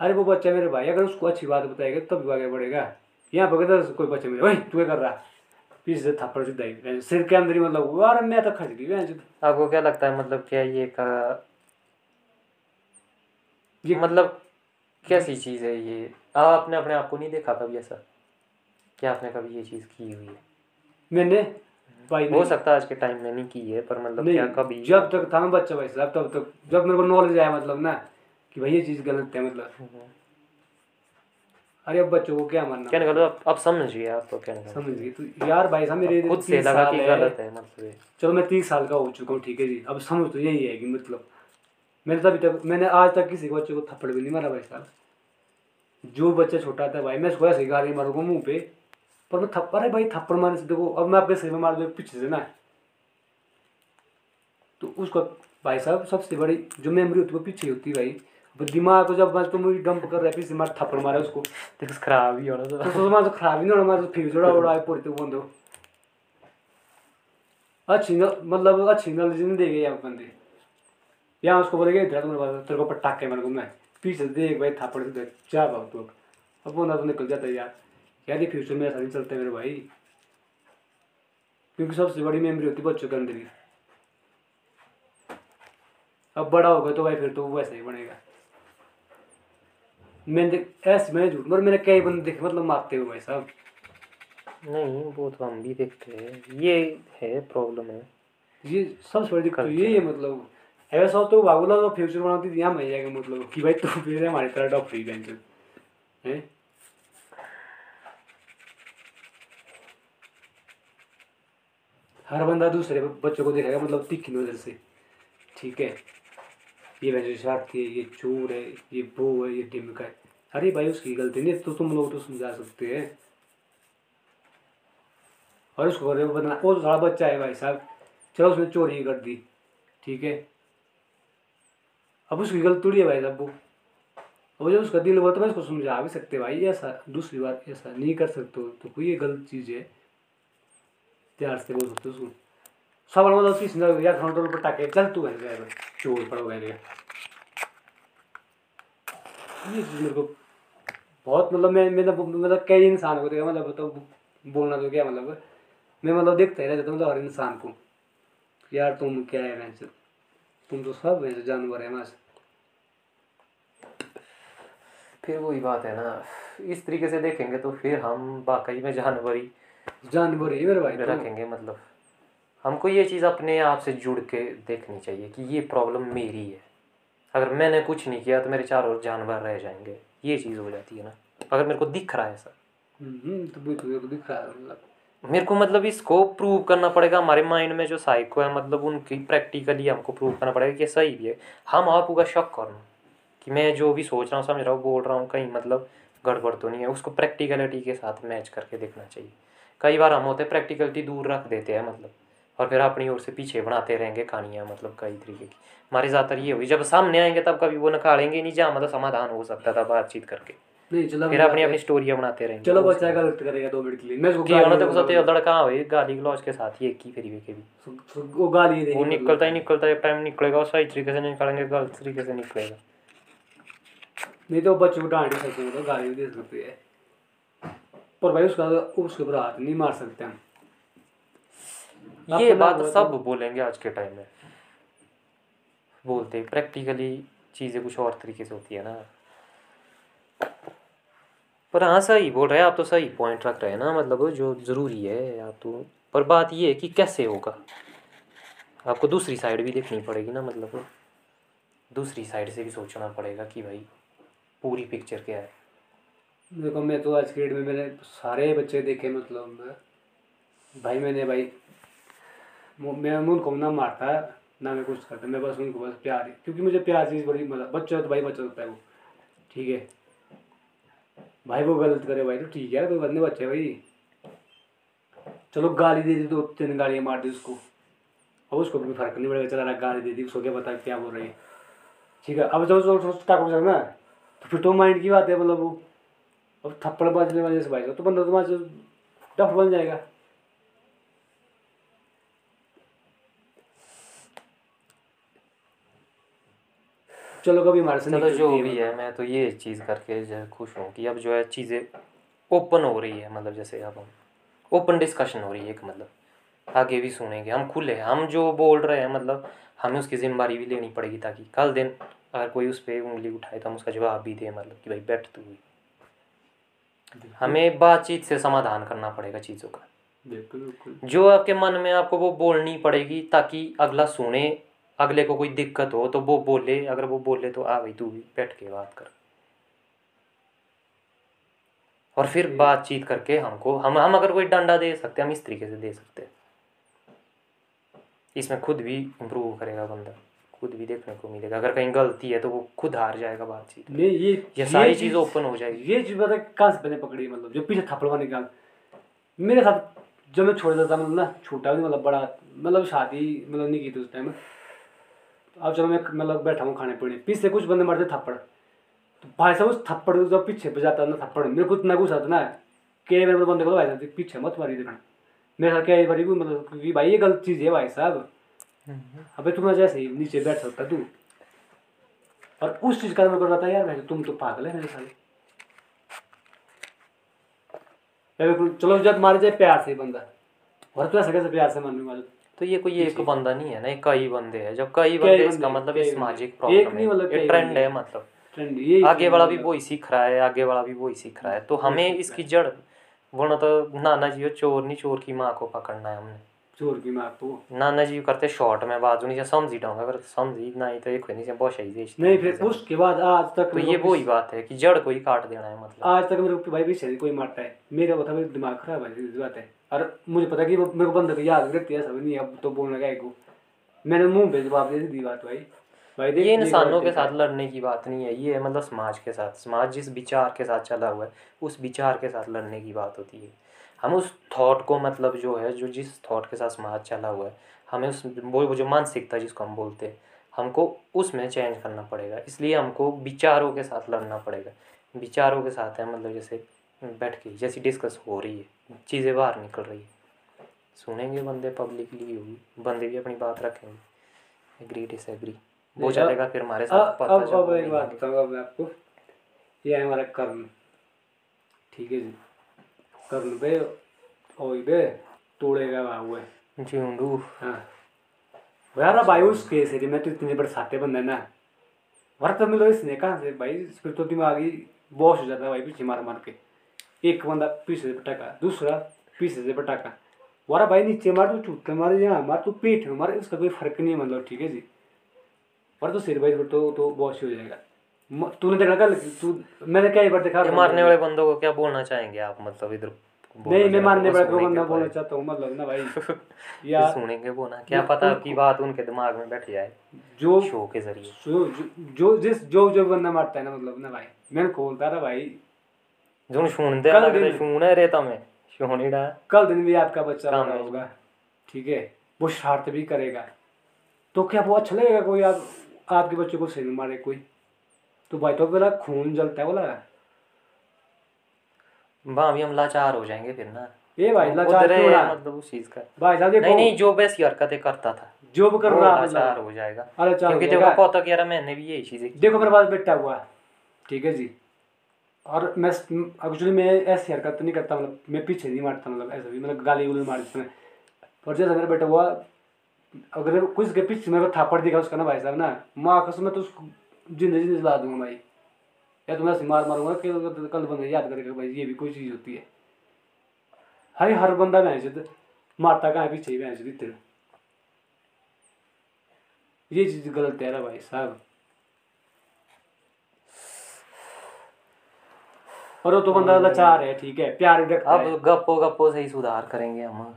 अरे वो बच्चा मेरे भाई अगर उसको अच्छी बात बताएगा तब भी आगे बढ़ेगा। यहाँ पर कहता कोई बच्चा मेरे भाई तू क्या कर रहा? पीछे से थप्पड़ सीधा ही सिर के अंदर ही मतलब अरे मैं तो खच गई
आपको क्या लगता है मतलब क्या ये का
ये
मतलब कैसी चीज़ है ये? आपने अपने आप को नहीं देखा कभी ऐसा? क्या आपने कभी ये चीज़ की हुई है?
मैंने? भाई
हो सकता है आज के टाइम में नहीं की है पर मतलब क्या कभी?
जब तक था मैं बच्चा भाई साहब तब तक जब मेरे को नॉलेज आया मतलब ना कि भाई ये चीज़ गलत है मतलब।
हम्म।
अरे अब बच्चों को क्या मानना?
कहने का मतलब अब समझिए आप तो कहने का
समझ गई तो यार भाई साहब मेरे
खुद से लगा कि गलत है मतलब
चलो मैं तीस साल का हो चुका हूँ ठीक है जी। अब समझ तो यही है कि मतलब मैंने तभी तक मैंने आज तक किसी बच्चे को थप्पड़ भी नहीं मारा भाई साहब। जो बच्चा छोटा था भाई मैं उसको ऐसे ही गाली मारूँगा मुँह पे पर मैं थप्पड़ अरे भाई थप्पड़ मारने से देखो अब मैं आपके सिर में मार दूँ पीछे से ना। तो उसको भाई साहब सबसे बड़ी जो मेमोरी होती है वो पीछे होती है भाई। दिमाग को जब मैं तो मुझे डंप कर रहा है मार थप्पड़ मारा उसको।
तो खराब ही होना
तो
तो
तो मैं तो खराब ही नहीं होना मैं तो फिर जोड़ा उड़ा पड़ी तो बंदो अच्छी मतलब अच्छी नॉलेज नहीं देगा यहाँ बंदे। यहाँ उसको बोलेगा इधर तुम्हारे पास तेरे को पटाखे मार को मैं। पीछे देख भाई थापड़ से क्या भाव तो अब बंदा तो निकल जाता है यार। यार ये फ्यूचर में ऐसा नहीं चलता है मेरे भाई। क्योंकि सबसे बड़ी मेमोरी होती है बच्चों के अंदर ही। अब बड़ा होगा तो भाई फिर तो वो वैसा ही बनेगा। मैंने देख- ऐसे मैं झूठ मगर मैंने कई बंदे देखे मतलब मारते हुए भाई साहब।
नहीं वो तो हम भी देखते हैं। ये है प्रॉब्लम है।
ये सबसे बड़ी दिक्कत तो यही है मतलब। ऐसा तो बाबूला तो फ्यूचर बनाती थी भैया के मतलब। कि भाई तू फिर हमारी तरह डॉक्टरी बैंक है? हर बंदा दूसरे बच्चों को देखेगा मतलब तीखी नज़र से। ठीक है? ये वैसे स्वार्थी है, ये चोर है, ये वो है, ये डिमका है। अरे भाई उसकी गलती नहीं तो तुम लोग तो समझा सकते हैं। और उसको बना वो तो सारा बच्चा है भाई साहब। चलो उसने चोरी कर दी। ठीक है? अब उसकी गलत थोड़ी है भाई साहब वो। अब जब उसका दिल हुआ तो मैं उसको समझा भी सकते भाई ऐसा दूसरी बार ऐसा नहीं कर सकते तो कोई ये गलत चीज़ है। प्यार से बोल सकते उसको। सब मतलब उसकी समझा फ्रंट पर टाके, चल तू है गया चोर पड़ो गया ये चीज़ मेरे को बहुत मतलब मैं मैं तो मतलब कई इंसान को देखा मतलब तो बोलना तो क्या मतलब मैं मतलब देखता ही रहता मतलब हर इंसान को, यार तुम क्या है वैसे तुम तो सब वैसे जानवर है मैं
फिर वही बात है ना इस तरीके से देखेंगे तो फिर हम वाकई में जानवर ही
जानवर ही मेरे भाई तो
रखेंगे मतलब। हमको ये चीज़ अपने आप से जुड़ के देखनी चाहिए कि ये प्रॉब्लम मेरी है। अगर मैंने कुछ नहीं किया तो मेरे चार और जानवर रह जाएँगे। ये चीज़ हो जाती है ना। अगर मेरे को दिख रहा है सर
हम्म तो को दिख रहा है मतलब।
मेरे को मतलब इसको प्रूव करना पड़ेगा। हमारे माइंड में जो साइको है मतलब उनकी प्रैक्टिकली हमको प्रूव करना पड़ेगा कि सही भी है। हम आपू का शक करना कि मैं जो भी सोच रहा हूँ, समझ रहा हूँ, बोल रहा हूँ, कहीं मतलब गड़बड़ तो नहीं है। उसको प्रैक्टिकलिटी के साथ मैच करके देखना चाहिए। कई बार हम होते प्रैक्टिकलिटी दूर रख देते हैं मतलब। और फिर अपनी ओर से पीछे बनाते रहेंगे कहानियाँ मतलब कई तरीके की। हमारे ज़्यादातर ये हुई। जब सामने आएँगे, तब कभी वो निकालेंगे नहीं, जहाँ मतलब समाधान हो सकता था बातचीत करके।
नहीं चलो
फिर अपनी अपनी स्टोरियाँ बनाते रहेंगे
चलो करेगा दो मिनट के लिए मैं उसको
कि
गाली
एक ही फिर के भी
सु- सु- वो गाली देगी
वो निकलता ही निकलता है टाइम निकलेगा और सही तरीके से निकालेंगे गलत तरीके से निकलेगा
नहीं तो बच्चे को डांट सकते तो गाली भी दे सकते हैं पर भाई उसका उसके ऊपर हाथ नहीं मार सकते हम
ये बात सब
तो-
बोलेंगे आज के टाइम में बोलते प्रैक्टिकली चीज़ें कुछ और तरीके से होती है ना पर हाँ सही बोल रहे हैं, आप तो सही पॉइंट रख रहे हैं ना मतलब जो ज़रूरी है, आप तो पर बात ये है कि कैसे होगा? आपको दूसरी साइड भी देखनी पड़ेगी ना मतलब दूसरी साइड से भी सोचना पड़ेगा कि भाई, पूरी पिक्चर क्या है?
देखो, मैं तो आज के डेट में मैंने सारे बच्चे देखे मतलब मैं- भाई मैंने, भाई, मु- उनको ना मारता, ना मैं कुछ करता, मैं बस उनको बस प्यार, क्योंकि मुझे प्यार चीज़ बड़ी मतलब बच्चा तो भाई बच्चा होता है वो, ठीक है? भाई, वो गलत करे भाई तो ठीक है कोई बंदे बच्चे भाई। चलो, गाली दे दी तो तीन गालियाँ मार दी उसको। अब उसको भी फ़र्क नहीं पड़ेगा। चला रहा गाली दे दी, उसको क्या पता क्या बोल रही है। ठीक है, अब जो जो टाको ना तो फिर तो माइंड की बात है मतलब वो। अब थप्पड़ बाजने वाले से भाई तो बंदा तुम्हारा डफ बन जाएगा। चलो कभी हमारे से
चलो जो भी है मैं तो ये चीज़ करके जो खुश हूँ कि अब जो है चीज़ें ओपन हो रही है मतलब जैसे अब हम ओपन डिस्कशन हो रही है एक मतलब। आगे भी सुनेंगे हम खुले हैं हम जो बोल रहे हैं मतलब हमें उसकी ज़िम्मेदारी भी लेनी पड़ेगी ताकि कल दिन अगर कोई उस पर उंगली उठाए तो हम उसका जवाब भी दें मतलब कि भाई बैठ तू हमें बातचीत से समाधान करना पड़ेगा चीज़ों का।
बिल्कुल।
जो आपके मन में आपको वो बोलनी पड़ेगी ताकि अगला सुने अगले को कोई दिक्कत हो तो वो बोले अगर वो बोले तो आ भाई तू भी बैठ के बात कर। और फिर बातचीत करके हमको हम हम अगर कोई डंडा दे सकते हम इस तरीके से दे सकते। इसमें खुद भी इम्प्रूव करेगा बंदा खुद भी देखने को मिलेगा। अगर कहीं गलती है तो वो खुद हार जाएगा बातचीत
नहीं ये
ये सारी
चीज़-
ओपन हो जाएगी।
ये चीज़ पता कहाँ से मैंने पकड़ी मतलब जो पीछे थप्पड़ मारने का। मेरे साथ जब मैं छोड़ देता मतलब ना छोटा भी मतलब बड़ा मतलब शादी मतलब नहीं की थी उस टाइम अब चलो मैं मतलब बैठा हूँ खाने पीने। पीछे कुछ बंदे मारते थप्पड़। तो भाई साहब उस थप्पड़ को जब पीछे पे जाता ना थप्पड़ मेरे को इतना गुस्सा आता ना कि मेरे बंदे को भाई साहब पीछे मत मारी देखना। मेरे साथ क्या बारी मतलब क्योंकि भाई ये गलत चीज़ है भाई साहब। अबे तुम जैसे ही नीचे बैठ सकता तू। और उस चीज़ का मैं कर रहा था यार भाई तुम तो पागल है मेरे साथ चलो जब मारे जाए प्यार से बंदा। और तो ऐसा कैसे प्यार से वाले
तो ये कोई एक बंदा नहीं है ना ये कई बंदे हैं जब कई बंदे इसका मतलब ये सामाजिक प्रॉब्लम
मतलब
है। ये ट्रेंड है मतलब। आगे वाला भी वही सीख रहा है आगे वाला भी वही सीख रहा है। तो हमें इसकी जड़ बोलना तो नाना जी हो चोर नहीं चोर की माँ को पकड़ना है हमने।
चोर की माँ को?
नाना जी करते शॉर्ट में बात उन्हीं से समझी डाऊँगा अगर समझी नहीं तो एक नहीं से बहुत सही देश
नहीं फिर उसके बाद आज तक
तो ये
को
वो ही बात है कि जड़ को ही काट देना है मतलब।
आज तक मेरे भाई भी शरीर कोई मारता है मेरा बता मेरा दिमाग खराब है बात है। और मुझे पता कि मेरे को बंदे को याद रहती है सब नहीं अब तो बोलने का को मैंने मुँह पे जवाब दे दी बात भाई। भाई
ये
ये
इंसानों के साथ लड़ने की बात नहीं है ये है मतलब समाज के साथ। समाज जिस विचार के साथ चला हुआ है उस विचार के साथ लड़ने की बात होती है। हम उस थॉट को मतलब जो है जो जिस थॉट के साथ समाज चला हुआ है हमें उस वो जो मानसिकता जिसको हम बोलते हैं हमको उसमें चेंज करना पड़ेगा। इसलिए हमको विचारों के साथ लड़ना पड़ेगा। विचारों के साथ है मतलब जैसे बैठ के जैसी डिस्कस हो रही है चीज़ें बाहर निकल रही है। सुनेंगे बंदे पब्लिकली होगी बंदे भी अपनी बात रखेंगे। एग्री डिसएग्री वो चलेगा फिर हमारे साथ पता
अब अब एक बात। बताऊँगा मैं आपको ये है हमारा कर्म ठीक है जी। कर्म पे ओई पे तोड़ेगा बाबू है।
झुंडू
हाँ। यार भाई उस केस है मैं तो इतने बरसाते बंदा ना। वर्त में लो इसने कहाँ से भाई फिर तो दिमाग ही बॉस हो जाता है भाई पीछे मार मार के। एक बंदा पीछे से पटाखा दूसरा पीछे से पटाखा। वारा भाई नीचे मार तू चूट मार यहाँ मार तू पीठ में मार उसका कोई फ़र्क नहीं है मतलब ठीक है जी। और तो सिर भाई तो तो बॉस ही हो जाएगा। तूने देखा कल तू मैंने क्या बार देखा
मारने वाले बंदों को क्या बोलना चाहेंगे आप मतलब इधर
नहीं मैं मारने वाले को बंदा
तो
बोलना चाहता हूँ मतलब ना भाई। यार
सुनेंगे वो ना क्या पता
उनको-
की बात उनके दिमाग में बैठ जाए
जो
शो के ज़रिए।
जो जो जिस जो जो बंदा मारता है ना मतलब ना भाई मैंने बोलता था भाई
जो सुनते
कल दिन-
सुने रे तमें सुनीड़ा
कल दिन भी आपका बच्चा
काम
बड़ा होगा। ठीक है? वो शरारत भी करेगा। तो क्या वो अच्छा लगेगा कोई? आप आपके बच्चे को सही मारे कोई? तो भाई तो बोला खून जलता है बोला।
वहाँ भी हम लाचार हो जाएँगे फिर ना।
ये भाई
वो
लाचार क्यों रहा?
मतलब उस चीज़ का।
भाई साहब
नहीं
देखो।
नहीं जो वैसी हरकतें करता था।
जो भी कर रहा है
लाचार
मतलब।
हो जाएगा। क्योंकि देखो। पता कि यार मैंने भी यही चीज़ें
देखो मेरे पास बेटा हुआ। ठीक है जी? और मैं एक्चुअली मैं ऐसी हरकत नहीं करता मतलब मैं पीछे नहीं मारता मतलब ऐसा भी मतलब गाली गुली मार देता मैं। और जैसा मेरा बेटा हुआ, अगर कुछ के पीछे मेरे को थापड़ दिखा, उसका ना भाई साहब ना, माँ कसम मैं तो उसको ज़िंदगी ज़िंदगी ला दूँगा भाई। या तो मैं ऐसे मार मारूँगा कि कल बंदा याद करेगा भाई ये भी कोई चीज़ होती है। हर हर बंदा भैंस मारता कहाँ पीछे ही भैंस भीतर ये चीज़ गलत है ना भाई साहब। और वो तो बंदा लाचार है ठीक है प्यार भी रखता
अब गप्पो गप्पो से ही सुधार करेंगे हम।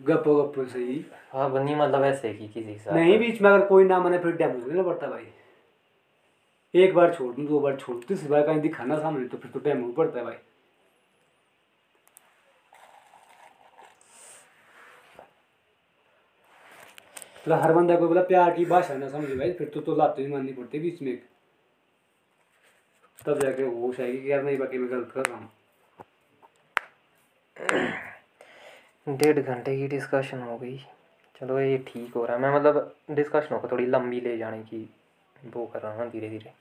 गप्पो गप्पो सही
अब नहीं मतलब ऐसे की किसी के साथ।
नहीं बीच में अगर कोई ना मने फिर डैमेज नहीं पड़ता भाई। एक बार छोड़ दूँ दो बार छोड़ दूँ तीसरी बार कहीं दिखाना सामने तो फिर तो डैमेज पड़ता है भाई। मतलब हर बंदा को बोला प्यार की भाषा ना समझे भाई फिर तो तो लाते ही माननी पड़ती है बीच में तब जाके होश आएगी कि यार नहीं बाकी मैं गलत कर रहा हूँ।
डेढ़ घंटे की डिस्कशन हो गई। चलो ये ठीक हो रहा है। मैं मतलब डिस्कशनों को थोड़ी लंबी ले जाने की वो कर रहा हूँ धीरे धीरे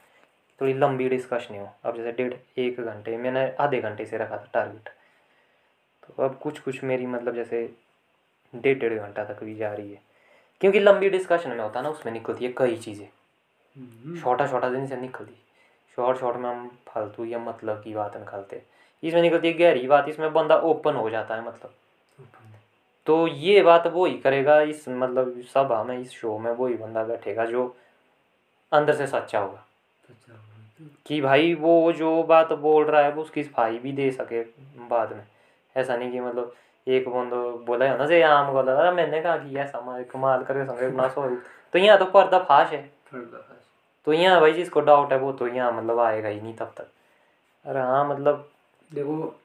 थोड़ी लंबी डिस्कशन हो अब जैसे डेढ़ एक घंटे मैंने आधे घंटे से रखा था टारगेट तो अब कुछ कुछ मेरी मतलब जैसे डेढ़ डेढ़ घंटा तक भी जा रही है। क्योंकि लंबी डिस्कशन में होता है ना उसमें निकलती है कई चीज़ें।
हम्म।
छोटा छोटा दिन से निकलती शॉर्ट शॉर्ट में हम फालतू या मतलब की बात निकालते इसमें निकलती है गहरी बात इसमें बंदा ओपन हो जाता है मतलब। तो ये बात वो ही करेगा इस मतलब सभा में इस शो में वो ही बंदा बैठेगा जो अंदर से सच्चा होगा। कि भाई वो जो बात बोल रहा है वो उसकी सफ़ाई भी दे सके बाद में। ऐसा नहीं कि मतलब एक बंदो बोला है ना से आम बोला था मैंने कहा कि ऐसा कमाल करके संगे ना सो तो यहाँ तो पर्दा फाश है। तो यहाँ भाई जिसको डाउट है वो तो यहाँ मतलब आएगा ही नहीं तब तक। अरे हाँ मतलब
देखो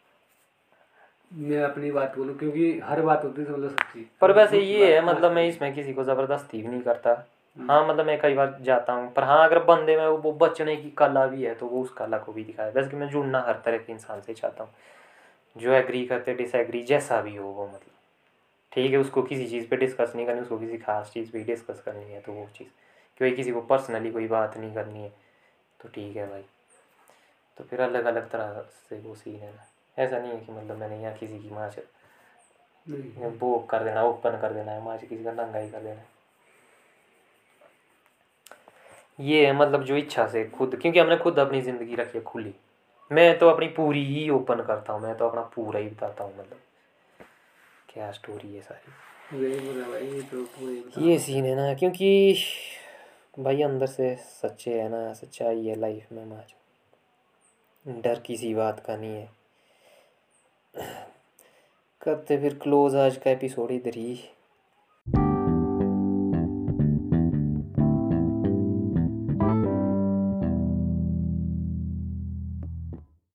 मैं अपनी बात बोलूँ क्योंकि हर बात होती है मतलब सच्ची।
पर वैसे ये है मतलब मैं इसमें किसी को ज़बरदस्ती भी नहीं करता। हाँ मतलब मैं कई बार जाता हूँ पर हाँ अगर बंदे में वो बचने की कला भी है तो वो उस कला को भी दिखाए। वैसे कि मैं जुड़ना हर तरह के इंसान से चाहता हूँ। जो एग्री करते डिसएग्री जैसा भी हो वो मतलब। ठीक है उसको किसी चीज़ पे डिस्कस नहीं करनी उसको किसी खास चीज़ पे डिस्कस करनी है तो वो चीज़। कि भाई किसी को पर्सनली कोई बात नहीं करनी है तो ठीक है भाई। तो फिर अलग अलग तरह से वो सीन है। ना ऐसा नहीं है कि मतलब मैंने यहाँ किसी की माँ
नहीं।
वो कर देना ओपन कर देना है माच किसी का नंगा ही कर देना है। ये है मतलब जो इच्छा से खुद क्योंकि हमने खुद अपनी ज़िंदगी रखी है खुली। मैं तो अपनी पूरी ही ओपन करता हूँ मैं तो अपना पूरा ही बताता हूँ मतलब। क्या स्टोरी है सारी।
ये तो
सीन है ना क्योंकि भाई अंदर से सच्चे है ना, सच्चाई है लाइफ में माज। डर किसी बात का नहीं है। करते फिर क्लोज आज का एपिसोड इधर ही।